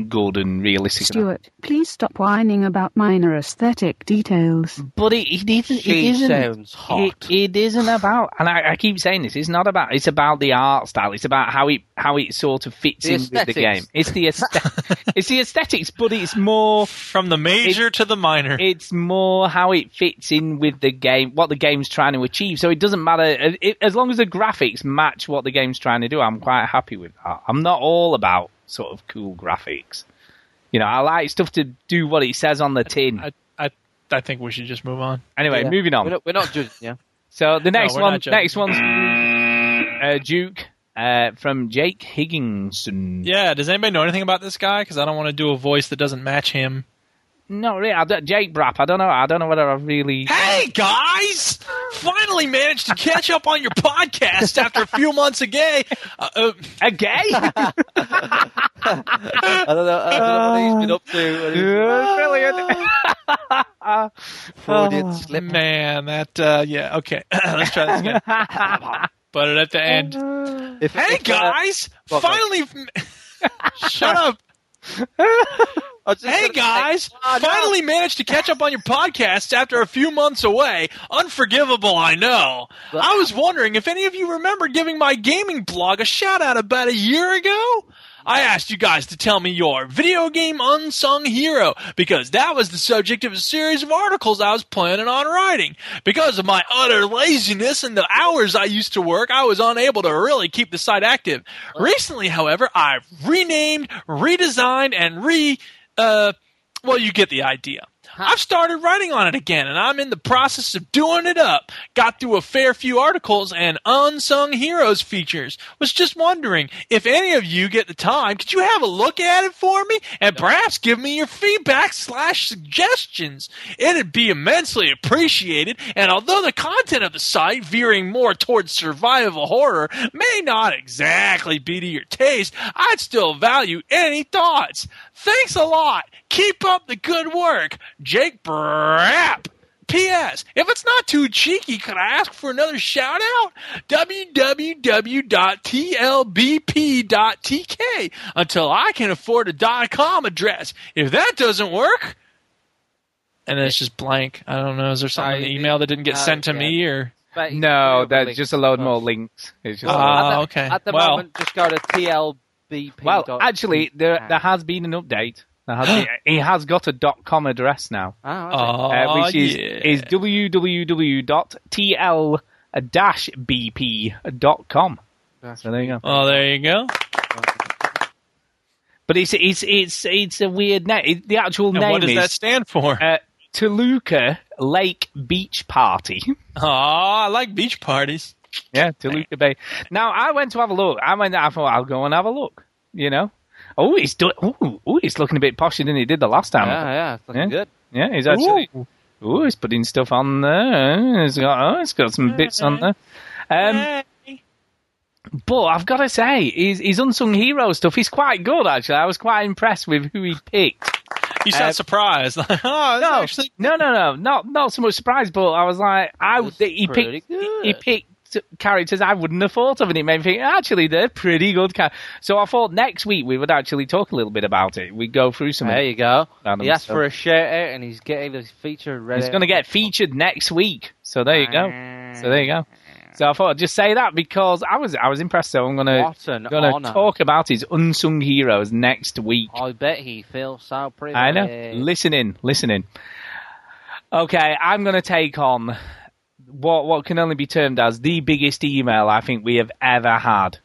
good and realistic. Stuart, please stop whining about minor aesthetic details. But it, it isn't. She it isn't. sounds hot. It, it isn't about, and I, I keep saying this. It's not about. It's about the art style. It's about how it how it sort of fits The in with the game. It's the aesthet- *laughs* it's the aesthetics, but it's more From the major to the minor. it's more how it fits in with the game, what the game's trying to achieve. So it doesn't matter it, as long as the graphics match what the game's trying to do. I'm quite happy with that. I'm not all about sort of cool graphics. You know, I like stuff to do what it says on the tin. I, I, I think we should just move on. Anyway, Yeah. moving on. We're not, we're not judging, yeah. *laughs* So the next we're one, next one's uh, Duke uh, from Jake Higginson. Yeah, does anybody know anything about this guy? Because I don't want to do a voice that doesn't match him. No, really, I don't, Jake Brapp. I don't know. I don't know whether I really. Hey guys! Finally managed to catch up on your podcast after a few months ago. Uh, uh, A gay? *laughs* I don't know, I don't know what he's been up to. *laughs* Brilliant. *laughs* Freudian slip. man, that uh, yeah. Okay, *clears throat* let's try this again. Put it at the end. If, Hey if, uh, guys! well. Finally, shut up. I was just Hey gonna say- guys! Oh, no. Finally managed to catch up on your podcast after a few months away. Unforgivable, I know. I was wondering if any of you remember giving my gaming blog a shout out about a year ago? I asked you guys to tell me your video game unsung hero because that was the subject of a series of articles I was planning on writing. Because of my utter laziness and the hours I used to work, I was unable to really keep the site active. Recently, however, I've renamed, redesigned, and re, uh, well, you get the idea. I've started writing on it again, and I'm in the process of doing it up. Got through a fair few articles and unsung heroes features. Was just wondering if any of you get the time, could you have a look at it for me and perhaps give me your feedback slash suggestions? It'd be immensely appreciated. And although the content of the site veering more towards survival horror may not exactly be to your taste, I'd still value any thoughts. Thanks a lot. Keep up the good work. Jake Brapp. P.S. If it's not too cheeky, could I ask for another shout out? www.tlbp.tk until I can afford a .com address. If that doesn't work, and then it's just blank. I don't know. Is there something in the email that didn't get sent to me or? No, that's just a load more links. It's just Ah, at okay. At the Well- moment, just go to TLBP. Well, actually, there there has been an update. There has he has got a dot .com address now, Oh, uh, which is yeah. is www.tl-bp.com. So there you go. Oh, there you go. But it's it's it's it's a weird name. It- The actual And name what does is that stand for? uh, Toluca Lake Beach Party. *laughs* Oh, I like beach parties. Yeah, Toluca Bay. Now I went to have a look. I went. I thought I'll go and have a look. You know. Oh, he's doing. ooh, ooh, it's looking a bit posher than he did the last time. Yeah, yeah, looking Yeah. good. Yeah, he's actually. Ooh, he's putting stuff on there. He's got. Oh, it's got some bits on there. Um, but I've got to say, his, his unsung hero stuff is quite good. Actually, I was quite impressed with who he picked. You sound Uh, surprised. Like, *laughs* oh, no, actually no, no, no, not not so much surprised, but I was like, I he pretty picked he picked characters I wouldn't have thought of, and it made me think actually they're pretty good. Char-. So I thought next week we would actually talk a little bit about it. We'd go through some. There you go. He asked stuff. for a shout out, eh, and he's getting his feature ready. He's going to get featured next week. So there you go. So there you go. So I thought I'd just say that because I was I was impressed. So I'm gonna gonna talk about his unsung heroes next week. I bet he feels so pretty. I know. Listen in, listen in. Okay, I'm going to take on what what can only be termed as the biggest email I think we have ever had.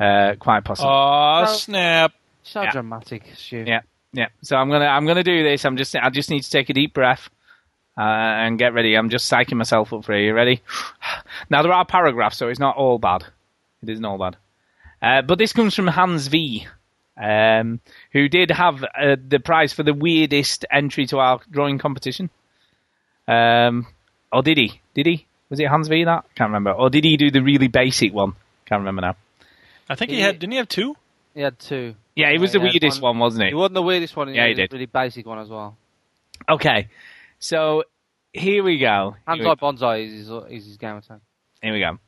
Uh, quite possibly. Oh, So- snap. So Yeah. dramatic, Stu. Yeah, yeah. So I'm gonna I'm gonna do this. I'm just I just need to take a deep breath uh, and get ready. I'm just psyching myself up for you. You ready? *sighs* Now there are paragraphs, so it's not all bad. It isn't all bad. Uh, but this comes from Hans V, um, who did have uh, the prize for the weirdest entry to our drawing competition. Um, or did he? Did he? Was it Hans V that? Can't remember. Or did he do the really basic one? Can't remember now. I think he had. Didn't he have two? He had two. Yeah, it was the he weirdest one, wasn't it? He wasn't the weirdest one. Yeah, he was did. a Really basic one as well. Okay, so here we go. Here we- Hands Bonsai is his, is his game attack. Here we go.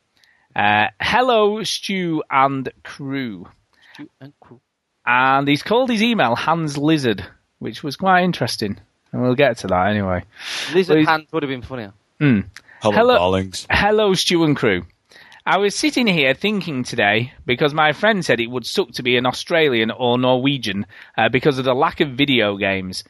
Uh, hello, Stu and crew. Stu and crew. And he's called his email Hans Lizard, which was quite interesting. And we'll get to that anyway. Lizard Please. hand would have been funnier. Hmm. Hello, darlings. Hello, Stu and crew. I was sitting here thinking today because my friend said it would suck to be an Australian or Norwegian uh, because of the lack of video games.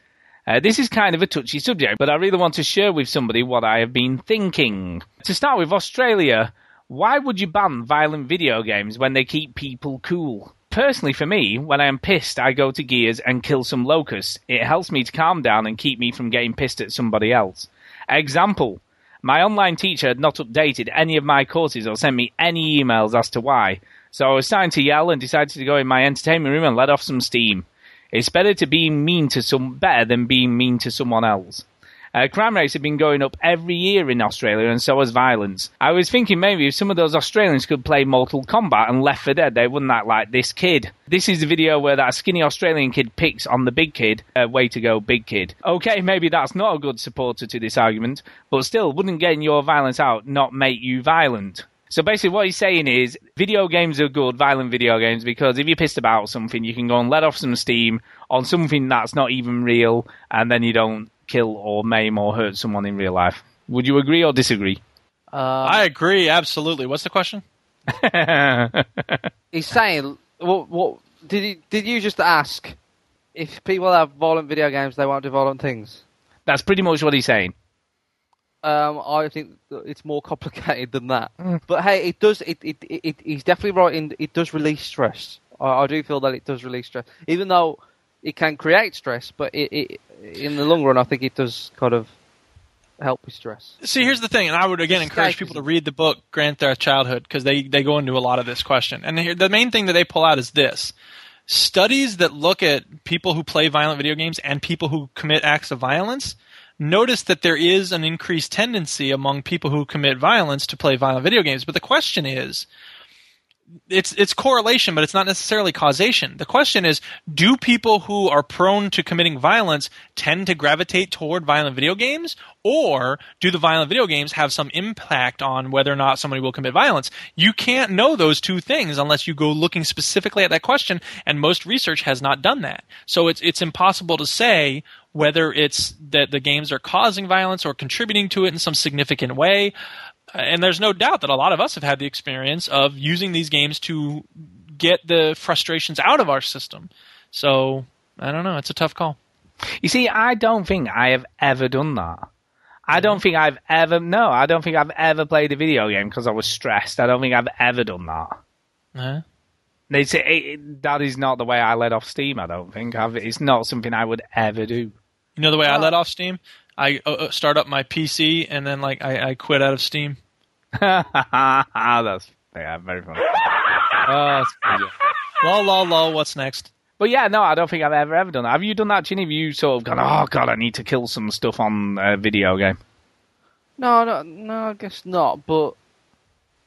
Uh, this is kind of a touchy subject, but I really want to share with somebody what I have been thinking. To start with, Australia, why would you ban violent video games when they keep people cool? Personally, for me, when I am pissed, I go to Gears and kill some locusts. It helps me to calm down and keep me from getting pissed at somebody else. Example. My online teacher had not updated any of my courses or sent me any emails as to why. So I was starting to yell and decided to go in my entertainment room and let off some steam. It's better to be mean to some better than being mean to someone else. Uh, crime rates have been going up every year in Australia, and so has violence. I was thinking maybe if some of those Australians could play Mortal Kombat and Left 4 Dead, they wouldn't act like this kid. This is the video where that skinny Australian kid picks on the big kid. Uh, way to go, big kid. Okay, maybe that's not a good supporter to this argument, but still, wouldn't getting your violence out not make you violent? So basically, what he's saying is, video games are good, violent video games, because if you're pissed about something, you can go and let off some steam on something that's not even real, and then you don't kill or maim or hurt someone in real life. Would you agree or disagree? I agree, absolutely. What's the question? *laughs* He's saying, what, what did he, did you just ask if people have violent video games, they won't do violent things? That's pretty much what he's saying. Um, I think it's more complicated than that. Mm. But hey, it does. It, it, it, he's definitely right in. It does release stress. I, I do feel that it does release stress, even though it can create stress, but it, it in the long run, I think it does kind of help with stress. See, here's the thing, and I would again encourage people to read the book Grand Theft Childhood because they they go into a lot of this question. And here, the main thing that they pull out is this: studies that look at people who play violent video games and people who commit acts of violence notice that there is an increased tendency among people who commit violence to play violent video games. But the question is, it's it's correlation, but it's not necessarily causation. The question is, do people who are prone to committing violence tend to gravitate toward violent video games, or do the violent video games have some impact on whether or not somebody will commit violence? You can't know those two things unless you go looking specifically at that question, and most research has not done that. So it's it's impossible to say whether it's that the games are causing violence or contributing to it in some significant way and there's no doubt that a lot of us have had the experience of using these games to get the frustrations out of our system. So I don't know. It's a tough call. You see, I don't think I have ever done that. I don't think I've ever. No, I don't think I've ever played a video game because I was stressed. I don't think I've ever done that. Uh, It's, it, it, that is not the way I let off steam. I don't think I've, it's not something I would ever do. you know the way I let off Steam? I uh, uh, start up my PC and then like I, I quit out of Steam. *laughs* that's yeah, very funny. Oh, that's pretty good. Lol, lol, lol. What's next? But yeah, no, I don't think I've ever ever done that. Have you done that, Chinny? Have you sort of gone, oh god, I need to kill some stuff on a video game? No, no, no, I guess not. But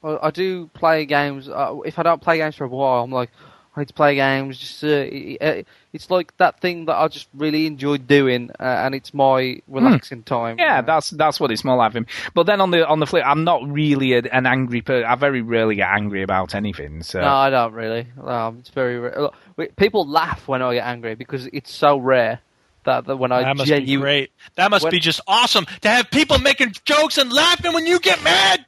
I, I do play games. Uh, if I don't play games for a while, I'm like, I need to play games. Just uh, it, it, it's like that thing that I just really enjoy doing, uh, and it's my relaxing time. Yeah, that's that's what it's more like for. But then on the on the flip, I'm not really a, an angry person. I very rarely get angry about anything. So No, I don't really. Um, it's very rare. Look, People laugh when I get angry because it's so rare that, that when I That must be great. That must when- be just awesome to have people making jokes and laughing when you get mad.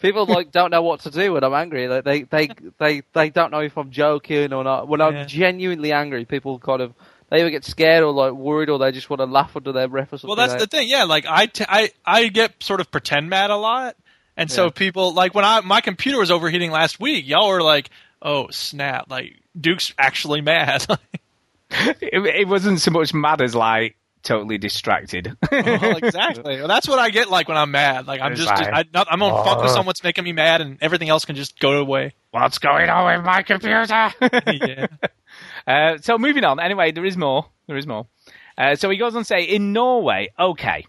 People like don't know what to do when I'm angry. Like, they they they they don't know if I'm joking or not. When I'm genuinely angry, people kind of they either get scared or like worried or they just want to laugh under their breath or something. Well, that's like the thing. Yeah, like I, t- I, I get sort of pretend mad a lot, and so Yeah. people like when I my computer was overheating last week, y'all were like, "Oh snap!" Like Duke's actually mad. *laughs* it, it wasn't so much mad as like totally distracted. well, *laughs* exactly. Well, that's what I get like when I'm mad. Like I'm just, I, not, I'm gonna focus "Oh." on what's making me mad, and everything else can just go away. What's going on with my computer? *laughs* yeah. Uh, so moving on. Anyway, there is more. There is more. Uh, so he goes on to say, in Norway, okay.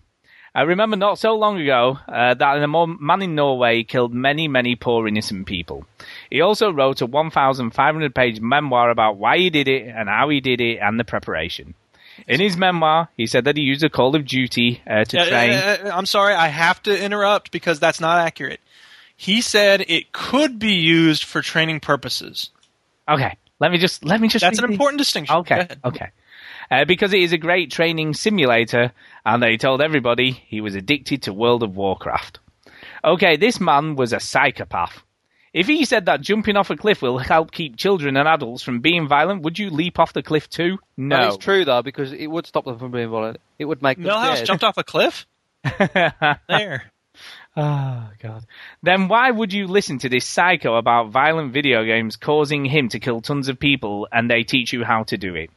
I remember not so long ago uh, that a man in Norway killed many, many poor innocent people. He also wrote a 1,500 page memoir about why he did it and how he did it and the preparation. In his memoir, he said that he used a Call of Duty uh, to train. uh, uh, I'm sorry, I have to interrupt because that's not accurate. He said it could be used for training purposes. Okay, let me just let me just. That's an the- important distinction. Okay, okay. Uh, because it is a great training simulator, and they told everybody he was addicted to World of Warcraft. Okay, this man was a psychopath. If he said that jumping off a cliff will help keep children and adults from being violent, would you leap off the cliff too? No. That is true though because it would stop them from being violent. It would make them Millhouse scared. jumped off a cliff. *laughs* there. Oh God. Then why would you listen to this psycho about violent video games causing him to kill tons of people and they teach you how to do it?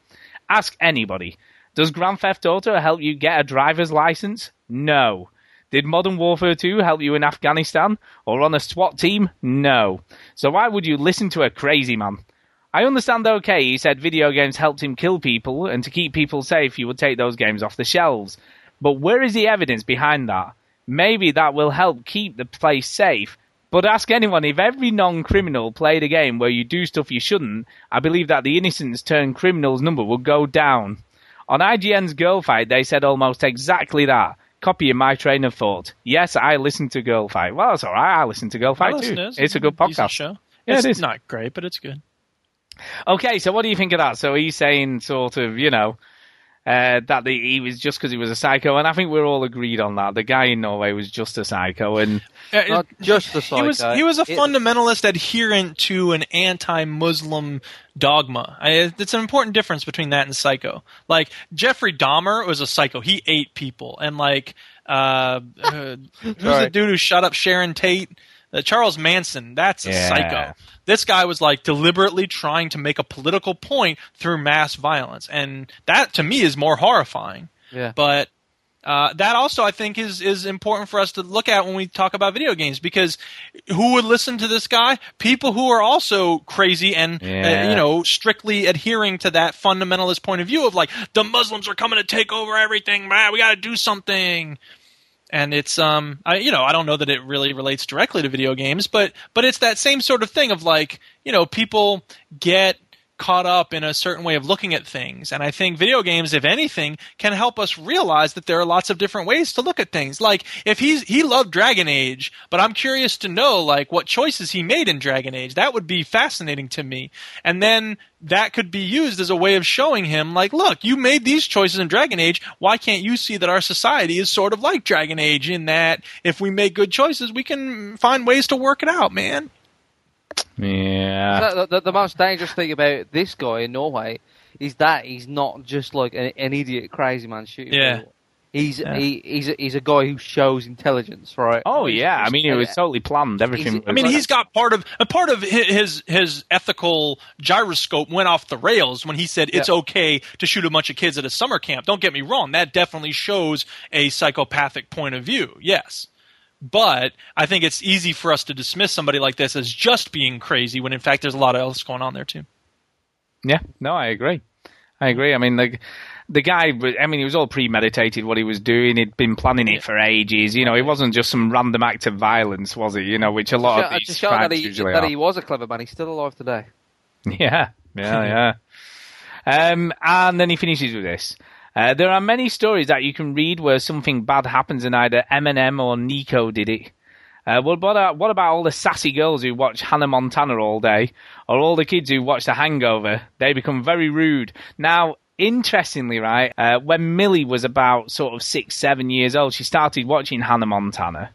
Ask anybody. Does Grand Theft Auto help you get a driver's license? No. Did Modern Warfare 2 help you in Afghanistan or on a SWAT team? No. So why would you listen to a crazy man? I understand okay, he said video games helped him kill people and to keep people safe he would take those games off the shelves. But where is the evidence behind that? Maybe that will help keep the place safe. But ask anyone if every non criminal played a game where you do stuff you shouldn't, I believe that the innocents turned criminals number would go down. On IGN's Girl Fight, they said almost exactly that. Copying my train of thought. Yes, I listen to Girl Fight. Well, it's alright, I listen to Girl Fight too. it. It's a good podcast. show. Yeah, it's it is. not great, but it's good. Okay, so what do you think of that? So he's saying sort of, you know, uh, that the, he was just because he was a psycho, and I think we're all agreed on that. The guy in Norway was just a psycho, and Uh, Not just the He was psycho. he was a It- fundamentalist adherent to an anti-Muslim dogma. I, it's an important difference between that and psycho. Like Jeffrey Dahmer was a psycho. He ate people, and like uh, uh, who's the dude who shot up Sharon Tate? Uh, Charles Manson, that's a Yeah. psycho. This guy was like deliberately trying to make a political point through mass violence, and that to me is more horrifying. Yeah. But uh, that also, I think, is is important for us to look at when we talk about video games because who would listen to this guy? People who are also crazy and uh, you know strictly adhering to that fundamentalist point of view of like the Muslims are coming to take over everything, man. We got to do something. And it's um I you know I don't know that it really relates directly to video games, but but it's that same sort of thing of like you know people get caught up in a certain way of looking at things. And I think video games, if anything, can help us realize that there are lots of different ways to look at things. Like if he's he loved Dragon Age, but I'm curious to know like what choices he made in Dragon Age. That would be fascinating to me. And then that could be used as a way of showing him like, look, you made these choices in Dragon Age. Why can't you see that our society is sort of like Dragon Age in that if we make good choices, we can find ways to work it out, man. Yeah. So the, the, the most dangerous thing about this guy in Norway is that he's not just like an, an idiot, crazy man shooting. Yeah. people. He's Yeah. he, he's a, he's a guy who shows intelligence, right? Oh He's yeah, I just- mean it was totally planned. Everything. He's- I mean, was- he's got part of a part of his his ethical gyroscope went off the rails when he said it's Yeah. okay to shoot a bunch of kids at a summer camp. Don't get me wrong; that definitely shows a psychopathic point of view. Yes, but I think it's easy for us to dismiss somebody like this as just being crazy when in fact there's a lot else going on there too. Yeah, no, I agree. I agree. I mean, the the guy. I mean, it was all premeditated what he was doing. He'd been planning it for ages. You know, it wasn't just some random act of violence, was it? You know, which a lot to of show, these to show that crimes he usually that are. he was a clever man. He's still alive today. *laughs* Yeah, yeah, yeah. *laughs* Um, and then he finishes with this. Uh, there are many stories that you can read where something bad happens and either Eminem or Nico did it. Uh, what, about, what about all the sassy girls who watch Hannah Montana all day, or all the kids who watch The Hangover? They become very rude. Now, interestingly, right, uh, when Millie was about sort of six, seven years old, she started watching Hannah Montana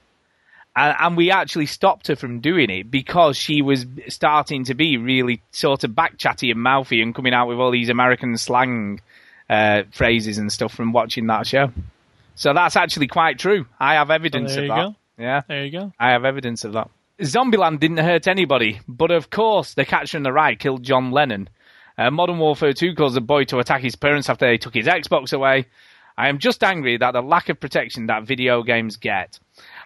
and, and we actually stopped her from doing it because she was starting to be really sort of backchatty and mouthy and coming out with all these American slang uh, phrases and stuff from watching that show. So that's actually quite true. I have evidence of that. go. Yeah, There you go. I have evidence of that. Zombieland didn't hurt anybody, but of course, the catcher in the rye killed John Lennon. Uh, Modern Warfare 2 caused a boy to attack his parents after they took his Xbox away. I am just angry that the lack of protection that video games get.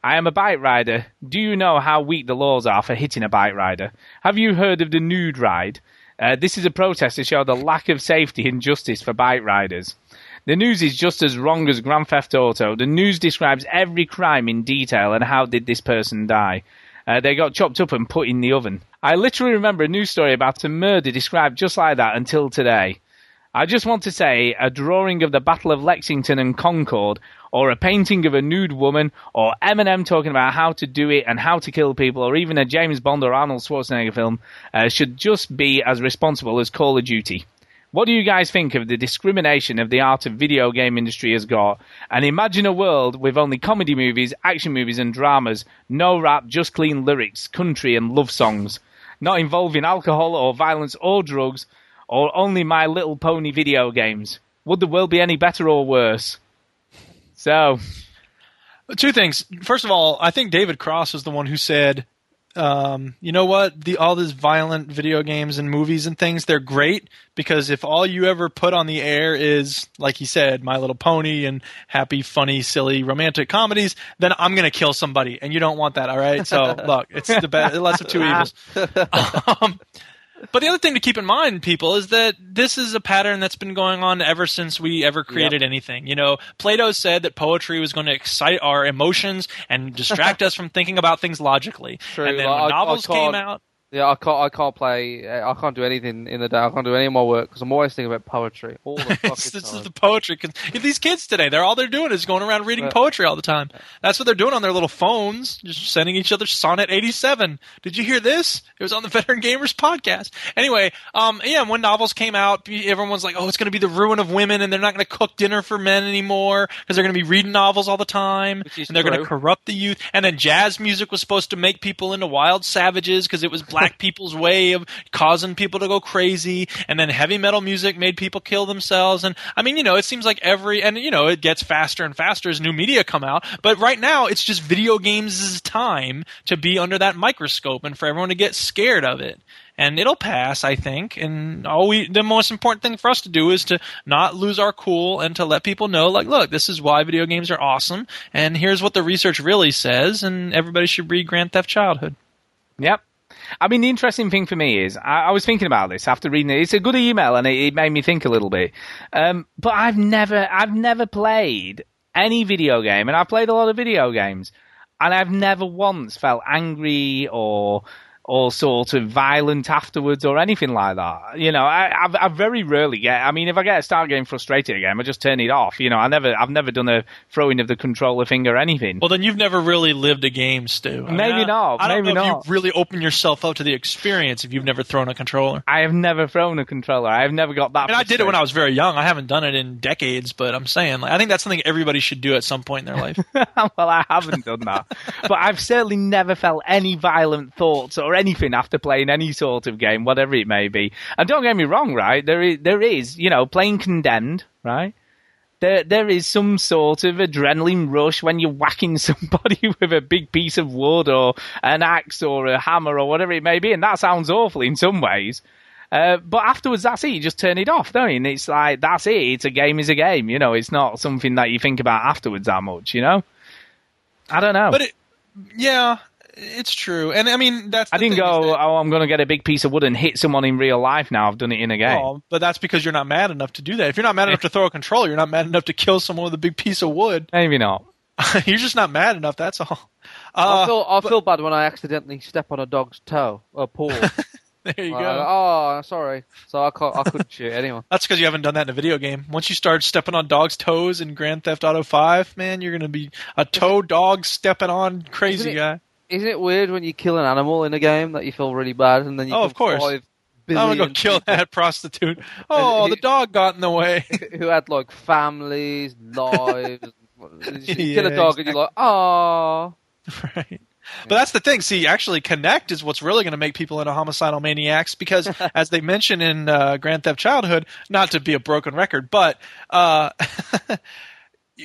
I am a bike rider. Do you know how weak the laws are for hitting a bike rider? Have you heard of the nude ride? Uh, this is a protest to show the lack of safety and justice for bike riders. The news is just as wrong as Grand Theft Auto. The news describes every crime in detail and how did this person die. Uh, they got chopped up and put in the oven. I literally remember a news story about a murder described just like that until today. I just want to say a drawing of the Battle of Lexington and Concord, or a painting of a nude woman, or Eminem talking about how to do it and how to kill people, or even a James Bond or Arnold Schwarzenegger film, uh, should just be as responsible as Call of Duty. What do you guys think of the discrimination of the art of video game industry has got? And imagine a world with only comedy movies, action movies, and dramas, no rap, just clean lyrics, country, and love songs, not involving alcohol or violence or drugs, or only My Little Pony video games. Would the world be any better or worse? So, Two things. First of all, I think David Cross was the one who said, um, "You know what? The all these violent video games and movies and things, they're great because if all you ever put on the air is, like he said, My Little Pony and happy, funny, silly, romantic comedies, then I'm gonna kill somebody, and you don't want that. All right? So *laughs* look, it's the best, less of two evils. *laughs* Um, but the other thing to keep in mind, people, is that this is a pattern that's been going on ever since we ever created anything. You know, Plato said that poetry was going to excite our emotions and distract *laughs* us from thinking about things logically. True, and then like, when I- I novels can't- came out, Yeah, I can't. I can't play. uh, I can't do anything in the day. I can't do any of my work because I'm always thinking about poetry all the *laughs* fucking it's, is the poetry. Cause these kids today, they're all they're doing is going around reading poetry all the time. That's what they're doing on their little phones, just sending each other Sonnet 87. Did you hear this? It was on the *laughs* Veteran Gamers podcast. Anyway, um, yeah, when novels came out, everyone was like, "Oh, it's going to be the ruin of women, and they're not going to cook dinner for men anymore because they're going to be reading novels all the time, and they're going to corrupt the youth." And then jazz music was supposed to make people into wild savages because it was black people's way of causing people to go crazy, and then heavy metal music made people kill themselves. And I mean, you know, it seems like every and you know it gets faster and faster as new media come out. But right now, it's just video games' time to be under that microscope and for everyone to get scared of it and it'll pass, I think. And all we, the most important thing for us to do is to not lose our cool and to let people know, like, look, this is why video games are awesome, and here's what the research really says, and everybody should read Grand Theft Childhood. Yep. I mean, the interesting thing for me is, I, I was thinking about this after reading it. It's a good email, and it, it made me think a little bit. Um, but I've never, I've never played any video game, and I've played a lot of video games, and I've never once felt angry or or sort of violent afterwards or anything like that. You know, I, I've, I very rarely get. I mean, if I get start getting frustrated again, I just turn it off. You know, I never, I've never done a throwing of the controller finger or anything. Well, then you've never really lived a game, Stu. I Maybe mean, not, I don't maybe know not. if you really open yourself up to the experience if you've never thrown a controller. I have never thrown a controller. I have never got that. I mean, I did it when I was very young. I haven't done it in decades, but I'm saying, like, I think that's something everybody should do at some point in their life. *laughs* well, I haven't done that, but I've certainly never felt any violent thoughts or anything after playing any sort of game, whatever it may be. And don't get me wrong, right? There is, there is, you know, playing Condemned, right? There, there is some sort of adrenaline rush when you're whacking *laughs* somebody with a big piece of wood or an axe or a hammer or whatever it may be, and that sounds awful in some ways. Uh, but afterwards, that's it. You just turn it off, don't you? And it's like that's it. It's a game is a game. You know, it's not something that you think about afterwards that much. You know, I don't know. But it, yeah, it's true. And I mean, that's. I didn't go. Oh, I'm going to get a big piece of wood and hit someone in real life. Now I've done it in a game. Oh, but that's because you're not mad enough to do that. If you're not mad enough to throw a controller, you're not mad enough to kill someone with a big piece of wood. *laughs* Maybe not. you're just not mad enough. That's all. I Uh, feel I feel bad when I accidentally step on a dog's toe or *laughs* paw. there you Like, go. oh, sorry. So I can't, I couldn't shoot anyone. *laughs* That's because you haven't done that in a video game. Once you start stepping on dogs' toes in Grand Theft Auto Five, man, you're gonna be a toe dog stepping on crazy Isn't it- guy. Isn't it weird when you kill an animal in a game that you feel really bad and then you Oh, of course. five I'm gonna go kill people that *laughs* prostitute. Oh, the dog got in the way. *laughs* who had like families, lives. *laughs* you kill a dog and you're like, oh. right. But that's the thing. See, actually, Kinect is what's really going to make people into homicidal maniacs because, as they mention in uh, Grand Theft Childhood, not to be a broken record, but uh,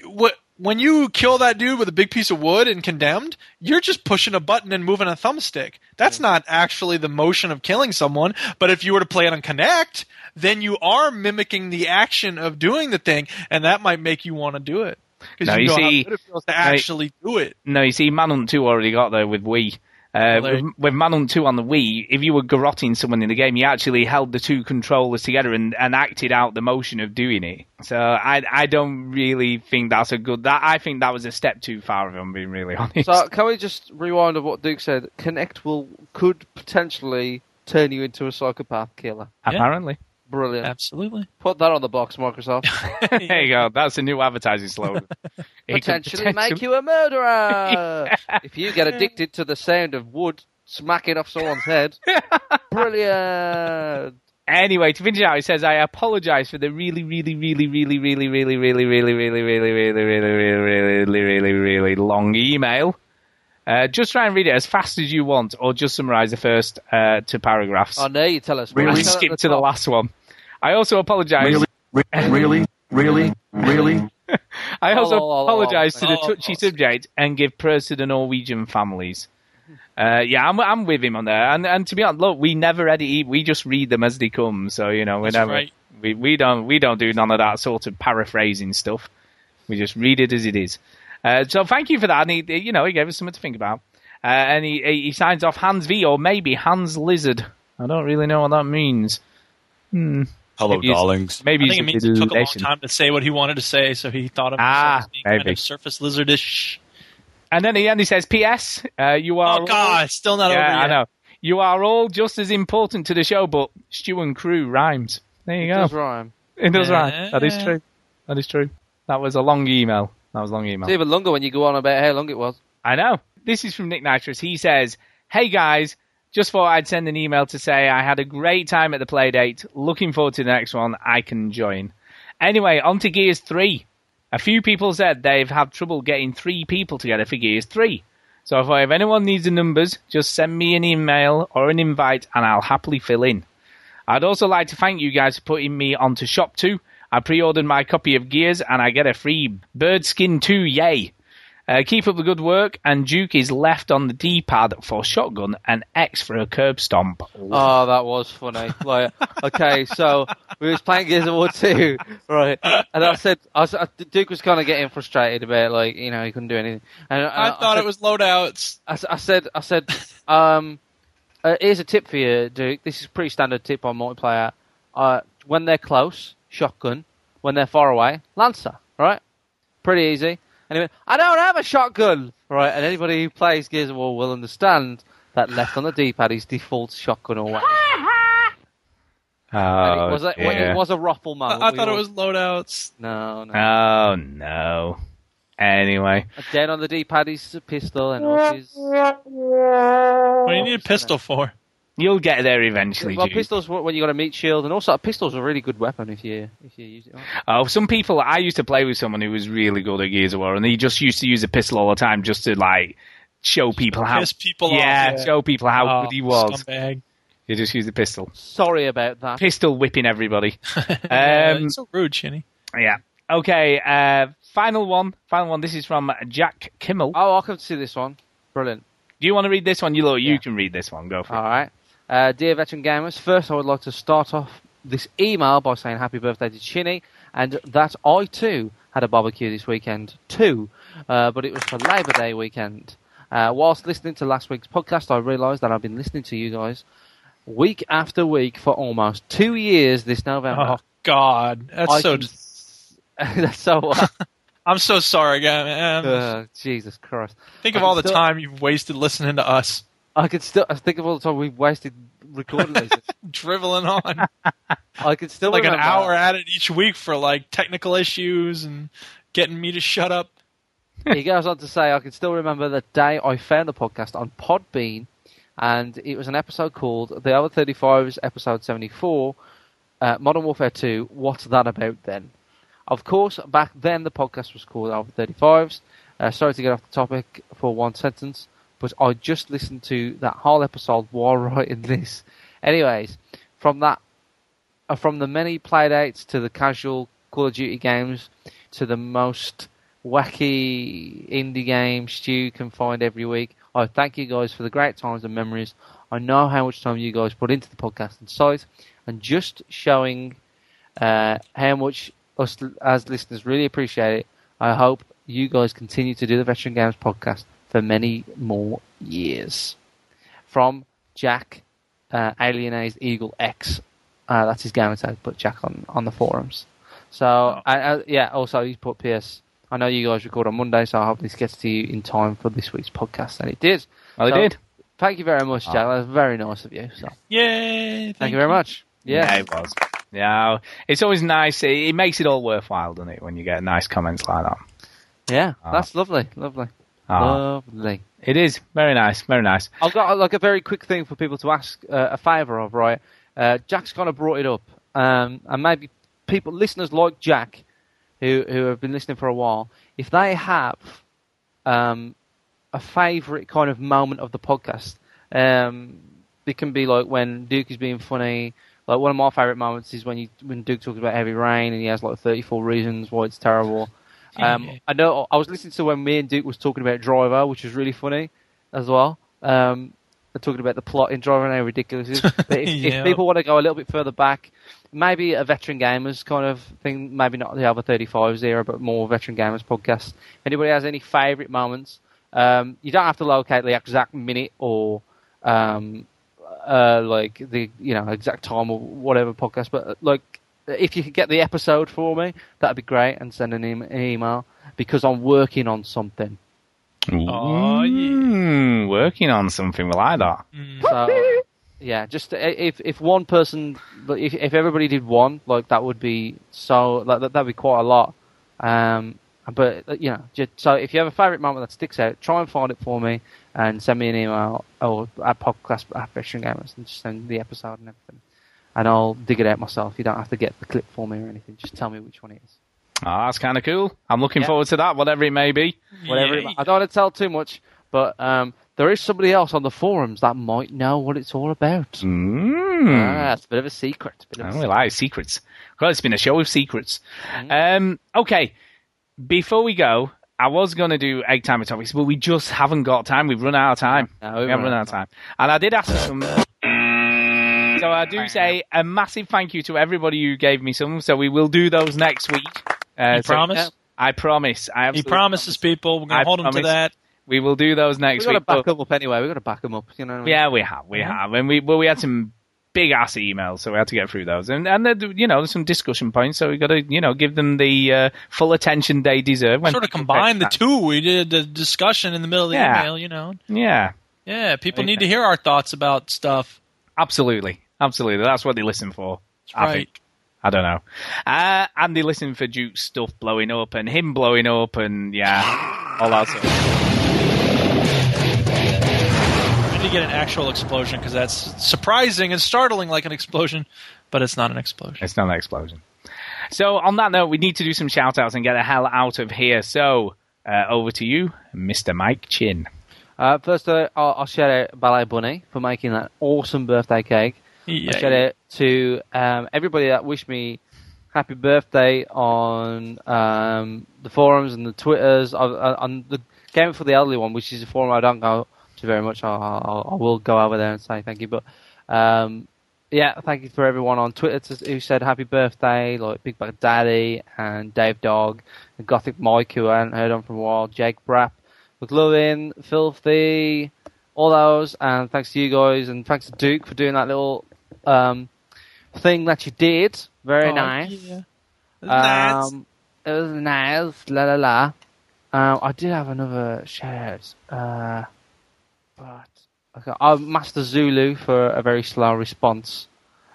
what when you kill that dude with a big piece of wood and condemned, you're just pushing a button and moving a thumbstick. That's not actually the motion of killing someone. But if you were to play it on Kinect, then you are mimicking the action of doing the thing, and that might make you want to do it because you you know see- how good it feels to actually do it. No, you see, Manhunt 2 already got there with Wii. Uh, with, with Manhunt 2 on the Wii, if you were garrotting someone in the game, you actually held the two controllers together and, and acted out the motion of doing it. So I I don't really think that's a good. That I think that was a step too far. If I'm being really *laughs* honest. So can we just rewind of what Duke said? Kinect will could potentially turn you into a psychopath killer. Apparently, Brilliant. Absolutely. Put that on the box, Microsoft. there you go. That's a new advertising slogan. It could potentially make you a murderer. If you get addicted to the sound of wood smacking off someone's head, brilliant. Anyway, to finish out, it says, I apologize for the really, really, really, really, really, really, really, really, really, really, really, really, really, really, really, really long email. Uh, just try and read it as fast as you want, or just summarize the first uh, two paragraphs. Oh no, you tell us. Really? Tell us skip the to the last one. I also apologize. Really? Really? Really? Really? *laughs* I also Oh, oh, oh, oh, apologise to the oh, touchy subject and give praise to the Norwegian families. Uh, yeah, I'm, I'm with him on there. And, and to be honest, look, we never edit. e- We just read them as they come. So you know, we never right. we, we don't we don't do none of that sort of paraphrasing stuff. We just read it as it is. Uh, so thank you for that. And he, you know, he gave us something to think about. Uh, and he he signs off Hans V or maybe Hans Lizard. I don't really know what that means. Hmm. Hello, Maybe darlings. Maybe I think it means it took a long time to say what he wanted to say, so he thought of Ah, as being kind maybe. of surface lizardish. And then at the end he says, "P.S. Uh, you are Oh God, still not yeah, over yet. I know. You are all just as important to the show, but Stu and Crew rhymes. There you It go. does rhyme. It does Yeah. rhyme. That is true. That is true. That was a long email. That was a long email. It's even longer when you go on about how long it was. I know. This is from Nick Nitrous. He says, Hey guys, just thought I'd send an email to say I had a great time at the play date. Looking forward to the next one. I can join. Anyway, on to Gears 3. A few people said they've had trouble getting three people together for Gears 3. So if, if anyone needs the numbers, just send me an email or an invite and I'll happily fill in. I'd also like to thank you guys for putting me onto Shop 2. I pre-ordered my copy of Gears and I get a free bird skin too, yay! Uh, keep up the good work, and Duke is left on the D-pad for shotgun and X for a curb stomp. Oh, that was funny. Like, okay, so we was playing Gears of War 2, right? And I said, I was, I- Duke was kind of getting frustrated about, like, you know, he couldn't do anything. And, and I thought said- it was loadouts. I, said, I said, um, uh, here's a tip for you, Duke. This is a pretty standard tip on multiplayer. Uh, when they're close, shotgun. When they're far away, lancer. Right? Pretty easy. And he went, I don't have a shotgun. Right? And anybody who plays Gears of War will understand that left on the D-pad is default shotgun always. *laughs* Oh, And it was a, dear. it was a ruffle moment. I We thought it was loadouts. No, no. Oh no. Anyway, Down on the D-pad is a pistol, and off is What do you need a pistol for? You'll get there eventually, well, Duke. pistols when you got a meat shield, and also a pistol's a really good weapon if you if you use it. Right. Oh, some people. I used to play with someone who was really good at Gears of War, and he just used to use a pistol all the time just to like show people how. Piss people yeah, off. show people how Oh, good he was. Scumbag. He just used the pistol. Sorry about that. Pistol whipping everybody. *laughs* Yeah, um, it's so rude, Chinny. yeah. Okay. Uh, final one. Final one. This is from Jack Kimmel. Oh, I can see this one. Brilliant. Do you want to read this one? You look, you can read this one. Go for All it. right. Uh, dear veteran gamers, first I would like to start off this email by saying happy birthday to Chinny, and that I too had a barbecue this weekend too, uh, but it was for Labor Day weekend. Uh, whilst listening to last week's podcast, I realised that I've been listening to you guys week after week for almost two years this November. Oh God, that's I so. can- *laughs* That's so. *laughs* I'm so sorry, guy. Man. uh, Jesus Christ! Think of all the still- time you've wasted listening to us I can still I think of all the time we've wasted recording this. *laughs* driveling on I can still like an hour at it each week for like technical issues and getting me to shut up. he goes on to say, I can still remember the day I found the podcast on Podbean, and it was an episode called The Other 35's episode 74, uh, Modern Warfare 2, What's That About Then? Of course, back then the podcast was called Over 35s. Uh, sorry to get off the topic for one sentence, but I just listened to that whole episode while *laughs* writing this. Anyways, from that, uh, from the many playdates to the casual Call of Duty games to the most wacky indie game Stu can find every week. I thank you guys for the great times and memories. I know how much time you guys put into the podcast and site, and just showing uh, how much us as listeners really appreciate it. I hope you guys continue to do the Veteran Games podcast for many more years. From Jack, uh, Alienated Eagle X. Uh, that's his gamer tag, but Jack on, on the forums. So, Oh. I, I, yeah, also he's put PS. I know you guys record on Monday, so I hope this gets to you in time for this week's podcast. And it did. Well, it So, did. Thank you very much, Jack. Oh. That's very nice of you. So, Yay! thank, you very much. Yeah. Yeah, it was. Yeah, it's always nice. It, it makes it all worthwhile, doesn't it, when you get nice comments like that? Yeah, Ah. that's lovely. Lovely. Ah. Lovely. It is very nice, very nice. I've got like a very quick thing for people to ask uh, a favour of, right? Uh, Jack's kind of brought it up, um, and maybe people, listeners like Jack, who who have been listening for a while, if they have um, a favourite kind of moment of the podcast, um, it can be like when Duke is being funny. Like one of my favourite moments is when you when Duke talks about heavy rain and he has like 34 reasons why it's terrible. Um, I know I was listening to when me and Duke was talking about Driver, which was really funny as well. Um, they're talking about the plot in Driver and how ridiculous it is. *laughs* But if, Yeah. if people want to go a little bit further back, maybe a veteran gamers kind of thing, maybe not the other 35s era, but more veteran gamers podcast. If anybody has any favourite moments, um, you don't have to locate the exact minute or um, uh, like the you know exact time or whatever podcast, but like if you could get the episode for me, that'd be great, and send an, e- an email because I'm working on something. Oh, Mm, working on something. We like that. So yeah, just if if one person, if if everybody did one, like that would be so like that that'd be quite a lot. Um, but you know, just, so if you have a favourite moment that sticks out, try and find it for me and send me an email or at podcast at Veteran Gamers and just send the episode and everything, and I'll dig it out myself. You don't have to get the clip for me or anything. Just tell me which one it is. Oh, that's kind of cool. I'm looking Yeah. forward to that, whatever it may be. Whatever. it- I don't want to tell too much, But um, there is somebody else on the forums that might know what it's all about. Mm. Ah, it's a bit of a secret. Bit of a Oh, secret. we like secrets. Well, it's been a show of secrets. Um, okay, before we go, I was going to do egg timer topics, but we just haven't got time. We've run out of time. No, we haven't run out of time. And I did ask for some. So I do say a massive thank you to everybody who gave me some. So we will do those next week. Uh, You so- promise? I promise. I He absolutely promises people. We're going to hold him to that. We will do those next week. We've next got to week. back but- them up anyway. We've got to back them up. You know. What I mean? yeah, we have, we have, and we well, we had some big ass emails, so we had to get through those, and and there- you know, there's some discussion points, so we got to you know give them the uh, full attention they deserve. When Sort of combine the text two. We did a discussion in the middle of the Yeah. email, you know. Yeah, Yeah, people need to hear our thoughts about stuff. absolutely, absolutely. That's what they listen for. I right. think. I don't know. Uh, and they listen for Duke's stuff blowing up and him blowing up and yeah, all that stuff. We need to get an actual explosion because that's surprising and startling like an explosion, but it's not an explosion. It's not an explosion. So on that note, we need to do some shout outs and get the hell out of here. So uh, over to you, Mr. Mike Chin. Uh, first, uh, I'll, I'll shout out Ballet Bunny for making that awesome birthday cake. Yeah. I'll shout out to um, everybody that wished me happy birthday on um, the forums and the Twitters. On, on the Game for the Elderly one, which is a forum I don't go to very much. I'll, I'll, I will go over there and say thank you. But um, yeah, thank you for everyone on Twitter to, who said happy birthday, like Big Bad Daddy and Dave Dog, and Gothic Mike, who I hadn't heard on for a while, Jake Brapp, McLovin, Filthy, all those, and thanks to you guys, and thanks to Duke for doing that little um, thing that you did. Very Oh, nice. yeah. Nice. Um, it was nice. La la la. Um, I did have another shout. Uh, but okay. Oh, Master Zulu for a very slow response.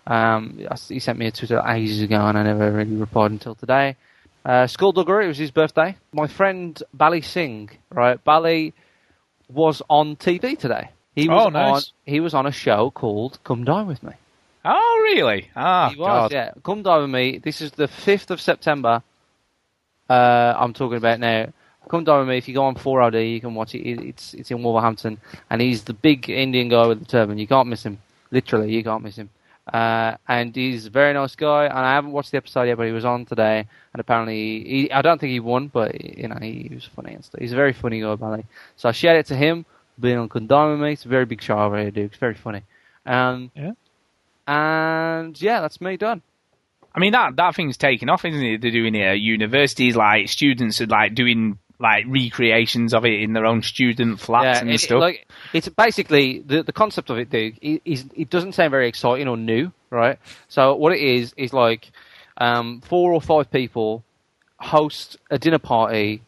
Um, he sent me a Twitter ages ago, and I never really replied until today. Uh, Skulldugger, it was his birthday. My friend Bally Singh, right? Bally was on TV today. He was Oh, nice. on. He was on a show called "Come Dine with Me." Oh, really? Ah, He was, God. yeah. Come dive with me. This is the fifth of September. Uh, I'm talking about now. Come dive with me. If you go on 4OD, you can watch it. It- It's it's in Wolverhampton, and he's the big Indian guy with the turban. You can't miss him. Literally, you can't miss him. Uh, and he's a very nice guy. And I haven't watched the episode yet, but he was on today, and apparently, he, I don't think he won, but you know, he, he was funny and stuff. He's a very funny guy, Bally. So I shared it to him. Being on Come Dine me. It's a very big show over here, dude. It's very funny. Um, Yeah. and yeah, that's me done. I mean that that thing's taken off, isn't it? They're doing it at universities, like students are like doing like recreations of it in their own student flats and it- stuff. Like it's basically the the concept of it, dude. Is it doesn't sound very exciting or new, right? So what it is is like um, four or five people host a dinner party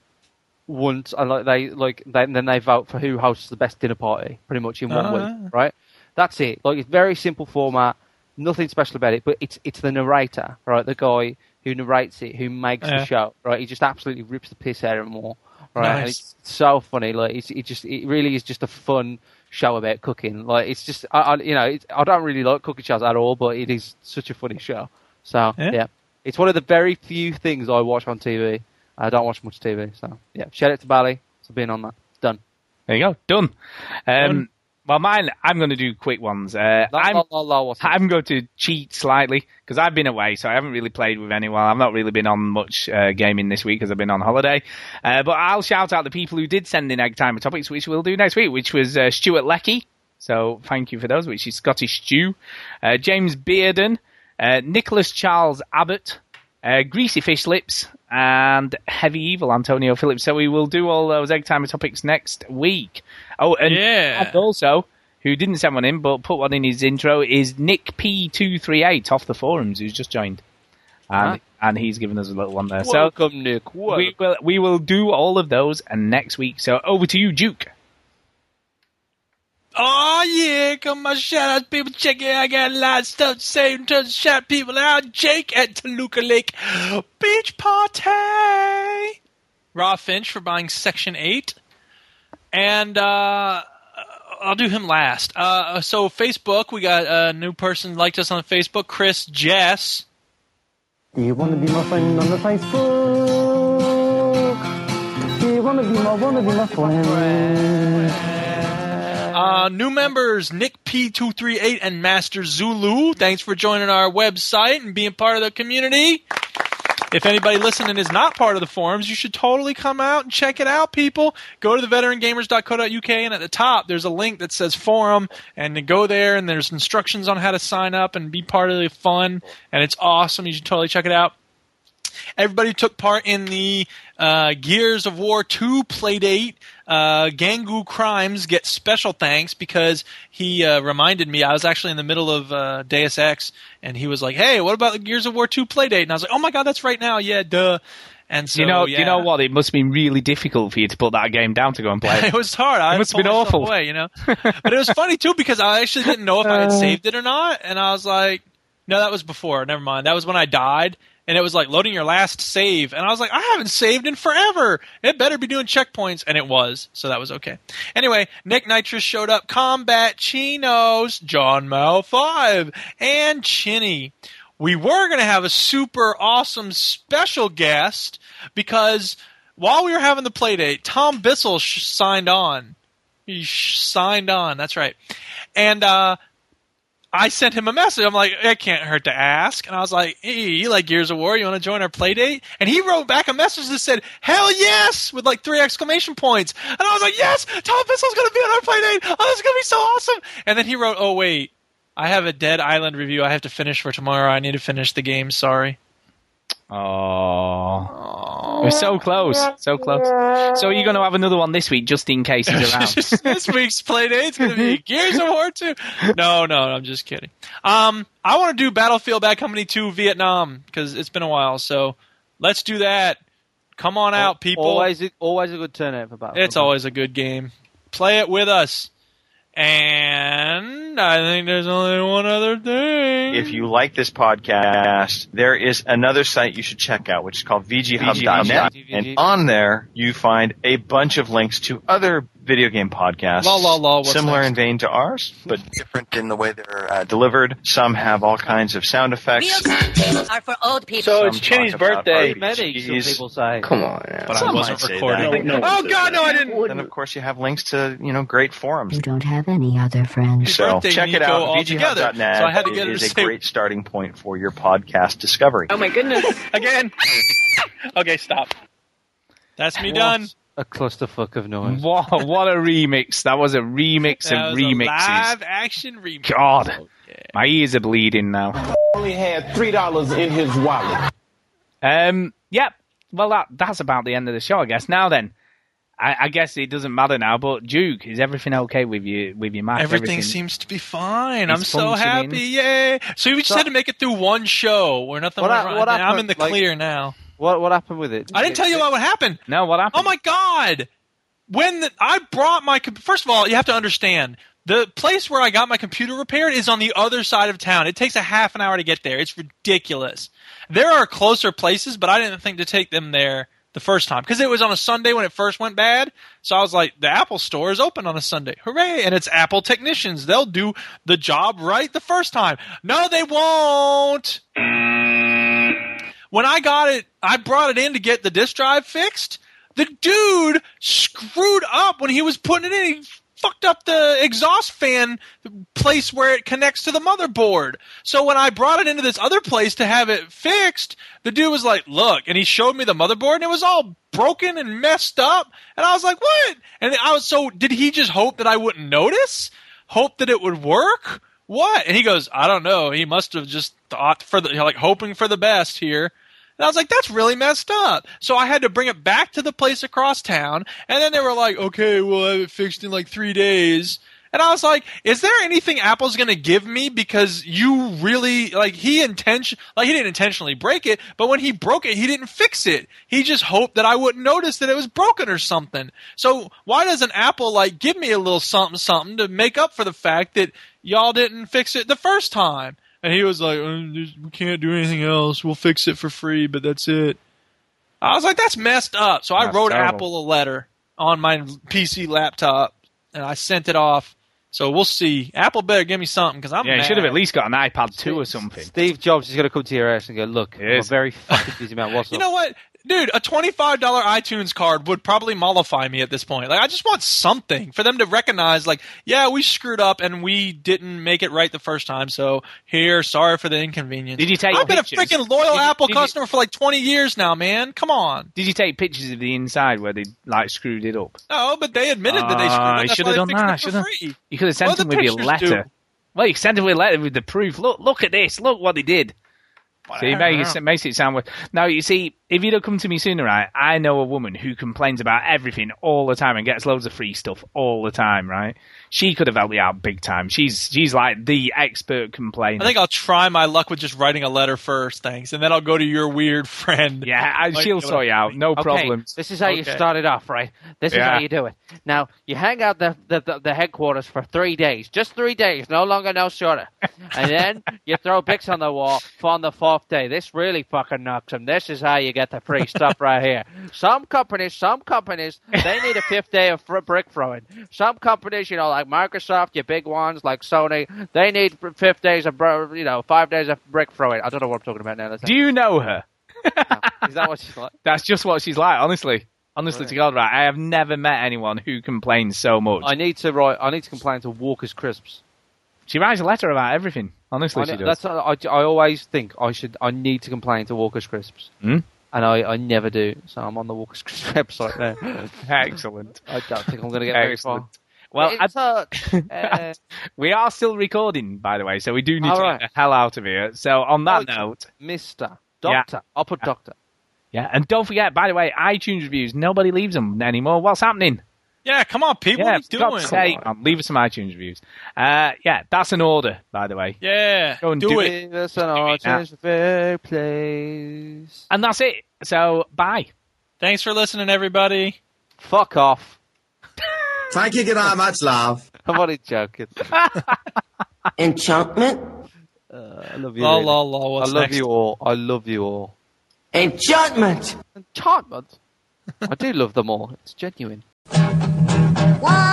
once, and like they like they, then they vote for who hosts the best dinner party, pretty much in one Ah. week, right? That's it. Like it's very simple format, nothing special about it. But it's it's the narrator, right? The guy who narrates it, who makes Yeah. the show, right? He just absolutely rips the piss out of them all, right? And Nice. it's so funny. Like it's it just it really is just a fun show about cooking. Like it's just I, I you know it's, I don't really like cooking shows at all, but it is such a funny show. So Yeah. yeah, it's one of the very few things I watch on TV. I don't watch much TV, so yeah. Shout out to Bally for being on that. Done. there you go, done. Um, Done. Well, mine, I'm going to do quick ones. Uh, La, I'm, la, la, I'm going to cheat slightly because I've been away, so I haven't really played with anyone. I've not really been on much uh, gaming this week because I've been on holiday. Uh, but I'll shout out the people who did send in egg timer topics, which we'll do next week, which was uh, Stuart Leckie. So thank you for those, which is Scottish Stew. Uh, James Bearden, uh, Nicholas Charles Abbott, uh, Greasy Fish Lips, and Heavy Evil Antonio Phillips. So we will do all those egg timer topics next week. Oh, and, Yeah. and also, who didn't send one in but put one in his intro is Nick P238 off the forums, who's just joined. And, and he's given us a little one there. Welcome, Nick. So we will, we will do all of those and next week. So over to you, Duke. Oh yeah, come on, shout out people check it. I got a lot of stuff to say in shout people out. Jake at Toluca Lake Beach Party. Raw Finch for buying Section 8. And uh, I'll do him last. Uh, so Facebook, we got a new person liked us on Facebook, Chris Jess. Do you want to be my friend on the Facebook? Do you wanna be my, wanna be my friend. Uh, new members Nick P238 and Master Zulu. Thanks for joining our website and being part of the community. If anybody listening is not part of the forums, you should totally come out and check it out, people. Go to the veterangamers.co.uk and at the top there's a link that says forum and go there and there's instructions on how to sign up and be part of the fun and it's awesome. You should totally check it out. Everybody took part in the uh, Gears of War 2 playdate. Uh, Gangu Crimes gets special thanks because he uh, reminded me. I was actually in the middle of uh, Deus Ex, and he was like, "Hey, what about the Gears of War 2 playdate?" And I was like, "Oh my god, that's right now! Yeah, duh." And so, you know, yeah. you know what? It must have been really difficult for you to put that game down to go and play. *laughs* it was hard. I It must have been awful. Away, you know, but it was funny too because I actually didn't know if I had *laughs* Uh. saved it or not, and I was like, "No, that was before. Never mind. That was when I died." And it was like loading your last save, and I was like, I haven't saved in forever. It better be doing checkpoints, and it was, so that was okay. Anyway, Nick Nitrous showed up, Combat Chinos, John Mal Five, and Chinny. We were going to have a super awesome special guest because while we were having the playdate, Tom Bissell sh- signed on. He sh- signed on. That's right. And uh, I sent him a message. I'm like, it can't hurt to ask. And I was like, hey, you like Gears of War? You want to join our play date? And he wrote back a message that said, hell yes, with like three exclamation points. And I was like, yes, Tom Bissell's going to be on our play date. Oh, this is going to be so awesome. And then he wrote, oh, wait, I have a Dead Island review I have to finish for tomorrow. I need to finish the game. Sorry. Oh, we're so close, so close. So are you're going to have another one this week, just in case he's around. *laughs* this week's playdate's going to be *laughs* Gears of War 2. No, no, I'm just kidding. Um, I want to do Battlefield Bad Company 2 Vietnam because it's been a while. So let's do that. Come on out, people. Always, always a good turnout for Battlefield. It's always a good game. Play it with us. And I think there's only one other thing. If you like this podcast, there is another site you should check out, which is called VGHub.net. And on there, you find a bunch of links to other video game podcasts. La, la, la, what's similar next? in vein to ours, but different in the way they're uh, delivered. Some have all kinds of sound effects. are for old people. So it's Chinny's birthday. Many, some people say. Come on, now. But I wasn't might say recording. Oh, God, no, I didn't. Then of course you have links to you know great forums. You don't have any other friends. So birthday check it out. all together. VGHub.net So I had to get her is a say- great starting point for your podcast discovery. Oh my goodness. *laughs* Again. okay, stop. That's me done. A clusterfuck of noise. What, what a remix! That was a remix That of was a remixes. live action remix. God, my ears are bleeding now. Only had three dollars in his wallet. Um, yep. Well, that that's about the end of the show, I guess. Now then, I, I guess it doesn't matter now. But Duke, is everything okay with you with your Mac? Everything, seems to be fine. I'm so happy. Yay. So we just So- had to make it through one show where nothing What went hap- wrong. what I'm in the like- clear now. What what happened with it? I didn't tell you what happened. No, what happened? Oh my god! When the, I brought my first of all, you have to understand the place where I got my computer repaired is on the other side of town. It takes a half an hour to get there. It's ridiculous. There are closer places, but I didn't think to take them there the first time because it was on a Sunday when it first went bad. So I was like, the Apple store is open on a Sunday. Hooray! And it's Apple technicians. They'll do the job right the first time. No, they won't. When I got it, I brought it in to get the disk drive fixed. The dude screwed up when he was putting it in. He fucked up the exhaust fan the place where it connects to the motherboard. So when I brought it into this other place to have it fixed, the dude was like, "Look," and he showed me the motherboard, and it was all broken and messed up. And I was like, "What?" And I was so. Did he just hope that I wouldn't notice? Hope that it would work? What? And he goes, "I don't know. He must have just thought for the like hoping for the best here." And I was like, that's really messed up. So I had to bring it back to the place across town. And then they were like, okay, we'll have it fixed in like three days. And I was like, is there anything Apple's going to give me because you really, like, he intention, like, he didn't intentionally break it, but when he broke it, he didn't fix it. He just hoped that I wouldn't notice that it was broken or something. So why doesn't Apple, like, give me a little something, something to make up for the fact that y'all didn't fix it the first time? And he was like, "Uh, "We can't do anything else. We'll fix it for free, but that's it." I was like, "That's messed up." So I That's wrote terrible. Apple a letter on my PC laptop, and I sent it off. So we'll see. Apple better give me something because I'm Yeah, you should have at least got an iPad 2 or something. Steve Jobs is going to come to your house and go, look, I'm a Yes. very fucking busy man. What's *laughs* You up? know what? Dude, a twenty-five dollar iTunes card would probably mollify me at this point. Like, I just want something for them to recognize. Like, yeah, we screwed up and we didn't make it right the first time. So here, sorry for the inconvenience. Did you take I've been a freaking loyal Did Apple you- customer for like twenty years now, man. Come on. Did you take pictures of the inside where they like screwed it up? No, but they admitted that they screwed Ah, up. you should have done that. it Should have. You could have sent do them the with your letter. do? Well, you sent them with a letter with the proof. Look, look at this. Look what they did. So it makes, it makes it sound worse. Now, you see, if you'd have come to me sooner, right, I know a woman who complains about everything all the time and gets loads of free stuff all the time, right? She could have helped me out big time. She's she's like the expert complainer. I think I'll try my luck with just writing a letter first, thanks, and then I'll go to your weird *laughs* friend. yeah, I, Like, she'll sort you out. No Okay, problems. This is how you Okay. start it off, right? This is how you do it. Now you hang out the, the the the headquarters for three days, just three days, no longer, no shorter, *laughs* and then you throw bricks on the wall for on the fourth day. This really fucking knocks them. This is how you get the free stuff right here. Some companies, some companies, they need a fifth day of fr- brick throwing. Some companies, you know, like Microsoft, your big ones like Sony, they need f- fifth days of bro- you know five days of brick throwing. I don't know what I'm talking about now. Do you know her? is that what she's like? *laughs* That's just what she's like, honestly. Honestly to God, right? I have never met anyone who complains so much. I need to write. I need to complain to Walker's Crisps. She writes a letter about everything. Honestly, I, she does. that's I, I always think I should. I need to complain to Walker's Crisps, Hmm? and I, I never do. So I'm on the Walker's *laughs* Crisps website now. *laughs* Excellent. I don't think I'm going to get very far. Excellent. Well, Get I- in touch. *laughs* Uh, we are still recording, by the way, so we do need All to right. get the hell out of here. So, on that Oh, note, Mister Yeah. Doctor, I'll put Doctor. yeah, and don't forget, by the way, iTunes reviews. Nobody leaves them anymore. What's happening? Yeah, come on, people. yeah, what are you doing? sake, man, leave us some iTunes reviews. Uh, yeah, that's an order, by the way. Yeah, Go and do, do it. That's an now. artist fair place. And that's it. So, bye. Thanks for listening, everybody. Fuck off. Thank you. Good night. Much love. I'm only joking. Enchantment? Uh, I love you. La really. la la. I love next? you all. I love you all. Enchantment! Enchantment. I do love them all. It's genuine. One